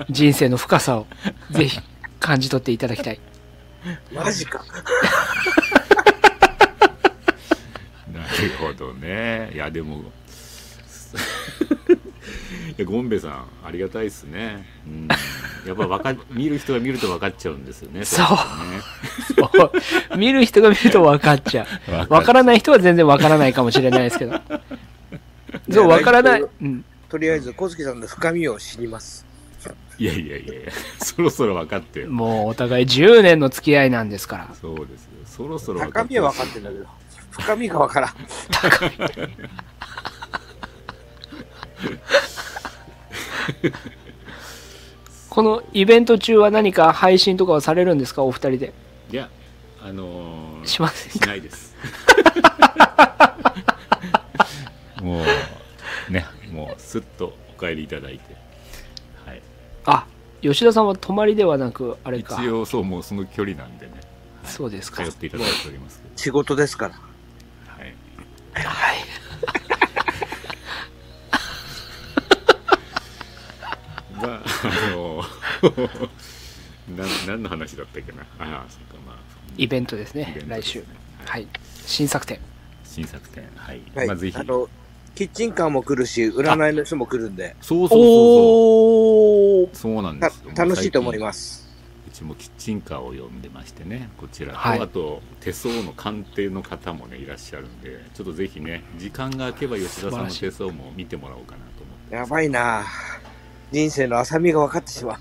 人生の深さをぜひ感じ取っていただきたい。マジか。なるほどね。いやでも いやゴンベさんありがたいですね、うん、やっぱわか見る人が見ると分かっちゃうんですよね。そう。こそう 見る人が見ると分かっちゃう。分からない人は全然分からないかもしれないですけど。そう分からない、うん、とりあえず、小月さんの深みを知ります。いやいやいやいやそろそろ分かってよ。もうお互い10年の付き合いなんですから。そうですよ。そろそろ分か高みは分かってんだけど、深みが分からん。このイベント中は何か配信とかはされるんですか？お二人で。いやあのーしませんしないです。もうねもうすっとお帰りいただいて。はい。あ吉田さんは泊まりではなくあれか。一応そうもうその距離なんでね。そうですか。通っていただいております。け仕事ですから。どはい。はい。まああの な何の話だったっけな。ああそうかまあ。イベントですね。イベントです来週。はい。新作展。新作展。はい、はい。まあぜひ。あの、キッチンカーも来るし、占いの人も来るんで、そうそうそうそう。そうなんたです。よ楽しいと思いすます。うちもキッチンカーを呼んでましてねこちらと、はい。あと手相の鑑定の方もねいらっしゃるんでちょっとぜひね時間が空けば吉田さんの手相も見てもらおうかなと思ってやばいな。人生の浅みが分かってしまう。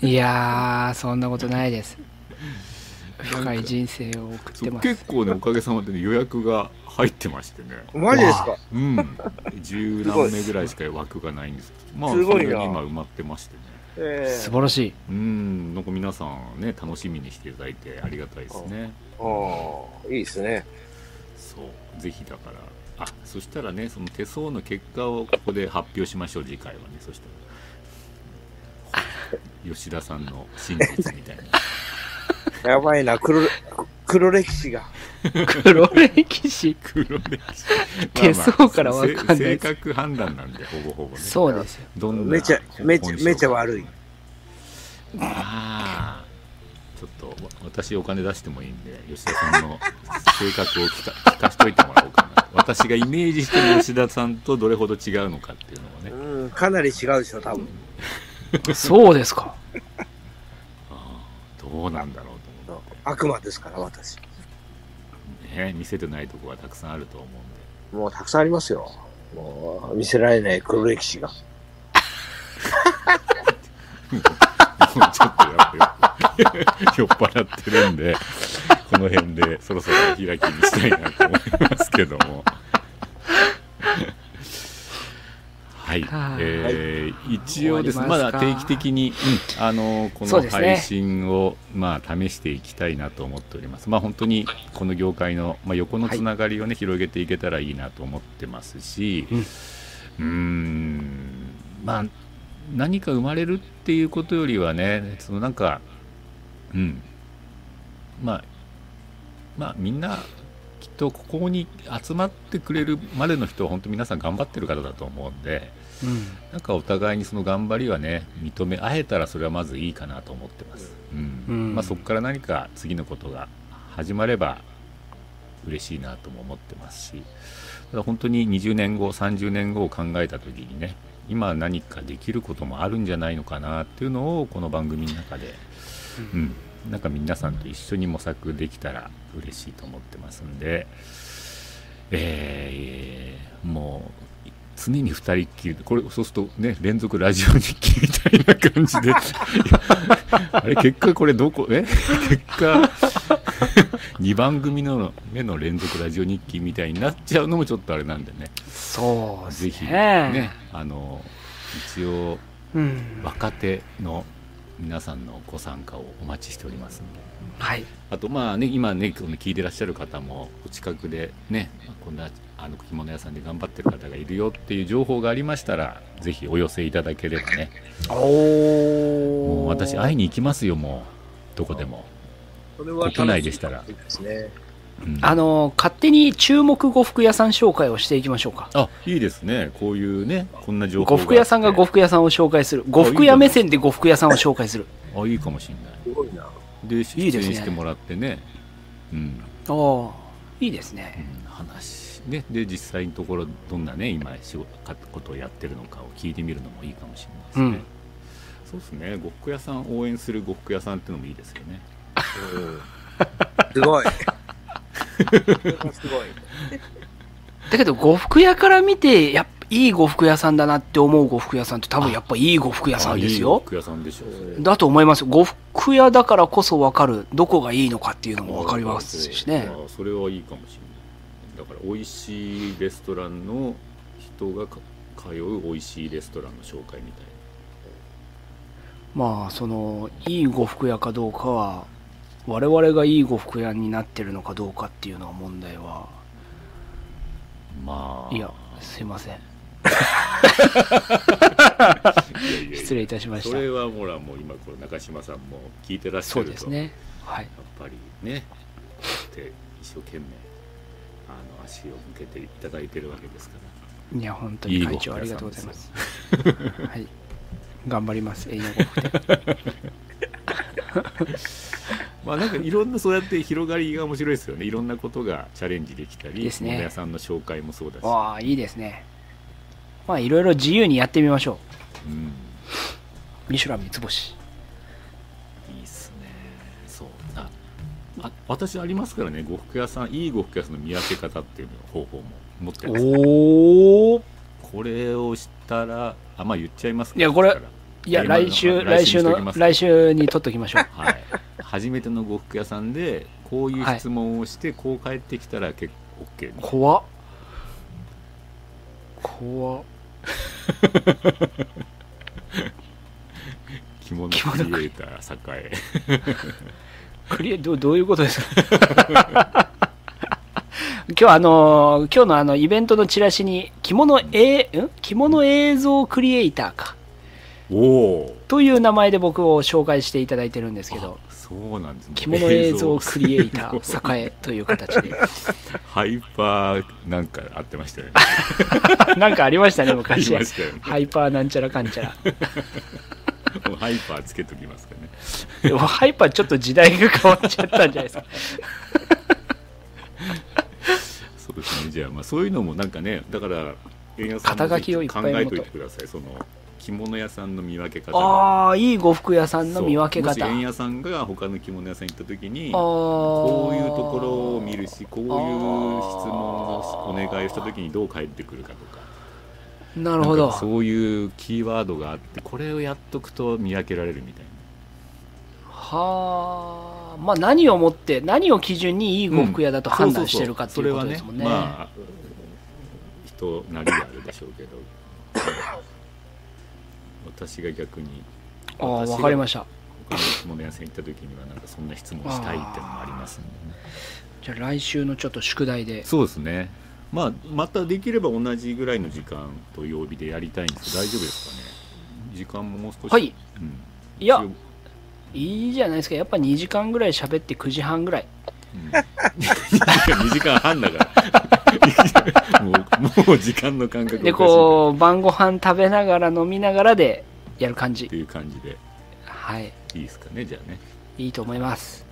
いやーそんなことないです。深い人生を送ってます。結構ねおかげさまで、ね、予約が入ってましてね。マジですか？うん。十何名ぐらいしか枠がないんですけど。まあすごいな。それに今埋まってましてね。え素晴らしい。うん。なんか皆さんね楽しみにしていただいてありがたいですね。えああ、いいですね。そう。ぜひだから。あそしたらねその手相の結果をここで発表しましょう次回はね。そしたら。吉田さんの真実みたいな。やばいな、黒、黒歴史が。黒歴史。黒歴史。手相からわかんない。まあまあせ正確判断なんでほぼほぼね。そうですよ。どんなめちゃ、めちゃ、めちゃ悪い。ああちょっとわ私お金出してもいいんで吉田さんの性格を聞か聞かしといてもらおうかな。私がイメージしてる吉田さんとどれほど違うのかっていうのをね。うん、かなり違うでしょ、多分。そうですかあー。どうなんだろうと思悪魔ですから、私。ってね見せてないとこがたくさんあると思うんでもうたくさんありますよ。もう、見せられない黒歴史が。もうちょっとやっぱり 酔っ払ってるんでこの辺でそろそろ開きにしたいなと思いますけどもはい、はい。えー一応ですねまだ定期的に、うん。あのこの配信を、まあ、試していきたいなと思っております。まあ本当にこの業界の、まあ、横のつながりをね、広げていけたらいいなと思ってますしうん。うーん。まあ何か生まれるっていうことよりはねそのなんかうん。まあまあみんなとここに集まってくれるまでの人は本当皆さん頑張ってる方だと思うんでうん。なんかお互いにその頑張りはね認め合えたらそれはまずいいかなと思ってます、うん。うん。まあ、そこから何か次のことが始まれば嬉しいなとも思ってますしただ本当に20年後30年後を考えた時にね今何かできることもあるんじゃないのかなっていうのをこの番組の中で、うん、なんか皆さんと一緒に模索できたら嬉しいと思ってますんで、えーもう常に二人っきりでこれそうするとね連続ラジオ日記みたいな感じで。あれ結果これどこえ？結果 2番組の目の連続ラジオ日記みたいになっちゃうのもちょっとあれなんでね。そうですぜひねねあの一応うん。若手の皆さんのご参加をお待ちしておりますんで。はい。あとまあね今ねこの聞いてらっしゃる方もお近くでねこんなあの着物屋さんで頑張ってる方がいるよっていう情報がありましたらぜひお寄せいただければね。おもうお私会いに行きますよもう。どこでも。国内でしたら。ですね。うん。あの、勝手に注目呉服屋さん紹介をしていきましょうか。あいいですね。こういうねこんな情報呉服屋さんが呉呉服屋さんを紹介する。呉服屋目線で呉服屋さんを紹介する。あいいかもしれない。すごいな。で出いいですね。演してもらってね。うん、ああ、いいですうね。ん話ね。で実際のところどんなね今仕事かことをやってるのかを聞いてみるのもいいかもしれないですね、そうですね。呉服屋さん応援する呉服屋さんってのもいいですよね。う んすごい。すごい。だけど呉服屋から見て、やっぱいい呉服屋さんだなって思う呉服屋さんって多分やっぱいい呉服屋さんですあいい呉よ。服屋さんでしょうだと思います。呉服屋だからこそ分かる、どこがいいのかっていうのも分かりますしね。あそれはいいかもしれないだから美味しいレストランの人がか通う美味しいレストランの紹介みたいまあ、その、いい呉服屋かどうかは、我々がいい呉服屋になってるのかどうかっていうのは問題は、なまあいや、すいません。失礼いたしました。それはほらもう今これ中島さんも聞いてらっしゃそうるとですね。はい。やっぱりねって一生懸命あの足を向けていただいてるわけですからいや、本当に会長ありがとうございます。はい。頑張ります、栄養呉服店。まあなんかいろんなそうやって広がりが面白いですよね。いろんなことがチャレンジできたりですね。物屋さんの紹介もそうだし、わあ、いいですね。まあ、いろいろ自由にやってみましょう。ん、う。ミシュラン三つ星。いいっすね。そう。ああ私ありますからね。呉服屋さんいい呉服屋さんの見分け方っていう方法も持ってますおお。これをしたらあまあ言っちゃいますか。いやこれいや、来週、来来週の来週に取っときましょう。はい、初めての呉服屋さんでこういう質問をして、こう帰ってきたら結構 OK 怖っ。怖っ。着物クリエイター栄 クリエどうどういうことですか？今日あの今日のあのイベントのチラシに着物,、えん？着物映像クリエイターかおおという名前で僕を紹介していただいてるんですけどそうなんですね。着物映像クリエイター栄という形で。ハイパーなんかあってましたよね。なんかありましたね昔。ね。ハイパーなんちゃらかんちゃら。ハイパーつけときますかね。でもハイパーちょっと時代が変わっちゃったんじゃないですか。そうですね。じゃあまあそういうのもなんかねだから肩書きをいっぱい考えといてください。その着物屋さんの見分け方ああいい呉服屋さんの見分け方。もし円谷さんが他の着物屋さん行った時にこういうところを見るしこういう質問をお願いをした時にどう返ってくるかとか。なるほど。そういうキーワードがあってこれをやっとくと見分けられるみたいはあまあ何をもって何を基準にいい呉服屋だとな判断してるかってそいうことですもんね。まあ人なりがあるでしょうけど私が逆にああ私がわかりました。他の着物屋さん行った時にはなんかそんな質問したいっていうのもありますんでね。じゃあ来週のちょっと宿題で。そうですね。まあまたできれば同じぐらいの時間と曜日でやりたいんですけど大丈夫ですかね？時間ももう少し。はい。うん、いやいいじゃないですか。やっぱ2時間ぐらい喋って9時半ぐらい。うん、2時間半だからもうもう時間の感覚で。こう晩ご飯食べながら飲みながらでやる感じ。っていう感じで。はい。いいですかねじゃあね。いいと思います。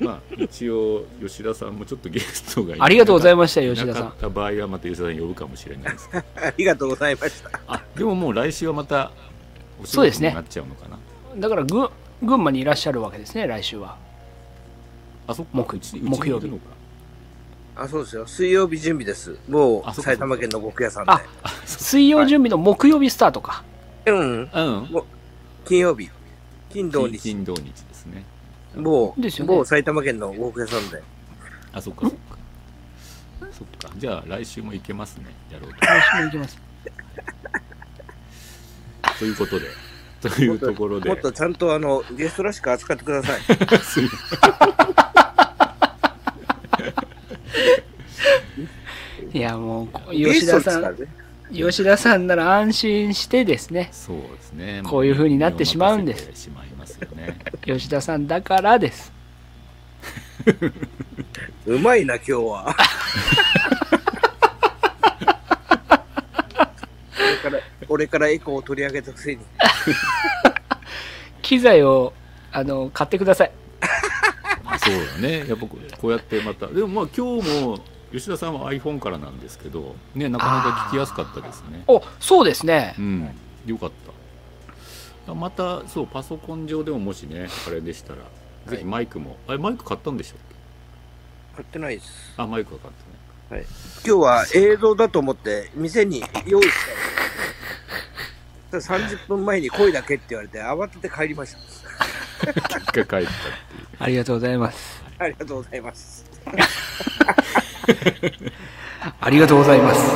まあ一応吉田さんもちょっとゲストがありがとうございましたい吉田さん。なかった場合はまた吉田さん呼ぶかもしれないですありがとうございました。あでももう来週はまたお仕そうですになっちゃうのかな。だからぐ群馬にいらっしゃるわけですね来週は。あそっか。木曜日あ、そうですよ。水曜日準備です。もう埼玉県の呉服屋さんで。あ水曜準備の木曜日スタートか、うん。うん金曜日。金土日。金土日ですねもう、ですよねもう埼玉県の呉服屋さんで。あそっかそっかそっかじゃあ来週も行けますねやろう来週も行きますと ということでというところでもっとちゃんとあの、ゲストらしく扱ってください。す いいやもう吉田さん。吉田さんなら安心してですねそうですねこういう風になってしまうんですしまいますよね吉田さんだからです うまいな、今日は。俺から、俺からエコーを取り上げたくせに。機材を、あの、買ってください。そうだね。やっぱこうこうやってまた。でもまあ今日も吉田さんは iPhone からなんですけどねなかなか聞きやすかったですね。お、そうですね。うん。よかった。またそうパソコン上でももしねあれでしたら、ぜひマイクも。あれマイク買ったんでしょ買ってないです。あマイクは買ったね今日は映像だと思って、店に用意した。の。30分前に声だけって言われて、慌てて帰りました。結果帰ったありがとうございます。ありがとうございます。ありがとうございます。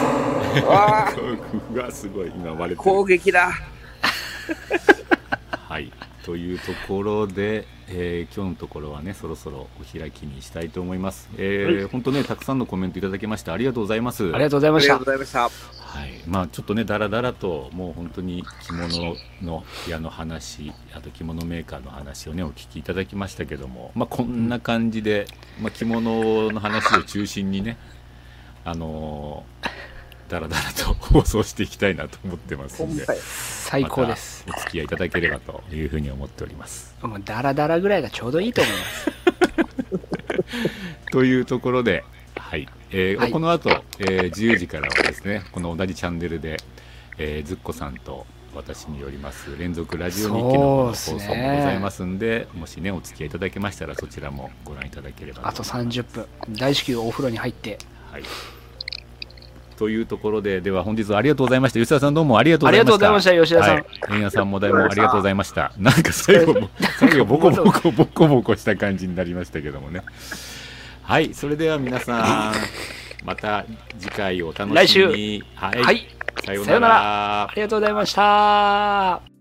わあ、うわすごい今割れてる攻撃だ。はいというところで、えー今日のところはねそろそろお開きにしたいと思いますえー本当ねたくさんのコメントいただきましてありがとうございますありがとうございましたありがとう。ございました。はいまあ、ちょっとねだらだらともう本当に着物の屋の話あと着物メーカーの話をねお聞きいただきましたけども、まあ、こんな感じで、まあ、着物の話を中心にねあのーだらだらと放送していきたいなと思ってますんで最高です。お付き合いいただければというふうに思っておりますもうダラダラぐらいがちょうどいいと思います。というところで、はいえーはいこの後、えー10時からはですねこの同じチャンネルで、えーずっこさんと私によります連続ラジオ日記の放送ねもございますんでもしねお付き合いいただけましたらそちらもご覧いただければあと思います30分。大至急お風呂に入って。はいというところで、では本日はありがとうございました。吉田さんどうもありがとうございました。ありがとうございました吉田さんはい。円谷さんも大もありがとうございました。なんか最後も、最後ボコボコボコボコした感じになりましたけどもね。はい、それでは皆さん、また次回お楽しみに。はい。はい。さようならあ。りがとうございました。「